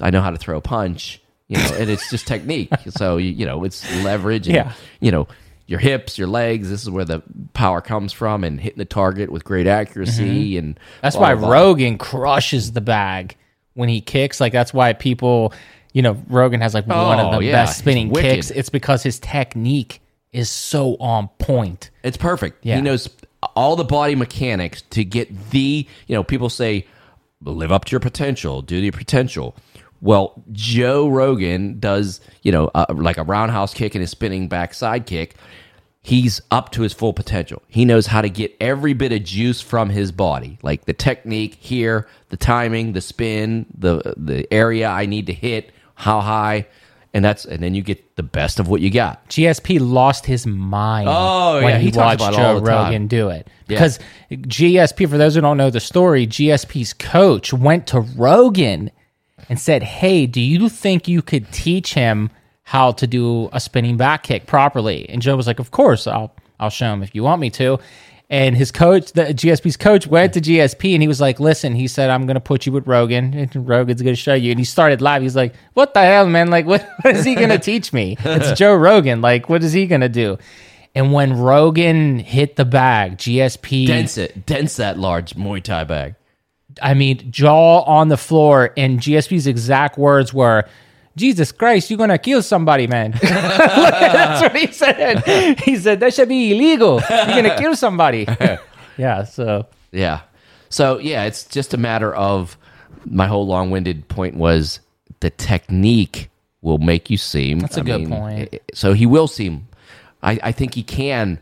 I know how to throw a punch, you know, and it's just technique. So, you, you know, it's leverage and, Yeah. you know, your hips, your legs, this is where the power comes from and hitting the target with great accuracy. And Mm-hmm. That's blah, why blah. Rogan crushes the bag when he kicks. Like that's why people, you know, Rogan has like one Oh, of the yeah, best spinning kicks. It's because his technique is so on point. It's perfect. Yeah. He knows all the body mechanics to get the, you know, people say, live up to your potential, do your potential. Well, Joe Rogan does, you know, uh, like a roundhouse kick and a spinning backside kick. He's up to his full potential. He knows how to get every bit of juice from his body, like the technique here, the timing, the spin, the the area I need to hit, how high, and that's and then you get the best of what you got. GSP lost his mind Oh, when yeah, he, he talks watched about Joe. Rogan do it. Yeah. Because GSP, for those who don't know the story, GSP's coach went to Rogan and said, Hey, do you think you could teach him how to do a spinning back kick properly? And Joe was like, Of course, I'll I'll show him if you want me to. And his coach, the GSP's coach, went to GSP and he was like, "Listen," he said, "I'm going to put you with Rogan, and Rogan's going to show you." And he started live. He's like, "What the hell, man? Like, what, what is he going to teach me? It's Joe Rogan. Like, what is he going to do?" And when Rogan hit the bag, GSP, Dense it, dense that large Muay Thai bag. I mean, jaw on the floor, and GSP's exact words were, Jesus Christ, you're gonna kill somebody, man. That's what he said. He said that should be illegal. You're gonna kill somebody. yeah. So Yeah. So yeah, it's just a matter of my whole long-winded point was the technique will make you seem. That's a I good mean, point. So he will seem. I, I think he can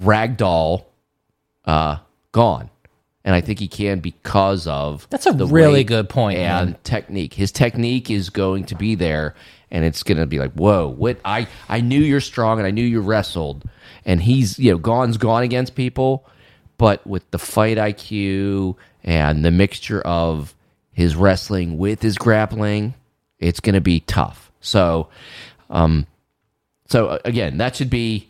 ragdoll uh, Gane, and I think he can because of That's a really good point, and man. technique. His technique is going to be there, and it's going to be like, whoa! What I I knew you're strong, and I knew you wrestled, and he's you know Gane's gone against people, but with the fight IQ and the mixture of his wrestling with his grappling, it's going to be tough. So, um, so uh, again, that should be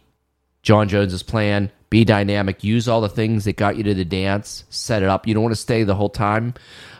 Jon Jones's plan. Be dynamic. Use all the things that got you to the dance. Set it up. You don't want to stay the whole time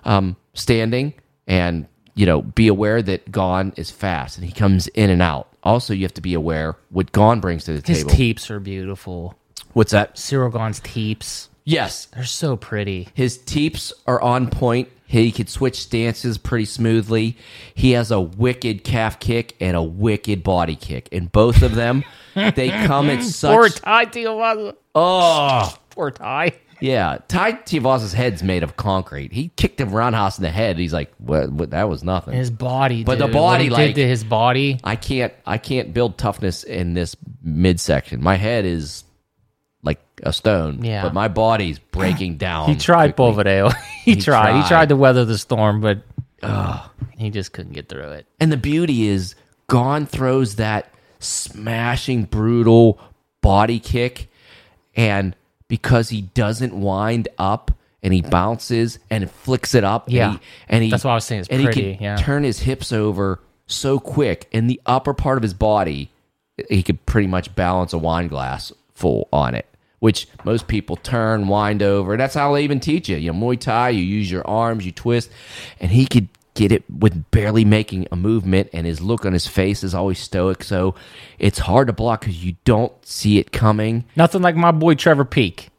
um, standing, and you know, be aware that Gane is fast and he comes in and out. Also, you have to be aware what Gane brings to the his table. His teeps are beautiful. What's that? Cyril Gane's teeps. Yes, They're so pretty. His teeps are on point. He could switch stances pretty smoothly. He has a wicked calf kick and a wicked body kick. And both of them, they come at such. Poor. Ty Tijuana. Oh, Poor Ty. yeah. Tai Tuivasa's head's made of concrete. He kicked him roundhouse in the head. He's like, what, what, that was nothing. His body, But the dude. What body, he like- did to his body. I can't I can't build toughness in this midsection. My head is like a stone. Yeah. But my body's breaking down. He tried quickly. He, He tried. He tried. tried to weather the storm, but he just couldn't get through it. And the beauty is, Gane throws that smashing, brutal body kick. And because he doesn't wind up and he bounces and flicks it up. Yeah. And he, and he, That's what I was saying, it's and pretty, he can yeah. turn his hips over so quick. And the upper part of his body, he could pretty much balance a wine glass full on it. Which most people turn, wind over. That's how they even teach you. You know, Muay Thai, you use your arms, you twist, and he could get it with barely making a movement. And his look on his face is always stoic, so it's hard to block because you don't see it coming. Nothing like my boy Trevor Peek.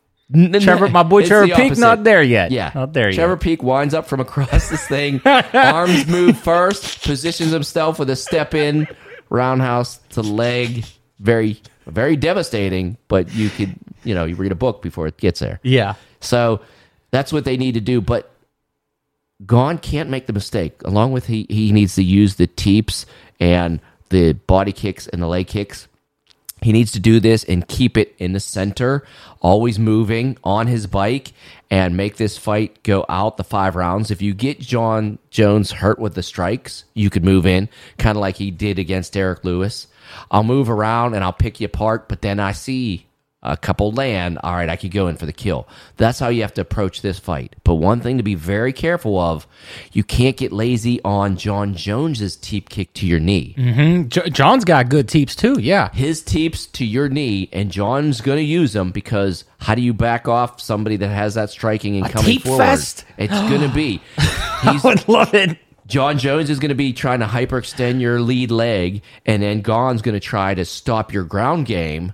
Trevor, my boy It's Trevor Peek, opposite. not there yet. Yeah, not there yet. Trevor yet. Peek winds up from across this thing, arms move first, positions himself with a step in, roundhouse to leg. Very, very devastating. But you could, you know, you read a book before it gets there. Yeah, So that's what they need to do. But Gane can't make the mistake. Along with he, he needs to use the teeps and the body kicks and the leg kicks. He needs to do this and keep it in the center, always moving on his bike and make this fight go out the five rounds. If you get Jon Jones hurt with the strikes, you could move in, kind of like he did against Derrick Lewis. I'll move around and I'll pick you apart, but then I see a couple land. All right, I could go in for the kill. That's how you have to approach this fight. But one thing to be very careful of, you can't get lazy on Jon Jones's teep kick to your knee mm-hmm. J- Jon's got good teeps too. Yeah, his teeps to your knee, and Jon's going to use them because how do you back off somebody that has that striking and coming teep forward? fest? It's going to be. He's, would love it. Jon Jones is going to be trying to hyperextend your lead leg, and then Gane's going to try to stop your ground game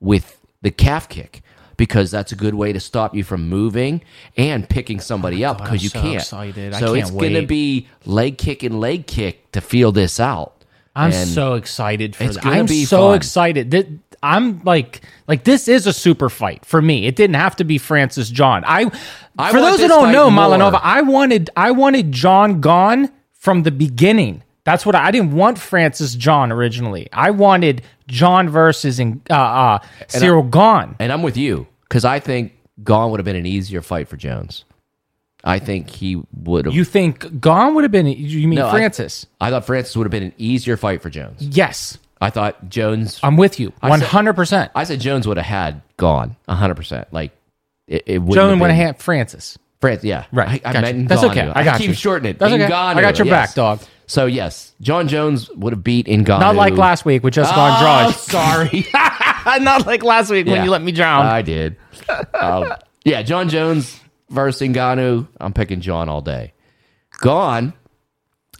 with the calf kick because that's a good way to stop you from moving and picking oh somebody up because you so can't. excited. I So can't it's going to be leg kick and leg kick to feel this out. I'm And- so excited for it's that. I'm be so fun. excited. That I'm like like this is a super fight for me. It didn't have to be Francis Jon. I, I for those who don't know, more. Malanova, I wanted I wanted Jon Gane from the beginning. That's what I, I didn't want Francis Jon originally. I wanted Jon versus and uh, uh, Cyril Gane. And I'm with you because I think Gane would have been an easier fight for Jones. I think he would have. You think Gane would have been? You mean No, Francis? I thought Francis would have been an easier fight for Jones. yes, I thought Jones. I'm with you. I One hundred percent. I said Jones would have had Gane 100. percent Like it, it would. Jon would have had Francis. Francis, yeah, Right, I, I gotcha. That's okay. I got keep you. shortening it. That's okay. Ngannou, I got your yes. back, dog. So yes, Jon Jones would have beat Ngannou. Not like last week with just Oh, gone draw. sorry. Not like last week when you let me drown. I did. Um, yeah, Jon Jones versus Ngannou. I'm picking Jon all day. Gane.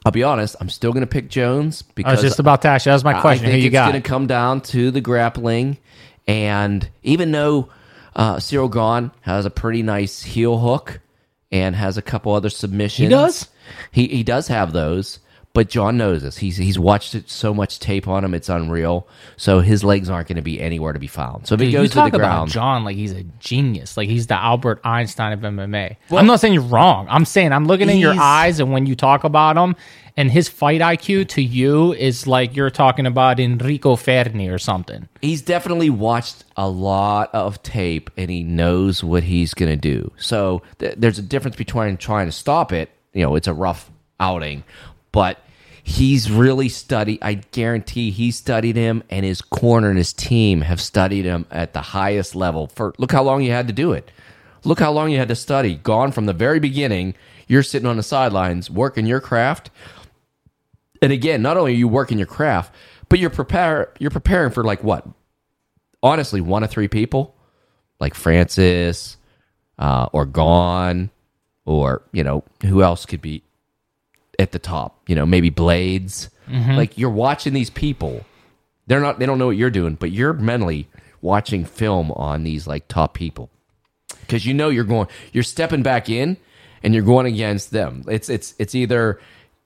I'll be honest. I'm still going to pick Jones because I was just about to ask you. That was my question. I Who you it's got? going to come down to the grappling, and even though uh, Cyril Gane has a pretty nice heel hook and has a couple other submissions, He does? He he does have those, But Jon knows this. He's he's watched it so much tape on him, it's unreal. So his legs aren't going to be anywhere to be found. So if he Dude, goes you to talk the about ground, Jon like he's a genius. Like he's the Albert Einstein of MMA. I'm not saying you're wrong. I'm saying I'm looking in your eyes, and when you talk about him, and his fight IQ to you is like you're talking about Enrico Fermi or something. he's definitely watched a lot of tape and he knows what he's going to do. So th- there's a difference between trying to stop it. You know, it's a rough outing, but he's really studied. I guarantee he studied him, and his corner and his team have studied him at the highest level. For look how long you had to do it. Look how long you had to study. Gane from the very beginning. You're sitting on the sidelines working your craft. And again, not only are you working your craft, but you're prepare you're preparing for like what? Honestly, one of three people, like Francis, uh, or Gane, or you know who else could be at the top? You know, maybe Blades. Mm-hmm. Like you're watching these people. They're not. They don't know what you're doing, but you're mentally watching film on these like top people because you know you're going. You're stepping back in, and you're going against them. It's it's it's either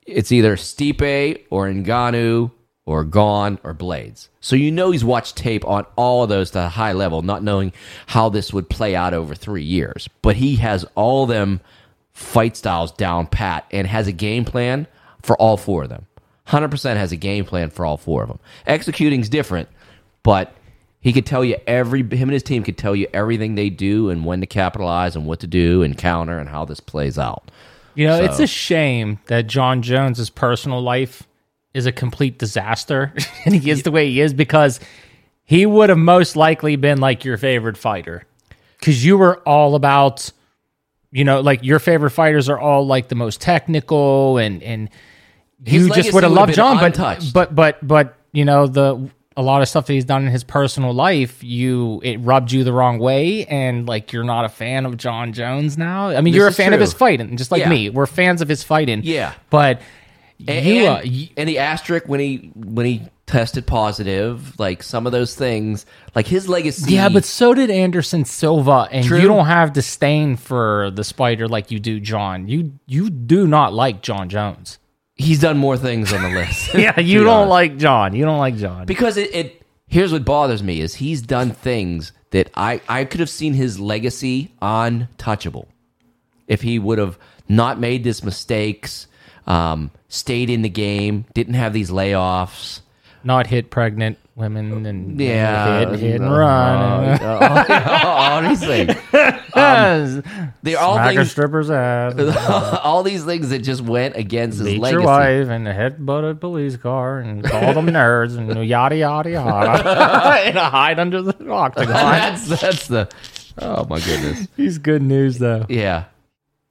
it's either Stipe or Ngannou or Gane or Blades. So you know he's watched tape on all of those to a high level, not knowing how this would play out over three years. But he has all them fight styles down pat and has a game plan for all four of them. 100% has a game plan for all four of them. Executing's different, but he could tell you every him and his team could tell you everything they do and when to capitalize and what to do and counter and how this plays out. You know, So- it's a shame that Jon Jones's personal life is a complete disaster, and he is the way he is because he would have most likely been like your favorite fighter because you were all about, you know, like your favorite fighters are all like the most technical and and His you just would have loved Jon, but untouched. but but but you know the a lot of stuff that he's done in his personal life, you it rubbed you the wrong way, and like you're not a fan of Jon Jones now. I mean, This you're a fan of his fighting, just like Yeah. me. We're fans of his fighting. Yeah. but And, you, uh, and the asterisk when he when he tested positive, like some of those things, like his legacy. yeah, but so did Anderson Silva, and True. you don't have disdain for the spider like you do Jon. You you do not like Jon Jones. he's done more things on the list. Yeah, you don't honest. like Jon. You don't like Jon. because it, it here's what bothers me is he's done things that I I could have seen his legacy untouchable if he would have not made these mistakes, um, stayed in the game, didn't have these layoffs. Not hit pregnant women uh, and Yeah, hit, hit and no, run. all these things. Um, they're all Smack things. stripper's ass. all these things that just went against his legacy. your wife and headbutt a police car and call them nerds and yada yada yada and hide under the octagon. That's that's the. Oh my goodness. He's good news though. Yeah,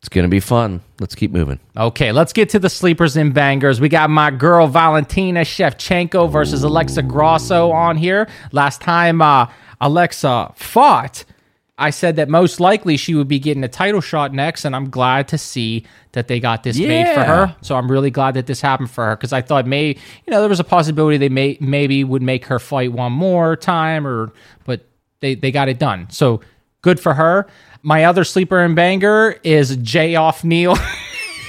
it's gonna be fun. Let's keep moving. Okay, let's get to the sleepers and bangers. We got my girl Valentina Shevchenko versus Alexa Grasso on here. Last time uh, Alexa fought, I said that most likely she would be getting a title shot next, and I'm glad to see that they got this made for her. So I'm really glad that this happened for her because I thought may you know there was a possibility they may maybe would make her fight one more time or but they they got it done. So good for her. My other sleeper and banger is Jay Off Neal.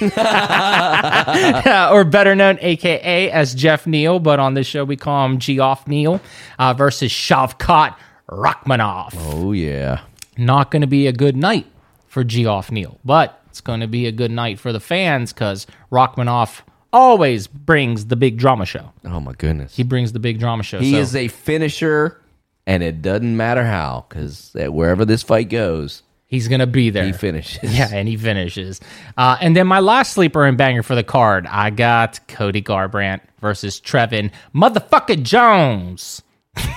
or better known, AKA as Jeff Neal, but on this show we call him Geoff Neal uh, versus Shavkat Rakhmonov. Oh yeah. Not going to be a good night for Geoff Neal, but it's going to be a good night for the fans because Rakhmonov always brings the big drama show. Oh my goodness. He brings the big drama show. He so- is a finisher, and it doesn't matter how, because wherever this fight goes, He's gonna be there. he finishes. Yeah, and he finishes. Uh, and then my last sleeper and banger for the card, I got Cody Garbrandt versus Trevin motherfucker Jones.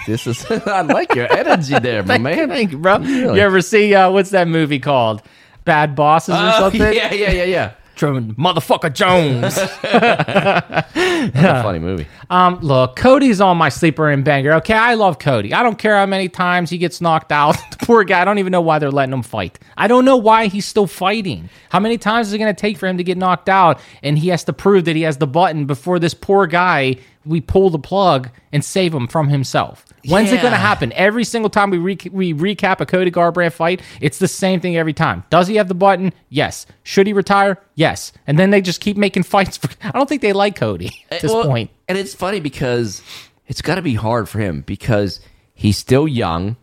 This is. I like your energy there, my man. Thank you, bro. Really? You ever see uh, what's that movie called? Bad Bosses or Oh, something? yeah, yeah, yeah, yeah. Trevin motherfucker Jones. That's a funny movie. Um, look, Cody's on my sleeper and banger. Okay, I love Cody. I don't care how many times he gets knocked out. the poor guy. I don't even know why they're letting him fight. I don't know why he's still fighting. How many times is it going to take for him to get knocked out? And he has to prove that he has the button before this poor guy. We pull the plug and save him from himself. When's it going to happen? Every single time we re- we recap a Cody Garbrandt fight, it's the same thing every time. Does he have the button? Yes. Should he retire? Yes. And then they just keep making fights. For, I don't think they like Cody at this Well, point. And it's funny because it's got to be hard for him because he's still young,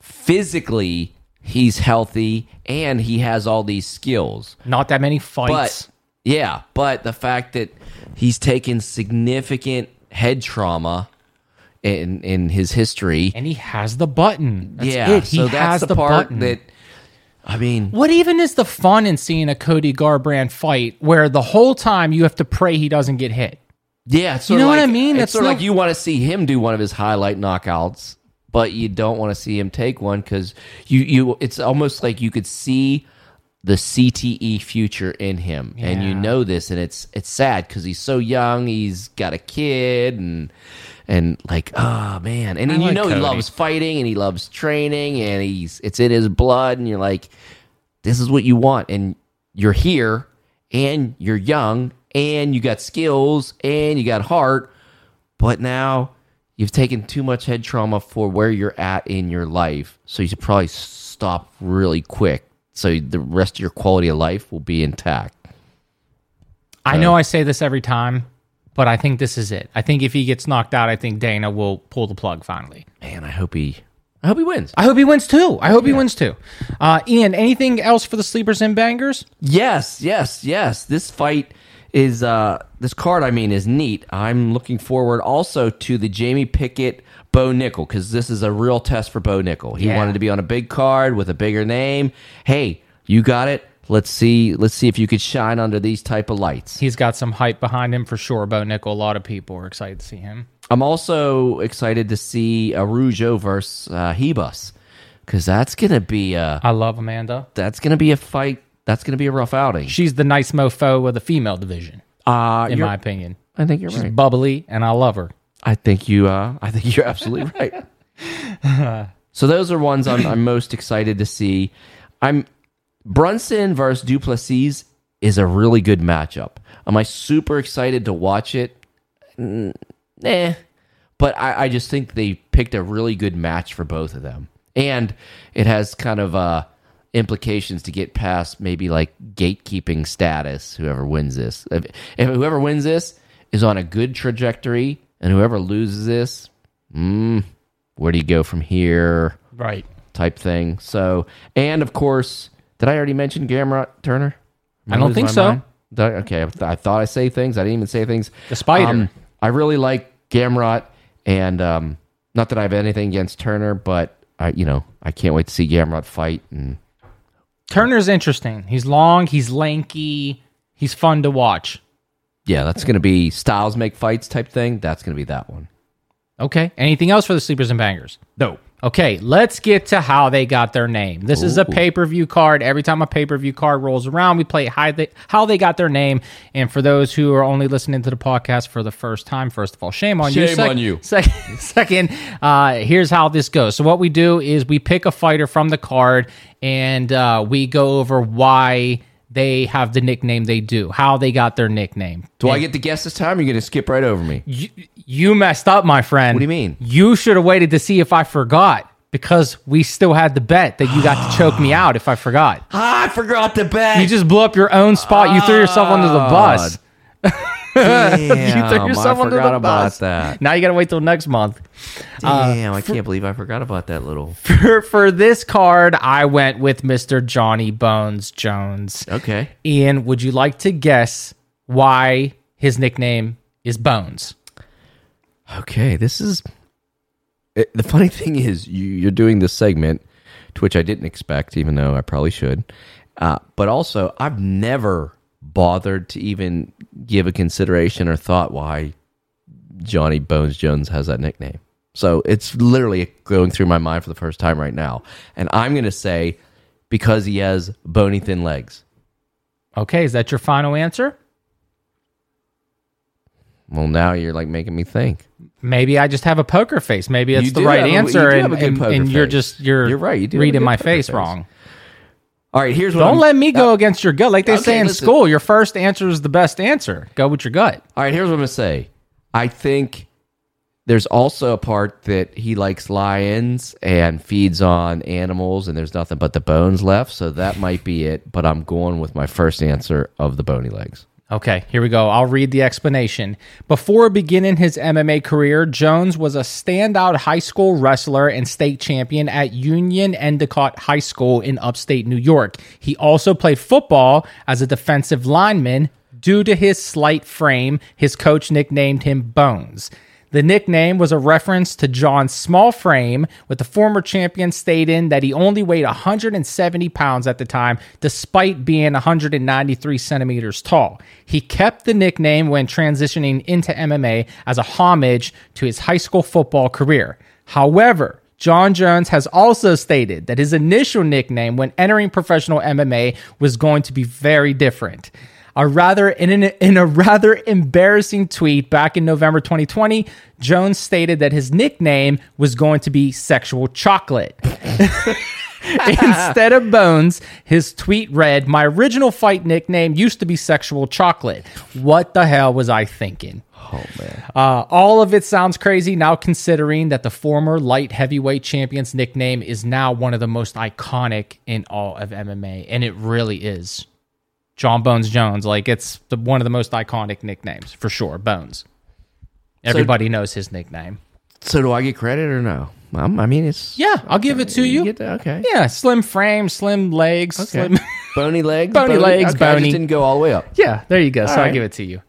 physically he's healthy, and he has all these skills. Not that many fights. But yeah, but the fact that he's taken significant head trauma in in his history, and he has the button. That's yeah, it. He so has that's the, the part button. that I mean, What even is the fun in seeing a Cody Garbrandt fight where the whole time you have to pray he doesn't get hit? Yeah, it's You know what I mean? It's That's sort of no- like you want to see him do one of his highlight knockouts, but you don't want to see him take one because you you. It's almost like you could see the CTE future in him, and you Yeah. know this, and it's it's sad because he's so young. He's got a kid, and and like oh man, and I you like know Cody. he loves fighting and he loves training, and he's it's in his blood, and you're like, this is what you want, and you're here, and you're young, and you got skills, and you got heart, but now you've taken too much head trauma for where you're at in your life, so you should probably stop really quick, so the rest of your quality of life will be intact. I know I say this every time, but I think this is it. I think if he gets knocked out, I think Dana will pull the plug finally. Man, I hope he, I hope he wins. I hope he wins too. I hope he wins too. Uh, Ian, anything else for the sleepers and bangers? Yes, yes, yes. This fight is uh this card I mean is neat. I'm looking forward also to the Jamie Pickett Bo Nickal because this is a real test for Bo Nickal. He Yeah. wanted to be on a big card with a bigger name. Hey, you got it. Let's see. Let's see if you could shine under these type of lights. He's got some hype behind him for sure. Bo Nickal, a lot of people are excited to see him. I'm also excited to see Araujo versus uh, Ribas because that's gonna be a I love Amanda. that's gonna be a fight. That's gonna be a rough outing. She's the nice mofo of the female division, Uh, in my opinion. I think you're She's right. bubbly, and I love her. I think you. Uh, I think you're absolutely right. so those are ones I'm, I'm most excited to see. I'm Brunson versus Du Plessis is a really good matchup. Am I super excited to watch it? Mm, eh. But I, I just think they picked a really good match for both of them, and it has kind of uh, implications to get past maybe like gatekeeping status. Whoever wins this, if, if whoever wins this is on a good trajectory, and whoever loses this, mm, where do you go from here? Right. Type thing. So, and of course, did I already mention Gamrot Turner? Am I don't think so. mind? I- okay, I, th- I thought I say things. I didn't even say things. The spider. I really like Gamrot, and um, not that I have anything against Turner, but I, you know, I can't wait to see Gamrot fight. And Turner's interesting. He's long, he's lanky, he's fun to watch. yeah, that's going to be Styles make fights type thing. That's going to be that one. Okay. Anything else for the sleepers and bangers? No. Okay, let's get to how they got their name. This is a pay per view card. Every time a pay per view card rolls around, we play how they, how they got their name. And for those who are only listening to the podcast for the first time, first of all, shame on you. Shame on you. Second, second uh, here's how this goes. So, what we do is we pick a fighter from the card and uh, we go over why they have the nickname they do, how they got their nickname. Do I get to guess this time? Or are you going to skip right over me? You, you messed up, my friend. What do you mean? You should have waited to see if I forgot because we still had the bet that you got to choke me out if I forgot. Ah, I forgot the bet. You just blew up your own spot. You threw yourself under the bus. Damn, you threw yourself I under forgot the about bus. that. Now you got to wait till next month. Damn, I can't believe I forgot about that little. For, for this card, I went with Mr. Johnny Bones Jones. Okay. Ian, would you like to guess why his nickname is Bones? Okay, this is it, the funny thing is you, you're doing this segment, to which I didn't expect, even though I probably should. Uh, but also, I've never bothered to even give a consideration or thought why Johnny Bones Jones has that nickname. So it's literally going through my mind for the first time right now, and I'm going to say because he has bony thin legs. Okay, is that your final answer? Well, now you're like making me think. Maybe I just have a poker face. Maybe it's the right have a- you answer, and, have a good and, and you're just you're You're right, you do reading my face face. wrong. All right, here's what Don't I'm- let me go against your gut. Like they Okay, say in listen. school, your first answer is the best answer. Go with your gut. All right, here's what I'm gonna say. I think there's also a part that he likes lions and feeds on animals, and there's nothing but the bones left. So that might be it. But I'm going with my first answer of the bony legs. Okay, here we go. I'll read the explanation. Before beginning his MMA career, Jones was a standout high school wrestler and state champion at Union Endicott High School in upstate New York. He also played football as a defensive lineman. Due to his slight frame, his coach nicknamed him Bones. The nickname was a reference to Jon's small frame, with the former champion stating that he only weighed 170 pounds at the time, despite being 193 centimeters tall. He kept the nickname when transitioning into MMA as a homage to his high school football career. However, Jon Jones has also stated that his initial nickname when entering professional MMA was going to be very different. A rather in, an, in a rather embarrassing tweet back in November 2020, Jones stated that his nickname was going to be sexual chocolate. Instead of Bones, his tweet read, "My original fight nickname used to be Sexual Chocolate. What the hell was I thinking?" Oh man. Uh, all of it sounds crazy now, considering that the former light heavyweight champion's nickname is now one of the most iconic in all of MMA, and it really is. Jon Bones Jones, like it's the, one of the most iconic nicknames for sure. Bones. Everybody knows his nickname. So do I get credit or no? Um, I mean, it's Yeah, I'll give it to you. that? Okay. Yeah, slim frame, slim legs, Okay. slim. Bony legs. Bony legs, okay, I bony. didn't go all the way up. yeah, there you go. so I'll right. give it to you.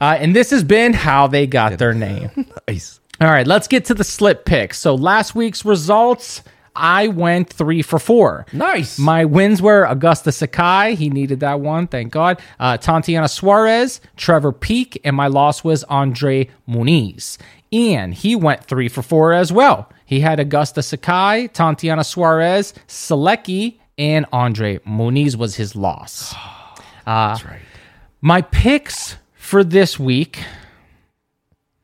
Uh, and this has been how they got their name. Nice. All right, let's get to the slip picks. So last week's results, I went three for four. Nice. My wins were Augusto Sakai. He needed that one, thank God. Uh, Tatiana Suarez, Trevor Peek, and my loss was Andre Muniz. And he went three for four as well. He had Augusto Sakai, Tatiana Suarez, Solecki, and Andre Muniz was his loss. That's right. My picks for this week.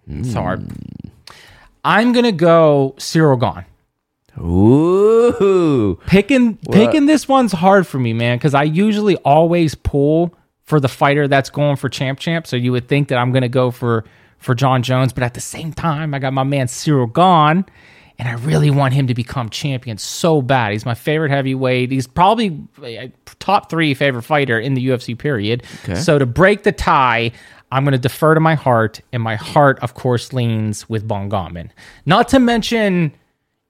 It's hard. I'm gonna go Ciryl Gane. Ooh. Picking picking this one's hard for me, man, because I usually always pull for the fighter that's going for champ champ. So you would think that I'm gonna go for for Jon Jones, but at the same time, I got my man Ciryl Gane, and I really want him to become champion so bad. He's my favorite heavyweight. He's probably a top three favorite fighter in the UFC period. So to break the tie, I'm going to defer to my heart, and my heart, of course, leans with Bon Gamin. Not to mention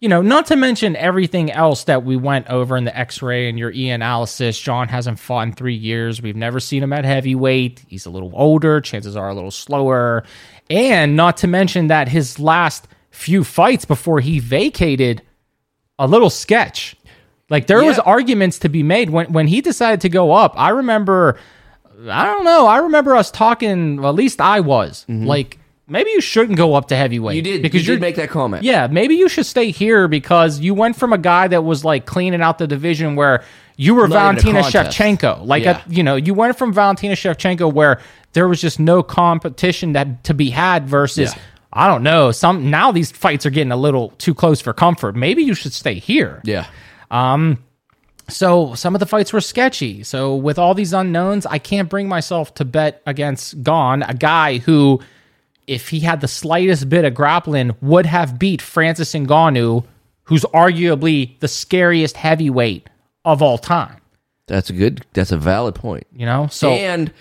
you know, not to mention everything else that we went over in the x ray and your E analysis. Jon hasn't fought in three years. We've never seen him at heavyweight. He's a little older. Chances are a little slower. And not to mention that his last few fights before he vacated, a little sketch. Like there was arguments to be made when when he decided to go up. I remember I don't know. I remember us talking, well, at least I was. Mm-hmm. Like maybe you shouldn't go up to heavyweight. You did because you did make that comment. yeah, maybe you should stay here because you went from a guy that was like cleaning out the division where you were Not Valentina. Shevchenko. Like, Yeah. a, you know, you went from Valentina Shevchenko where there was just no competition that to be had versus. Yeah. I don't know. Some now these fights are getting a little too close for comfort. Maybe you should stay here. Yeah. Um So some of the fights were sketchy. So with all these unknowns, I can't bring myself to bet against Gane, a guy who, if he had the slightest bit of grappling, would have beat Francis Ngannou, who's arguably the scariest heavyweight of all time. That's a good that's a valid point. You know, so and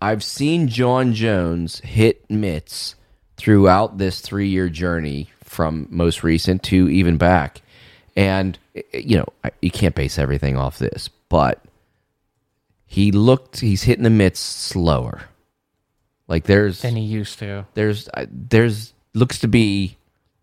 I've seen Jon Jones hit mitts throughout this three year journey from most recent to even back. And, you know, you can't base everything off this, but he looked, he's hitting the mitts slower. Like there's, than he used to. there's, uh, there's, looks to be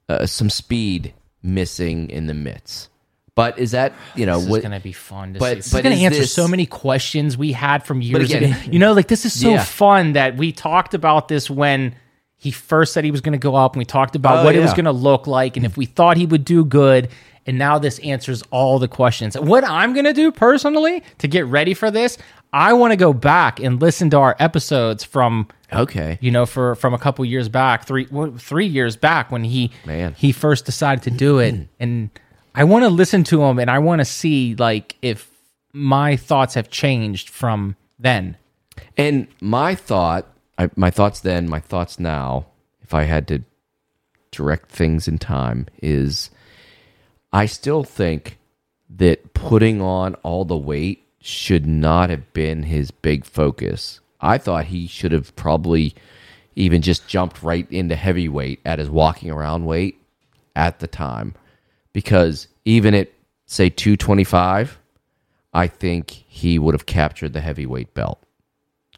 uh, some speed missing in the mitts. But is that, you know, This is going to be fun to but- see. This but is going to answer this- so many questions we had from years again- ago. You know, like this is so Yeah. fun that we talked about this when he first said he was going to go up, and we talked about Oh, what it was going to look like, and if we thought he would do good. And now this answers all the questions. What I'm going to do personally to get ready for this, I want to go back and listen to our episodes from Okay. you know for from a couple years back, three what, three years back when he Man. he first decided to do it, hmm. and I want to listen to him and I want to see like if my thoughts have changed from then. And my thought, I, my thoughts then, my thoughts now, if I had to direct things in time, is I still think that putting on all the weight should not have been his big focus. I thought he should have probably even just jumped right into heavyweight at his walking around weight at the time. Because even at, say, 225, I think he would have captured the heavyweight belt.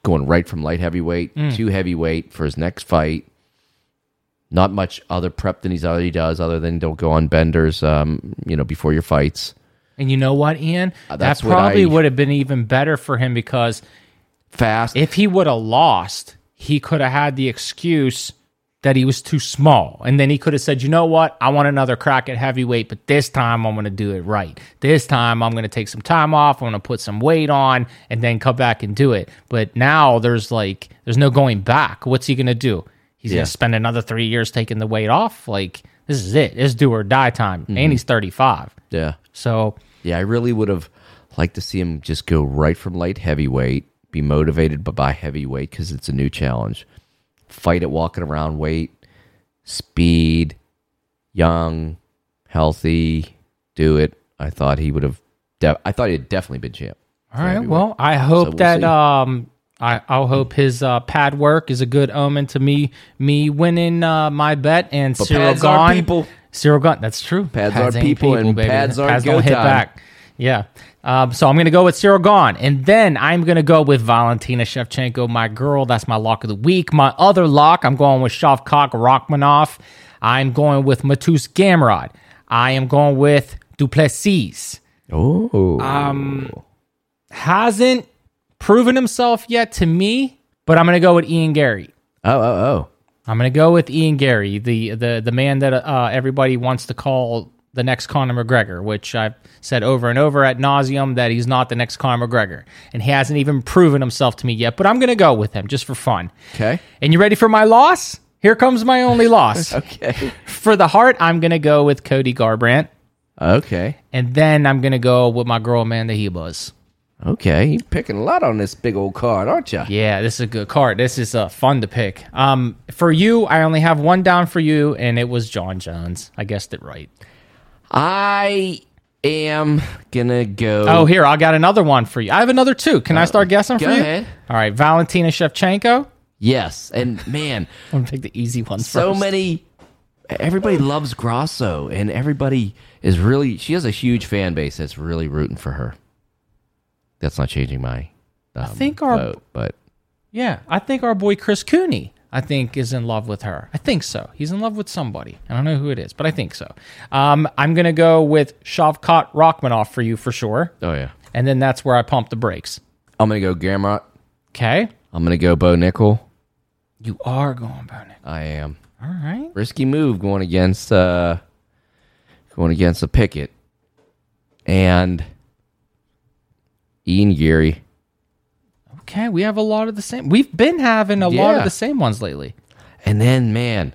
Going right from light heavyweight to heavyweight for his next fight. Not much other prep than he's already does, other than don't go on benders, um, you know, before your fights. And you know what, Ian? Uh, that probably I- would have been even better for him because Fast. if he would have lost, he could have had the excuse that he was too small. And then he could have said, you know what? I want another crack at heavyweight, but this time I'm going to do it right. This time I'm going to take some time off. I'm going to put some weight on and then come back and do it. But now there's like, there's no going back. What's he going to do? He's Yeah. going to spend another three years taking the weight off. Like, this is it. It's do or die time. And he's 35. yeah. So Yeah, I really would have liked to see him just go right from light heavyweight, be motivated by, by heavyweight because it's a new challenge. Fight at walking around weight, speed, young, healthy, do it. I thought he would have. De- I thought he'd definitely been champ. All right. Well, I hope we'll that see. um I I'll hope his uh, pad work is a good omen to me me winning uh, my bet and But Cyril pads are gone. people. Ciryl Gane. That's true. Pads are ain't people and pads aren't don't hit time. back. Yeah. Um, so I'm going to go with Ciryl Gane. And then I'm going to go with Valentina Shevchenko, my girl. That's my lock of the week. My other lock, I'm going with Shavkat Rakhmonov. I'm going with Mateusz Gamrot. I am going with Du Plessis Oh, Um, hasn't proven himself yet to me, but I'm going to go with Ian Garry. oh, oh, oh. I'm going to go with Ian Garry, the the the man that uh, everybody wants to call the next Conor McGregor, which I've said over and over at nauseum that he's not the next Conor McGregor, and he hasn't even proven himself to me yet. But I'm going to go with him just for fun. Okay. And you ready for my loss? Here comes my only loss. Okay. For the heart, I'm going to go with Cody Garbrandt, Okay. and then I'm going to go with my girl Amanda Ribas. Okay. You're picking a lot on this big old card, aren't you? Yeah, this is a good card. This is uh, fun to pick. Um, for you, I only have one down for you, and it was Jon Jones. I guessed it right. I am gonna go. Oh, here I got another one for you. I have another two. Can I start guessing for you? ahead. All right, Valentina Shevchenko. yes, and man, I'm gonna pick the easy ones so first. many. Everybody loves Grasso, and everybody is really. She has a huge fan base that's really rooting for her. That's not changing my. Um, I think our- vote, but Yeah, I think our boy Chris Cooney. I think is in love with her. I think so. He's in love with somebody. I don't know who it is, but I think so. Um, I'm gonna go with Shavkat Rakhmonov for you for sure, oh yeah, and then that's where I pump the brakes. I'm gonna go Gamrot. Okay, I'm gonna go Bo Nickal. you are going Bonick. I am All right. risky move going against uh going against a Pickett and Ian Garry. Okay, we have a lot of the same. We've been having a lot of the same ones lately. And then, man,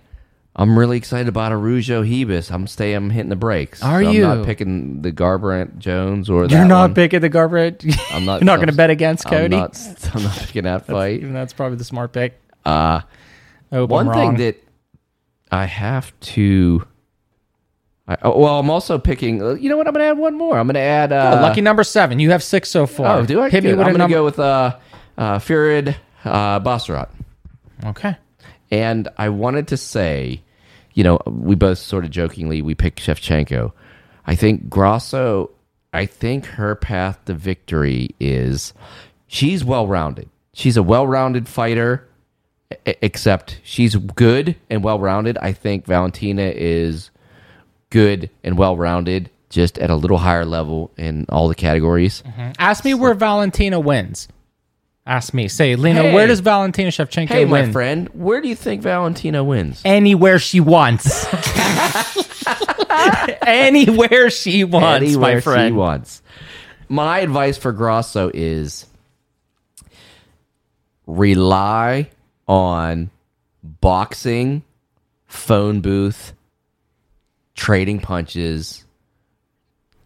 I'm really excited about Araujo Ribas. I'm staying. I'm hitting the brakes. Are I'm you? not picking the Garbrandt Jones or You're not one. picking the garbage. I'm not. You're not going to bet against Cody. I'm not, I'm not picking that fight. Even that's probably the smart pick. Uh, one I'm thing that I have to. I, oh, well, I'm also picking. uh, You know what? I'm going to add one more. I'm going to add. Uh, Oh, lucky number seven. You have six so far. Oh, do I? Hit me I'm going to number. go with uh, uh, Farid uh, Basharat. okay. And I wanted to say, you know, we both sort of jokingly we picked Shevchenko. I think Grasso. I think her path to victory is she's well rounded. She's a well rounded fighter, except she's good and well rounded. I think Valentina is good and well rounded, just at a little higher level in all the categories. Mm-hmm. Ask me where Valentina wins. Ask me. Say, Lena, Hey. where does Valentina Shevchenko Hey, win? my friend, where do you think Valentina wins? Anywhere she wants. Anywhere she wants, Anywhere my friend. she wants. My advice for Grasso is rely on boxing, phone booth, trading punches,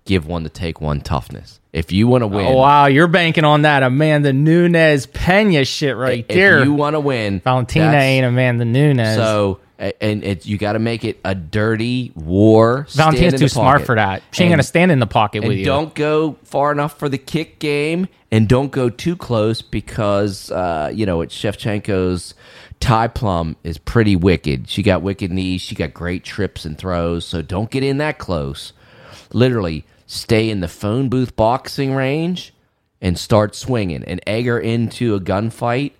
give one to take one toughness. If you want to win, Oh, wow, you're banking on that Amanda Nunes Pena shit right if there. you want to win, Valentina ain't Amanda Nunes. So and it, you got to make it a dirty war. Valentina's too smart for that. She ain't And- gonna stand in the pocket with you. don't go far enough for the kick game, and don't go too close because uh, you know it's Shevchenko's tie plum is pretty wicked. She got wicked knees. She got great trips and throws. So don't get in that close. Literally, stay in the phone booth boxing range and start swinging and egg her into a gunfight.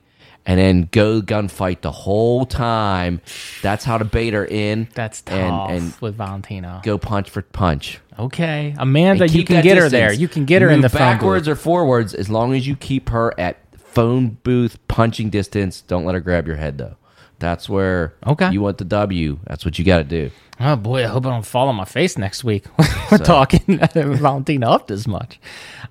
And then go gunfight the whole time. That's how to bait her in. That's tough and, and with Valentina. go punch for punch. Okay, Amanda, And you can get her there. You can get her in Move the phone backwards or forwards as long as you keep her at phone booth punching distance. Don't let her grab your head though. That's where Okay. you want the W. That's what you got to do. Oh boy, I hope I don't fall on my face next week. We're talking Valentina up this much.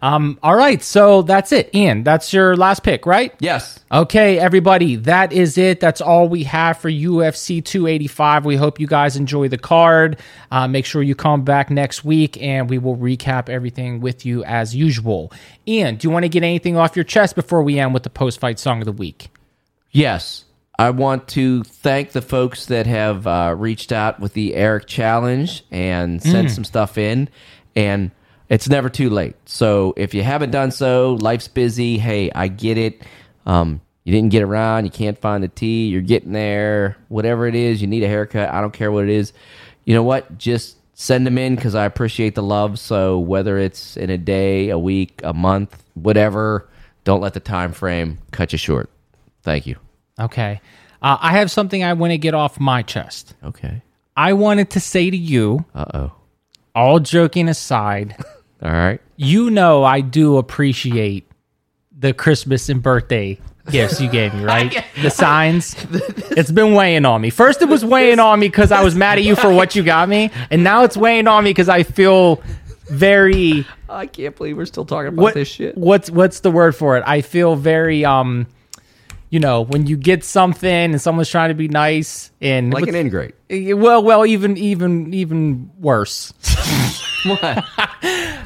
Um, all right, so that's it. Ian, that's your last pick, right? Yes. Okay, everybody, that is it. That's all we have for UFC 285. We hope you guys enjoy the card. Uh, make sure you come back next week and we will recap everything with you as usual. Ian, do you want to get anything off your chest before we end with the post fight song of the week? Yes. I want to thank the folks that have uh, reached out with the Eric Challenge and sent some stuff in. And it's never too late. So if you haven't done so, life's busy. Hey, I get it. Um, you didn't get around. You can't find the tea. You're getting there. Whatever it is, you need a haircut. I don't care what it is. You know what? Just send them in because I appreciate the love. So whether it's in a day, a week, a month, whatever, don't let the time frame cut you short. Thank you. Okay. Uh, I have something I want to get off my chest. Okay. I wanted to say to you, Uh oh. all joking aside, All right. you know I do appreciate the Christmas and birthday gifts you gave me, right? the signs. It's been weighing on me. First, it was weighing on me because I was mad at you for what you got me, and now it's weighing on me because I feel very. I can't believe we're still talking about What, this shit. What's what's the word for it? I feel very um. You know, when you get something and someone's trying to be nice and Like an ingrate. well, well, even even even worse. What?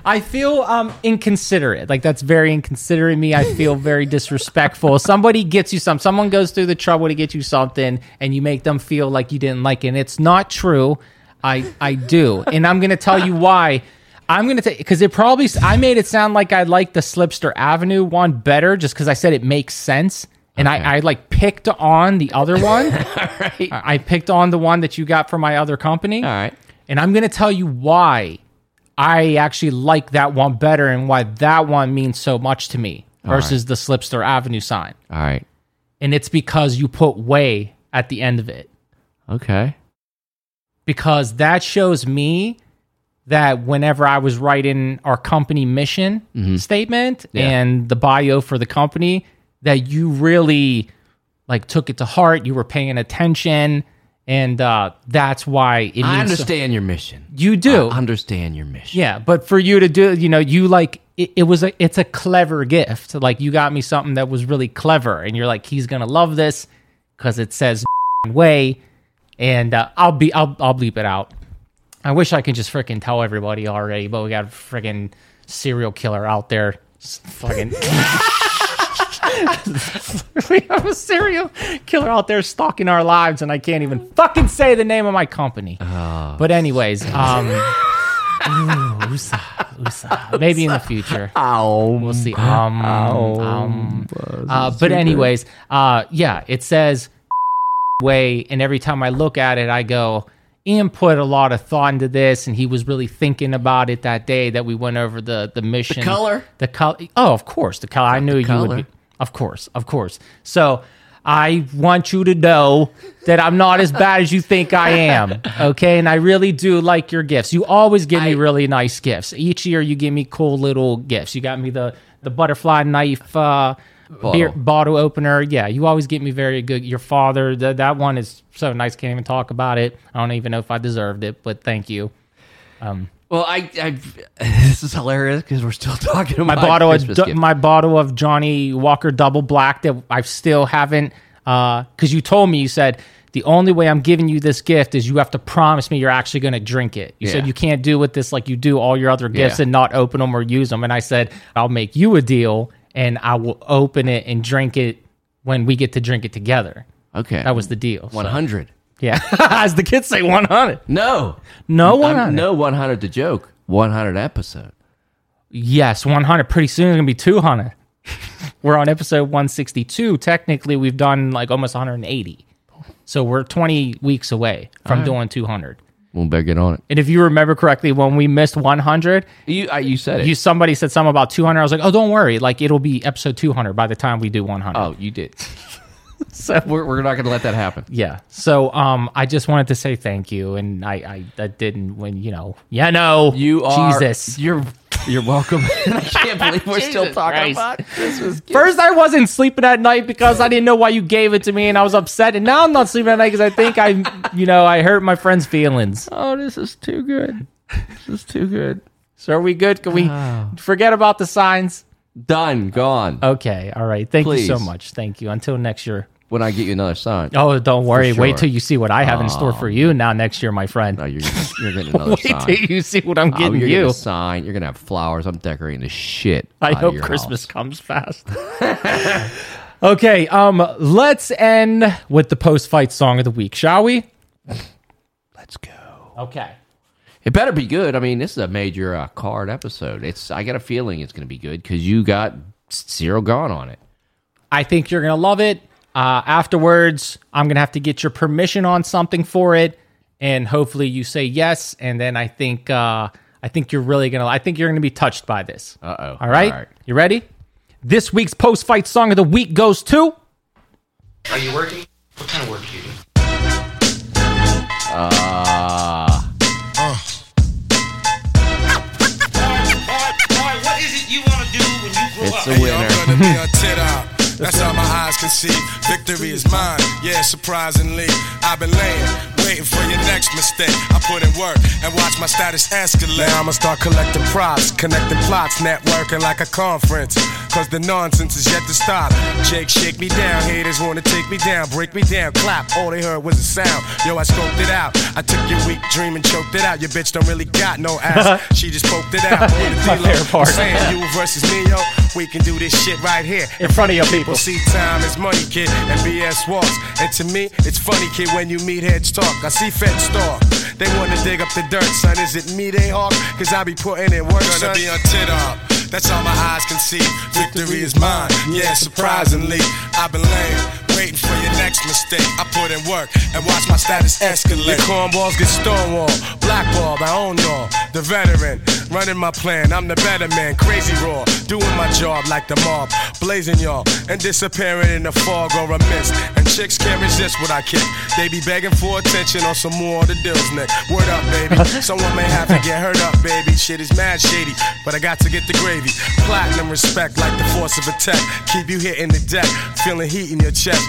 I feel um inconsiderate. Like that's very inconsiderate of me. I feel very disrespectful. Somebody gets you something. someone goes through the trouble to get you something and you make them feel like you didn't like it. And it's not true. I I do. And I'm going to tell you why. I'm going to take cuz it probably I made it sound like I like the Slipster Avenue one better just cuz I said it makes sense. And I, I like picked on the other one. right. I picked on the one that you got from my other company. All right. And I'm going to tell you why I actually like that one better and why that one means so much to me versus the Slipster Avenue sign. All right. And it's because you put way at the end of it. Okay. Because that shows me that whenever I was writing our company mission statement Mm-hmm. Yeah. and the bio for the company, that you really like took it to heart. You were paying attention. And uh, that's why it I so- understand your mission. you do. I understand your mission. Yeah, but for you to do, you know, you like it, it was a it's a clever gift. Like you got me something that was really clever, and you're like, he's gonna love this because it says way, and uh, I'll be I'll I'll bleep it out. I wish I could just freaking tell everybody already, but we got a freaking serial killer out there. Fucking. we have a serial killer out there stalking our lives, and I can't even fucking say the name of my company. but anyways, um, ooh, USA, USA. maybe in the future. We'll see. Um, um, uh, but anyways, uh, yeah, it says way, and every time I look at it, I go. Ian put a lot of thought into this, and he was really thinking about it that day that we went over the the mission. color? the color. Oh, of course, the color. I knew you color. would. Be, of course, of course. So I want you to know that I'm not as bad as you think I am. Okay, and I really do like your gifts. You always give me really nice gifts. Each year, you give me cool little gifts. You got me the the butterfly knife. Uh, Beer, bottle opener, yeah. You always get me very good. Your father, th- that one is so nice. Can't even talk about it. I don't even know if I deserved it, but thank you. Um, Well, I, I this is hilarious because we're still talking about my bottle of Christmas du- gift. my bottle of Johnnie Walker Double Black that I still haven't. Uh, because you told me you said the only way I'm giving you this gift is you have to promise me you're actually going to drink it. You Yeah. said you can't do with this like you do all your other gifts Yeah. and not open them or use them. And I said I'll make you a deal and I will open it and drink it when we get to drink it together. okay, That was the deal. So, one hundred. Yeah, as the kids say, 100. No, No I'm- 100. no one hundred. The joke. One hundred episode. Yes, 100. Pretty soon it's going to be 200. we're on episode 162. Technically, we've done like almost 180. So we're 20 weeks away from doing 200. We'll better get on it. And if you remember correctly, when we missed 100, You uh, you said it. you somebody said something about 200. I was like, oh, don't worry. Like it'll be episode 200 by the time we do 100. oh, you did. so We're, we're not going to let that happen. yeah. So um, I just wanted to say thank you, and I I that didn't when you know yeah no You are Jesus. You're you're welcome. I can't believe we're still talking Christ. about Christmas. gifts. First, I wasn't sleeping at night because I didn't know why you gave it to me, and I was upset. And now I'm not sleeping at night because I think I, you know, I hurt my friend's feelings. Oh, this is too good. This is too good. So are we good? Can we forget about the signs? Done. Gone. Okay, all right. Thank you so much. Thank you. Until next year. when I get you another sign. Oh, don't worry. sure. Wait till you see what I have in store for you now next year, my friend. No, you're you're getting another Wait sign. till you see what I'm Oh, getting you're getting you. a sign. You're gonna have flowers. I'm decorating the shit. I out of hope Christmas house. comes fast. okay, um, let's end with the post-fight song of the week, shall we? Let's go. Okay. It better be good. I mean, this is a major uh, card episode. It's. I got a feeling it's gonna be good because you got Ciryl Gane on it. I think you're gonna love it. Uh, afterwards, I'm gonna have to get your permission on something for it, and hopefully you say yes. And then I think uh, I think you're really gonna. I think you're gonna be touched by this. Uh oh. All right, you ready? This week's post fight song of the week goes to. Are you working? What kind of work do you do? Uh, a winner. I'm gonna be on tit up. That's how my eyes can see. Victory is mine. Yeah, surprisingly, I've been laying, waiting for your next mistake. I put in work and watch my status escalate. Now I'ma start collecting props, connecting plots, networking like a conference. Cause the nonsense is yet to stop. Jake, shake me down. Haters wanna take me down, break me down, clap. All they heard was a sound. Yo, I scoped it out. I took your weak dream and choked it out. Your bitch don't really got no ass. she just poked it out. On the My D-Lo. favorite part. I'm saying you versus me, yo. We can do this shit right here. In front of your people. People see time is money, kid, and BS walks. And to me, it's funny, kid, when you meet heads talk. I see feds talk. They wanna dig up the dirt, son. Is it me they hawk? Cause I be putting in work, Gonna be on tit up. That's all my eyes can see. Victory is mine. Yeah, surprisingly, I've been laying, waiting for your next mistake. I put in work and watch my status escalate. Your cornballs get stonewall, blackballed. I own y'all. The veteran, running my plan. I'm the better man, crazy raw, doing my job like the mob, blazing y'all and disappearing in the fog or a mist. And chicks can't resist what I kick. They be begging for attention on some more of the deals, Nick. Word up, baby. Someone may have to get hurt up, baby. Shit is mad shady, but I got to get the gravy. Platinum respect like the force of a tech. Keep you hitting the deck, feeling heat in your chest.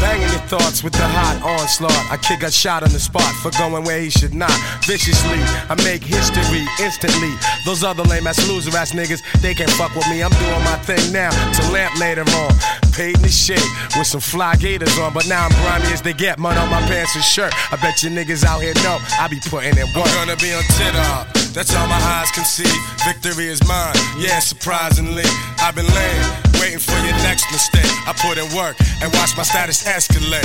Banging your thoughts with the hot onslaught. I kick a shot on the spot for going where he should not. Viciously, I make history instantly. Those other lame ass loser ass niggas, they can't fuck with me. I'm doing my thing now to lamp later on. Paid in the shade with some fly gators on, but now I'm grimy as they get. Mud on my pants and shirt. I bet you niggas out here know I be putting in work. I'm gonna be on tit up. That's all my eyes can see. Victory is mine. Yeah, surprisingly, I've been laying, waiting for your next mistake. I put in work and watch my status escalate.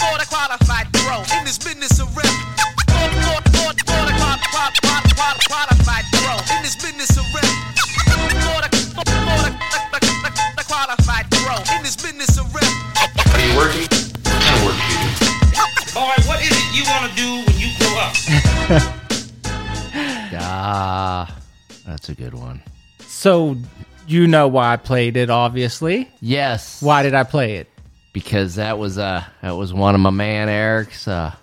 Border qualified pro in this business of rep. Border, border, border qualified, qualified, qualified pro in this business of rep. Border, border, qualified pro in this business of rep. Are you working? What kind of work do you do? Boy, what is it you want to do when you grow up? Ah, that's a good one. So you know why I played it, obviously. Yes. Why did I play it? Because that was uh that was one of my man Eric's uh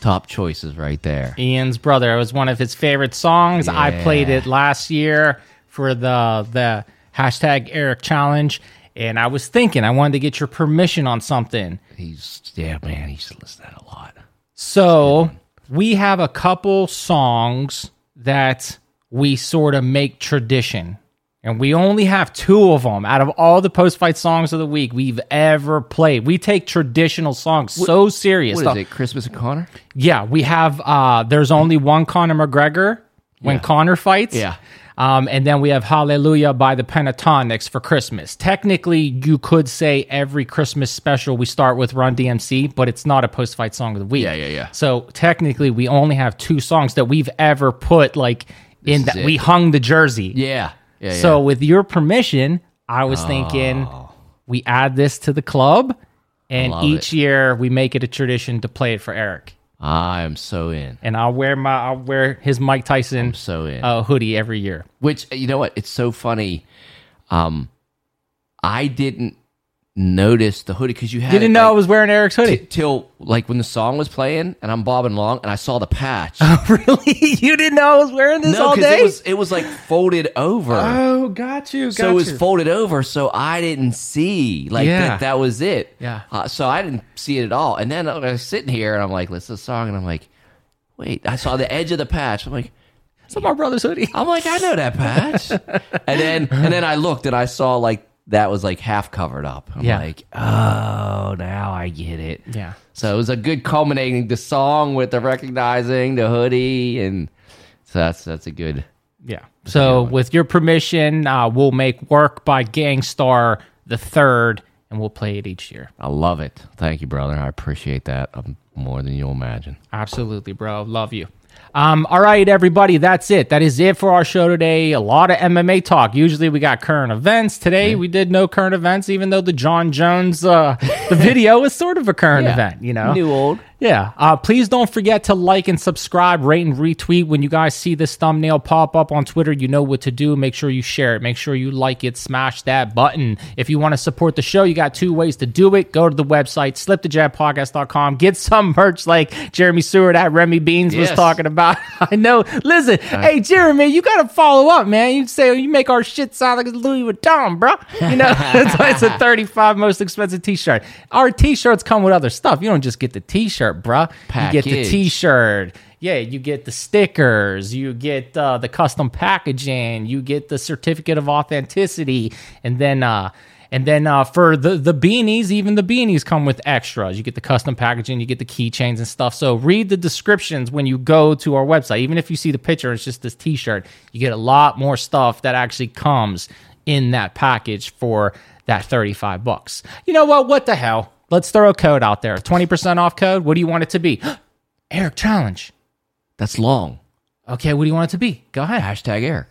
top choices right there. Ian's brother. It was one of his favorite songs. I played it last year for the the hashtag Eric challenge, and I was thinking I wanted to get your permission on something. He's yeah, man, he used to listen to that a lot. So we have a couple songs that we sort of make tradition. And we only have two of them out of all the post fight songs of the week we've ever played. We take traditional songs so serious. What is it? Christmas and Conor? Yeah, we have uh there's only one Conor McGregor when Yeah. Conor fights. Yeah. Um, and then we have Hallelujah by the Pentatonix for Christmas. Technically, you could say every Christmas special we start with Run DMC, but it's not a post fight song of the week. Yeah, yeah, yeah. So technically, we only have two songs that we've ever put like in that we hung the jersey. Yeah. Yeah. So, yeah. with your permission, I was thinking we add this to the club, and love each it. year we make it a tradition to play it for Eric. I am so in. And I'll wear my I'll wear his Mike Tyson I'm so in. uh, hoodie every year. Which you know what? It's so funny. Um, I didn't notice the hoodie because you had Didn't it, know I was wearing Eric's hoodie. t- till like when the song was playing and I'm bobbing along and I saw the patch. Oh, really? You didn't know I was wearing this no, all day? it was it was like folded over. oh, got you. Got so it was you. folded over, so I didn't see like Yeah. that. That was it. Yeah. Uh, so I didn't see it at all. And then I was sitting here and I'm like, "Listen to the song," and I'm like, "Wait!" I saw the edge of the patch. I'm like, It's my brother's hoodie. I'm like, I know that patch. and then and then I looked and I saw like that was like half covered up. I'm Yeah. like, oh, now I get it. Yeah. So it was a good culminating the song with the recognizing the hoodie, and so that's that's a good. Yeah. So, with your permission, uh, we'll make "Work" by Gang Starr the third, and we'll play it each year. I love it. Thank you, brother. I appreciate that um, more than you'll imagine. Absolutely, bro. Love you. Um, all right, everybody, that's it. That is it for our show today. A lot of MMA talk. Usually we got current events. Today we did no current events, even though the Jon Jones uh, the video was sort of a current Yeah. event, you know. New old. Yeah. Uh, please don't forget to like and subscribe, rate and retweet. When you guys see this thumbnail pop up on Twitter, you know what to do. Make sure you share it. Make sure you like it. Smash that button. If you want to support the show, you got two ways to do it. Go to the website, slipthejabpodcast.com. Get some merch like Jeremy Seward at Remy Beans was talking about. I know. Listen, hey, Jeremy, you got to follow up, man. You say you make our shit sound like it's Louis Vuitton, bro. You know, it's, it's a 35 most expensive t shirt. Our t shirts come with other stuff. You don't just get the t shirt, bruh. You get the t shirt. Yeah, you get the stickers, you get uh, the custom packaging, you get the certificate of authenticity, and then uh, and then uh, for the the beanies, even the beanies come with extras. You get the custom packaging, you get the keychains and stuff. So read the descriptions when you go to our website. Even if you see the picture, it's just this T-shirt. You get a lot more stuff that actually comes in that package for that thirty five bucks. You know what? What the hell? Let's throw a code out there. Twenty percent off code. What do you want it to be? Eric challenge. That's long. Okay, what do you want it to be? Go ahead. Hashtag Eric.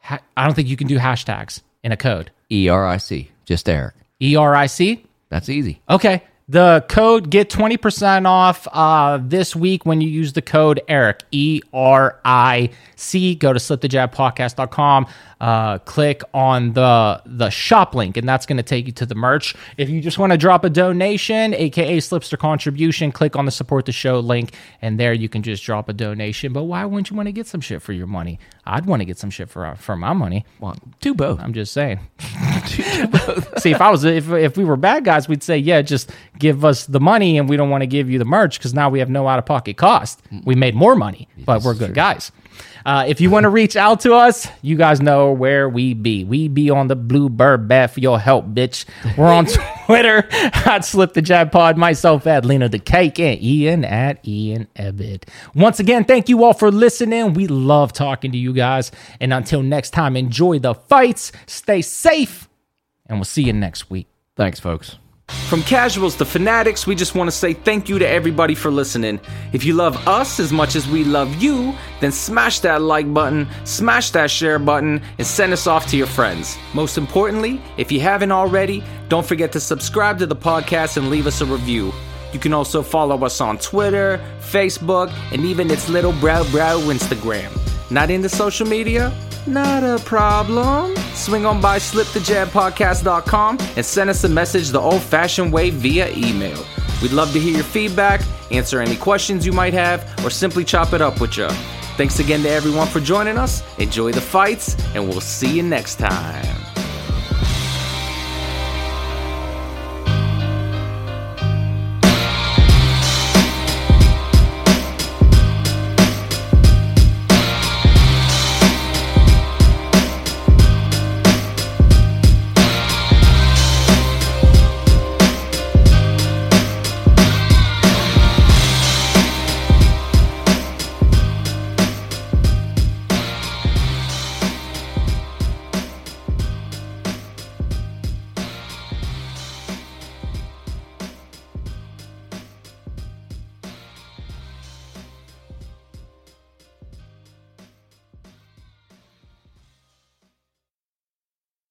Ha- I don't think you can do hashtags in a code. E R I C. Just Eric. E R I C. That's easy. Okay. The code get 20% off uh, this week when you use the code Eric, E R I C. Go to slipthejabpodcast.com, uh, click on the the shop link, and that's going to take you to the merch. If you just want to drop a donation, aka Slipster contribution, click on the support the show link, and there you can just drop a donation. But why wouldn't you want to get some shit for your money? I'd want to get some shit for for my money. Well, do both. I'm just saying. See, if I was if if we were bad guys, we'd say, yeah, just give us the money, and we don't want to give you the merch because now we have no out of pocket cost. We made more money, but we're good guys. Uh, if you want to reach out to us, you guys know where we be. We be on the Bluebird bat for your help, bitch. We're on Twitter at Slip the Jab Pod, myself at Lena the Cake, and Ian at Ian Ebbett. Once again, thank you all for listening. We love talking to you guys. And until next time, enjoy the fights, stay safe, and we'll see you next week. Thanks, folks. From casuals to fanatics, we just want to say thank you to everybody for listening. If you love us as much as we love you, then smash that like button, smash that share button, and send us off to your friends. Most importantly, if you haven't already, don't forget to subscribe to the podcast and leave us a review. You can also follow us on Twitter, Facebook, and even its little brow brow Instagram. Not into social media? Not a problem. Swing on by slipthejabpodcast.com and send us a message the old fashioned way via email. We'd love to hear your feedback, answer any questions you might have, or simply chop it up with you. Thanks again to everyone for joining us. Enjoy the fights, and we'll see you next time.